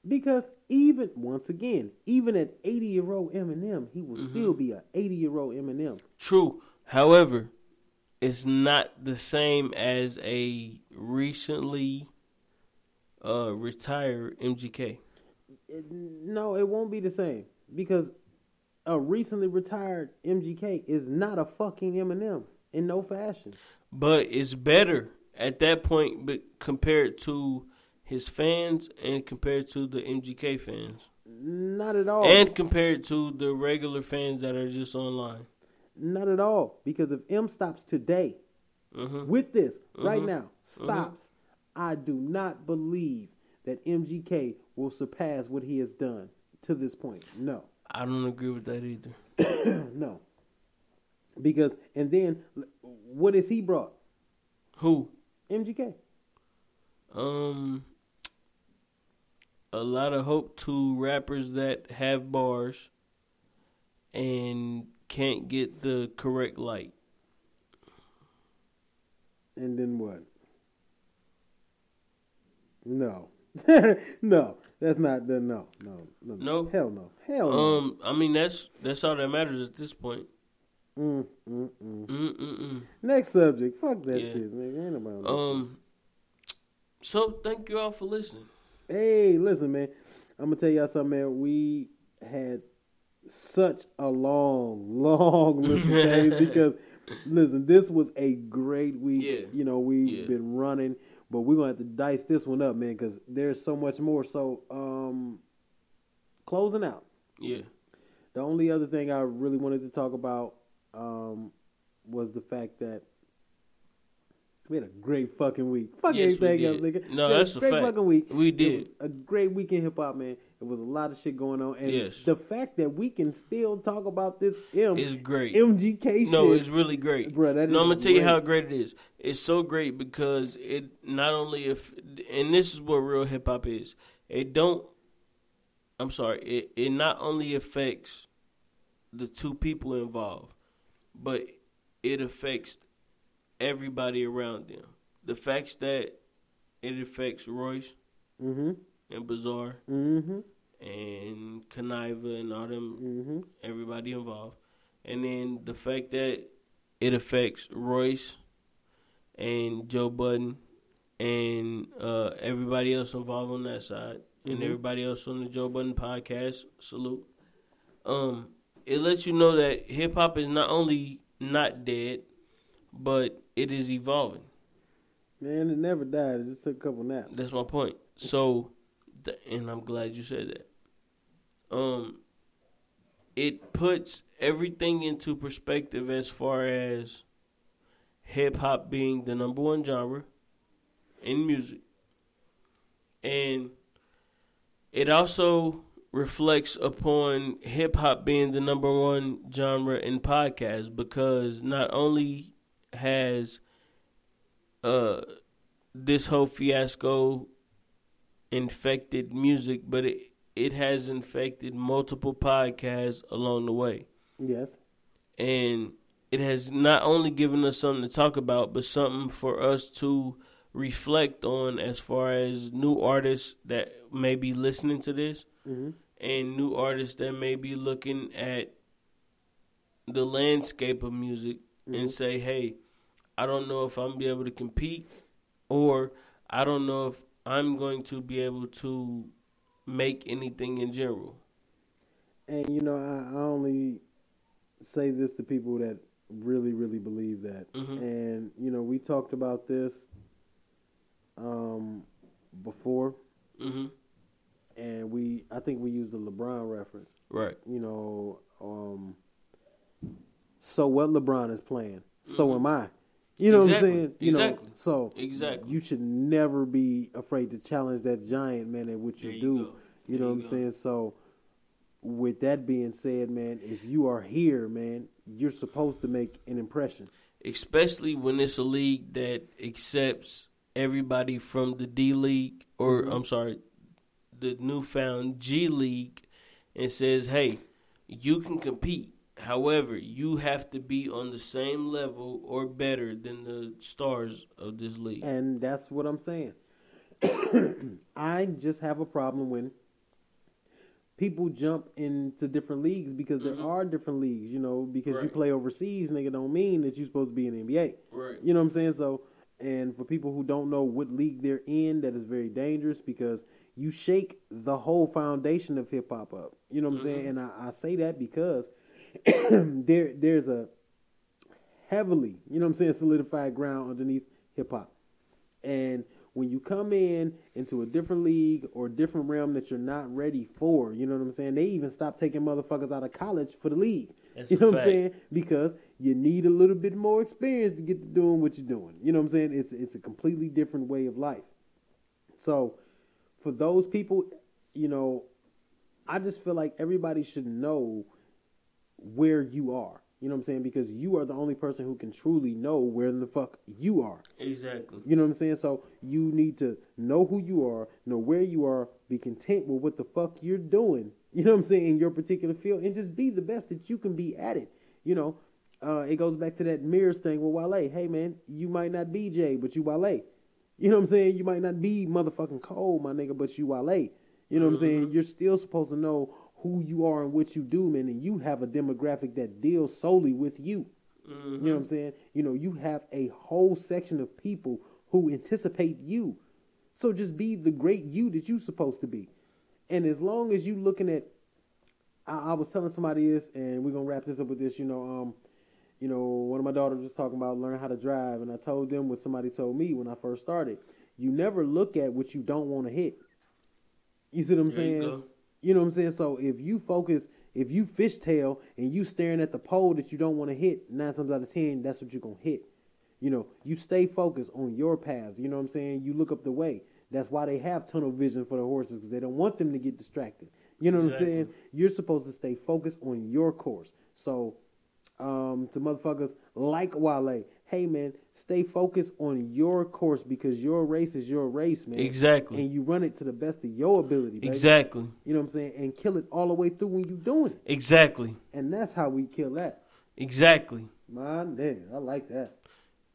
Because even once again, even at 80 year old Eminem, he will Mm-hmm. still be a 80 year old Eminem. True. However, it's not the same as a recently uh, retired MGK. No, it won't be the same because a recently retired MGK is not a fucking Eminem in no fashion. But it's better at that point but compared to his fans and compared to the MGK fans. Not at all. And compared to the regular fans that are just online. Not at all. Because if M stops today hmm with this right Mhm. now, stops, I do not believe that MGK will surpass what he has done to this point. No. I don't agree with that either. no. Because and then what has he brought? Who? MGK. Um, a lot of hope to rappers that have bars and can't get the correct light. And then what? No. no. That's not the no. No. No. No? Hell no. Hell no. Um, I mean that's that's all that matters at this point. Mm, mm, mm. Mm mm mm. Next subject. Fuck that Yeah. shit, nigga. Ain't nobody Um. So thank you all for listening. Hey, listen, man. I'm gonna tell y'all something, man. We had such a long, long list of because listen, this was a great week. Yeah. You know, we've Yeah. been running, but we're gonna have to dice this one up, man, because there's so much more. So, um, closing out. Yeah. The only other thing I really wanted to talk about um, was the fact that We had a great fucking week. Fuck Yes, we anything else, nigga. No, that's a great fact. fucking week. We did. a great week in hip hop, man. It was a lot of shit going on, and Yes. the fact that we can still talk about this M It's great. MGK shit. No, it's really great. That no, is I'm gonna tell you how great it is. It's so great because it not only if and this is what real hip hop is. It don't. I'm sorry. It it not only affects the two people involved, but it affects everybody around them. The facts that it affects Royce Mm-hmm. and Bizarre Mm-hmm. and Kuniva and all them Mm-hmm. everybody involved. And then the fact that it affects Royce and Joe Budden and uh, everybody else involved on that side and Mhm. everybody else on the Joe Budden podcast. Salute. Um, it lets you know that hip hop is not only not dead, but it is evolving. Man, it never died. It just took a couple naps. That's my point. So, and I'm glad you said that. Um, it puts everything into perspective as far as hip hop being the number one genre in music, and it also reflects upon hip hop being the number one genre in podcasts because not only has uh this whole fiasco infected music, but it it has infected multiple podcasts along the way. Yes. And it has not only given us something to talk about, but something for us to reflect on as far as new artists that may be listening to this Mm-hmm. and new artists that may be looking at the landscape of music and say, "Hey, I don't know if I'm be able to compete, or I don't know if I'm going to be able to make anything in general." And you know, I, I only say this to people that really, really believe that. Mhm. And you know, we talked about this um, before, hmm and we I think we used the LeBron reference. Right. You know, um, so what LeBron is playing, so Mhm. am I. You know Exactly. what I'm saying? You Exactly. know, so Exactly. you should never be afraid to challenge that giant man at what you you do. go. You There know you what I'm saying? So, with that being said, man, if you are here, man, you're supposed to make an impression. especially when it's a league that accepts everybody from the D League or Mhm. I'm sorry, the newfound G League and says, "Hey, you can compete. However, you have to be on the same level or better than the stars of this league." And that's what I'm saying. I just have a problem when people jump into different leagues because there Mhm. are different leagues, you know, because you play overseas, nigga, don't mean that you're supposed to be in the NBA. Right. You know what I'm saying? So, and for people who don't know what league they're in, that is very dangerous because you shake the whole foundation of hip hop up. You know what I'm saying? And I, I say that because there there's a heavily, you know what I'm saying, solidified ground underneath hip hop. And when you come in into a different league or different realm that you're not ready for, you know what I'm saying? They even stop taking motherfuckers out of college for the league. That's you know what I'm saying? Because you need a little bit more experience to get to doing what you're doing. You know what I'm saying? It's it's a completely different way of life. So for those people, you know, I just feel like everybody should know where you are. You know what I'm saying? Because you are the only person who can truly know where the fuck you are. Exactly. You know what I'm saying? So you need to know who you are, know where you are, be content with what the fuck you're doing. You know what I'm saying in your particular field, and just be the best that you can be at it. You know, uh, it goes back to that mirrors thing with Wale. Hey man, you might not be Jay, but you Wale. You know what I'm saying? You might not be motherfucking Cole, my nigga, but you Wale. You know what I'm saying? You're still supposed to know who you are and what you do, man, and you have a demographic that deals solely with you. Mhm. You know what I'm saying? You know, you have a whole section of people who anticipate you. So just be the great you that you're supposed to be. And as long as you looking at I, I was telling somebody this and we're gonna wrap this up with this, you know, um, you know, one of my daughters was talking about learning how to drive and I told them what somebody told me when I first started. You never look at what you don't want to hit. You see what I'm There saying? You know what I'm saying? So if you focus, if you fishtail and you staring at the pole that you don't want to hit, nine times out of ten, that's what you're gonna hit. You know, you stay focused on your path. You know what I'm saying? You look up the way. That's why they have tunnel vision for the horses because they don't want them to get distracted. You know what Exactly. I'm saying? You're supposed to stay focused on your course. So, um, to motherfuckers like Wale, hey man, stay focused on your course because your race is your race, man. Exactly. And you run it to the best of your ability, baby. Exactly. You know what I'm saying? And kill it all the way through when you're doing it. Exactly. And that's how we kill that. Exactly. My nigga, I like that.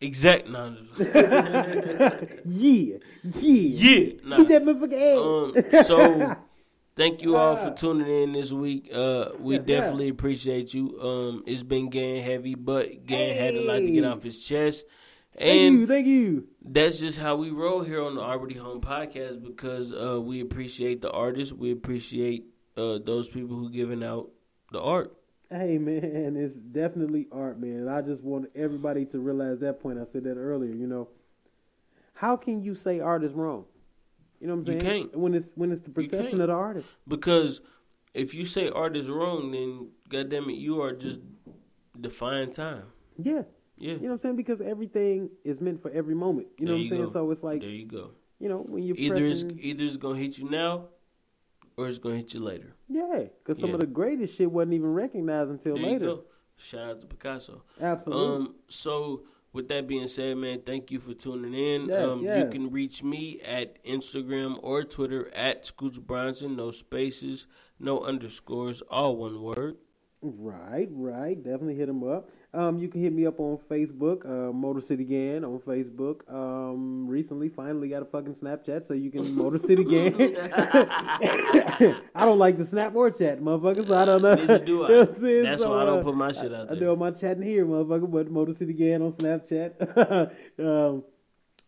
Exact. No, Yeah, yeah. yeah. Nah. Beat that motherfucker Um, so thank you all for tuning in this week. Uh, we Yes, definitely appreciate you. Um, it's been getting heavy, but Gan had a lot to get off his chest. thank you, And thank you. that's just how we roll here on the Already Home podcast because uh, we appreciate the artists. We appreciate uh, those people who giving out the art. Hey man, it's definitely art, man. And I just want everybody to realize that point. I said that earlier. You know, how can you say art is wrong? You know what I'm You saying? can't. When it's when it's the perception of the artist. Because if you say art is wrong, then goddamn it, you are just defying time. Yeah. Yeah. You know what I'm saying? Because everything is meant for every moment. You know There what I'm saying? go. So it's like there you go. you know when you're Either it's either it's gonna hit you now, or it's gonna hit you later. yeah, because some Yeah. of the greatest shit wasn't even recognized until There later. you go. Shout out to Picasso. Absolutely. Um, so with that being said, man, thank you for tuning in. Yes, um, you can reach me at Instagram or Twitter at Scoots Bronson. No spaces, no underscores, all one word. Right, right. Definitely hit him up. Um, you can hit me up on Facebook, uh, Motor City Gan on Facebook. Um, recently, finally got a fucking Snapchat, so you can Motor City Gan. I don't like the Snap or chat, motherfucker, so I don't know. Neither do I. You know what I'm saying? That's So, why I don't uh, put my shit out there. I do all my chatting here, motherfucker, but Motor City Gan on Snapchat. um,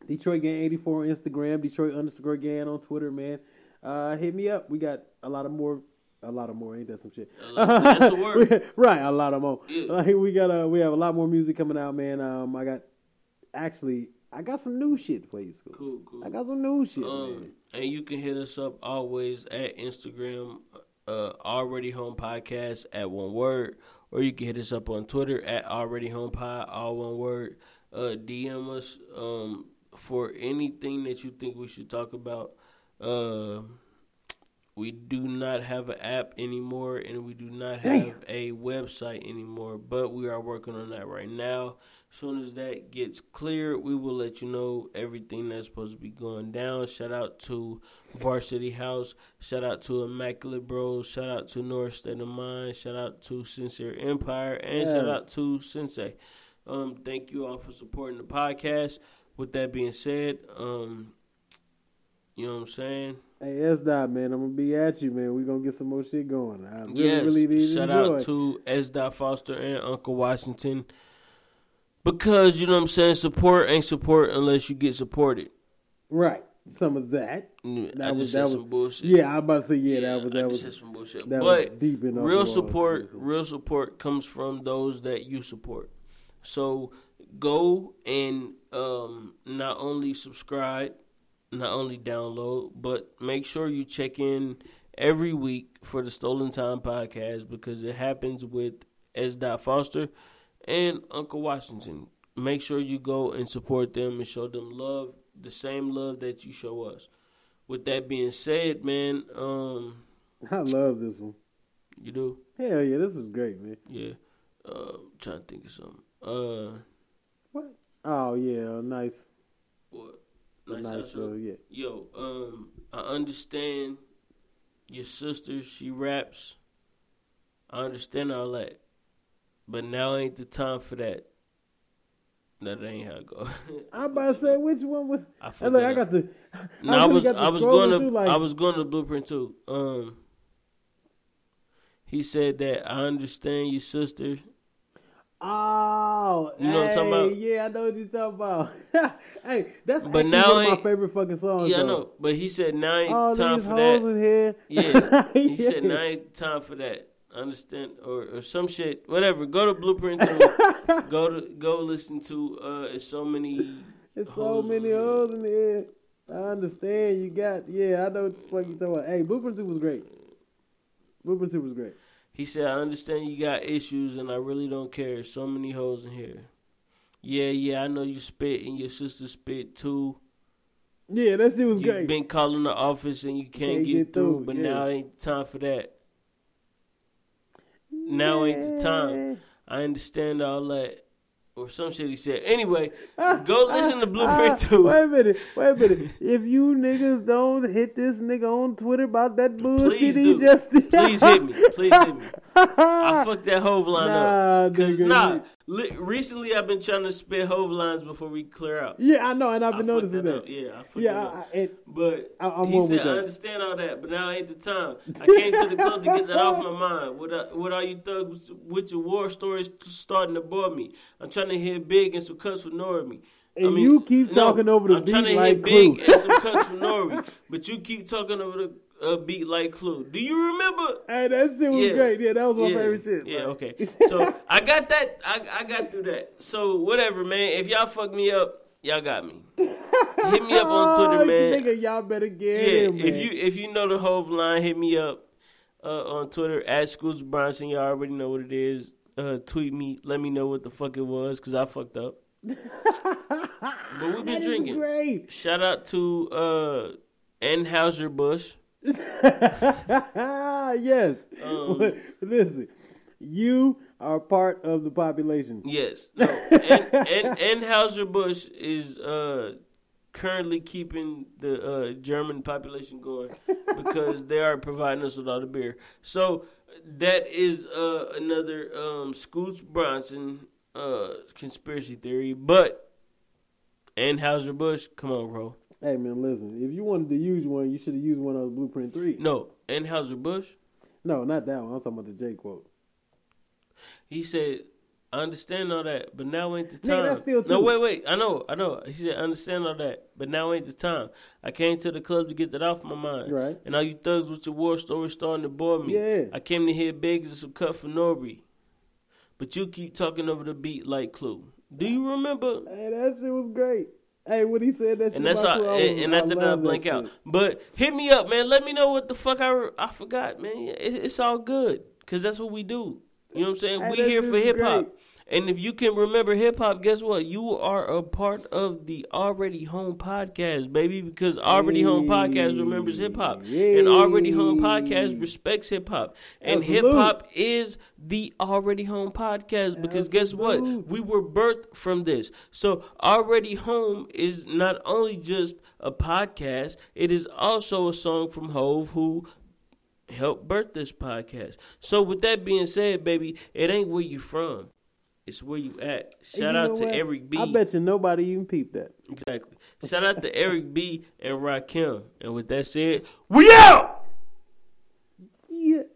Detroit Gan 84 on Instagram, Detroit underscore Gan on Twitter, man. Uh, hit me up. We got a lot of more. A lot of more, ain't that some shit? That's the word. right, a lot of more. Yeah. Like, we got uh, we have a lot more music coming out, man. Um, I got actually I got some new shit for you, school. Cool, cool. I got some new shit, man. Um, and you can hit us up always at Instagram, uh, Already Home Podcast at one word, or you can hit us up on Twitter at Already Home Pod, all one word. Uh, DM us um, for anything that you think we should talk about. Uh, we do not have an app anymore, and we do not have Damn. a website anymore, but we are working on that right now. As soon as that gets clear, we will let you know everything that's supposed to be going down. Shout out to Varsity House. Shout out to Immaculate Bros. Shout out to North State of Mind. Shout out to Sincere Empire. And shout out to Sensei. Um, thank you all for supporting the podcast. With that being said, um, you know what I'm saying? Hey, S dot man, I'm gonna be at you, man. We gonna get some more shit going. I really, yes. really need Shout out to S. Dot Foster and Uncle Washington. Because you know what I'm saying, support ain't support unless you get supported. right some of that. Mm, That I was that was some bullshit. yeah. I was about to say yeah. Yeah, that was that just was said some bullshit. but deep enough. real support, real support comes from those that you support. So go and um, not only subscribe, not only download, but make sure you check in every week for the Stolen Time podcast because it happens with S. Dot Foster and Uncle Washington. Make sure you go and support them and show them love, the same love that you show us. With that being said, man, um, I love this one. you do, Hell yeah, this was great, man. yeah. Uh, trying to think of something. Uh, What? Oh yeah, nice, what? Nice, Nice, uh, yeah. Yo, um, I understand your sister. She raps. I understand all that, but now ain't the time for that. That ain't how it go. I'm about to say which one was. I look, I got the. No, I really was the I was going to like- I was going to Blueprint too. Um, he said that I understand your sister. Oh, You know what I'm talking about? Yeah, I know what you're talking about. hey, that's But now one of my favorite fucking songs. Yeah, I know, but he said now ain't All time for that. Yeah, he Yeah. said now ain't time for that. Understand or, or some shit, whatever. Go to Blueprint too. go to go listen to. Uh, it's so many. There's so many hoes in here. I understand. You got. Yeah, I know what the fuck you talking about. Hey, Blueprint 2 was great. Blueprint 2 was great. He said, I understand you got issues and I really don't care. So many hoes in here. Yeah, yeah, I know you spit and your sister spit too. Yeah, that shit was great. You've been calling the office and you can't, Can't get, get through, through, but yeah. now ain't the time for that. Now ain't the time. I understand all that. Or some shit he said. Anyway, go listen to Blueprint 2. Wait a minute, wait a minute. If you niggas don't hit this nigga on Twitter about that bullshit Please he do. just Please hit me. Please hit me. I fucked that Hove line Nah, up. Cause nigga, nah, li- recently I've been trying to spit Hove lines before we clear out. Yeah, I know, and I've been fucked noticing that that. Yeah, I fucked Yeah. I, I, But I- he said, I understand all that, but now ain't the time. I came to the club to get that off my mind. What, I, what all you thugs with your war stories starting to bore me? I'm trying to hear big and some cuts for Nori. And you keep talking over the I'm trying beat to like hit big and some cuts for Nori, but you keep talking over the uh, beat like Clue. Do you remember? hey, that shit was Yeah. great. Yeah, that was my yeah. favorite shit. Yeah, okay. So I got that. I, I got through that. So whatever, man. If y'all fuck me up, y'all got me. Hit me up on Twitter, man. Nigga, y'all better get Yeah, if you if you know the whole line, hit me up uh, on Twitter at Scoots Bronson. Y'all already know what it is. Uh, tweet me, let me know what the fuck it was, cause I fucked up. but we've been drinking. Shout out to uh, Anheuser Busch. yes. Um, Listen, you are part of the population. Yes, no, and, and Anheuser Busch is uh, currently keeping the uh, German population going because they are providing us with all the beer. So that is uh, another um, Scoots Bronson uh, conspiracy theory. But Anheuser Busch, come on, bro. Hey man, listen. If you wanted to use one, you should have used one of the Blueprint Three. No, Anheuser Busch. No, not that one. I'm talking about the J quote. He said, I understand all that, but now ain't the Nigga, time. still no, wait, wait. I know, I know. He said, I understand all that, but now ain't the time. I came to the club to get that off my mind. Right. And all you thugs with your war stories starting to bore me. Yeah. I came to hear Biggs and some cut for Norby. But you keep talking over the beat like Clue. Do you remember? Hey, that shit was great. Hey, when he said that shit And that's all. And, and that, I love blank shit. out. But hit me up, man. Let me know what the fuck I I forgot, man. It, it's all good because that's what we do. You know what I'm saying? Hey, we here for hip hop. And if you can remember hip hop, guess what? You are a part of the Already Home podcast, baby. Because Already Home podcast remembers hip hop, and Already Home podcast respects hip hop, and hip hop is the Already Home podcast. Because guess what? We were birthed from this. So Already Home is not only just a podcast; it is also a song from Hov who helped birth this podcast. So with that being said, baby, it ain't where you from. It's where you at. Shout you out to what? Eric B. I bet you nobody even peeped that. Exactly. Shout out to Eric B and Rakim. And with that said, we out!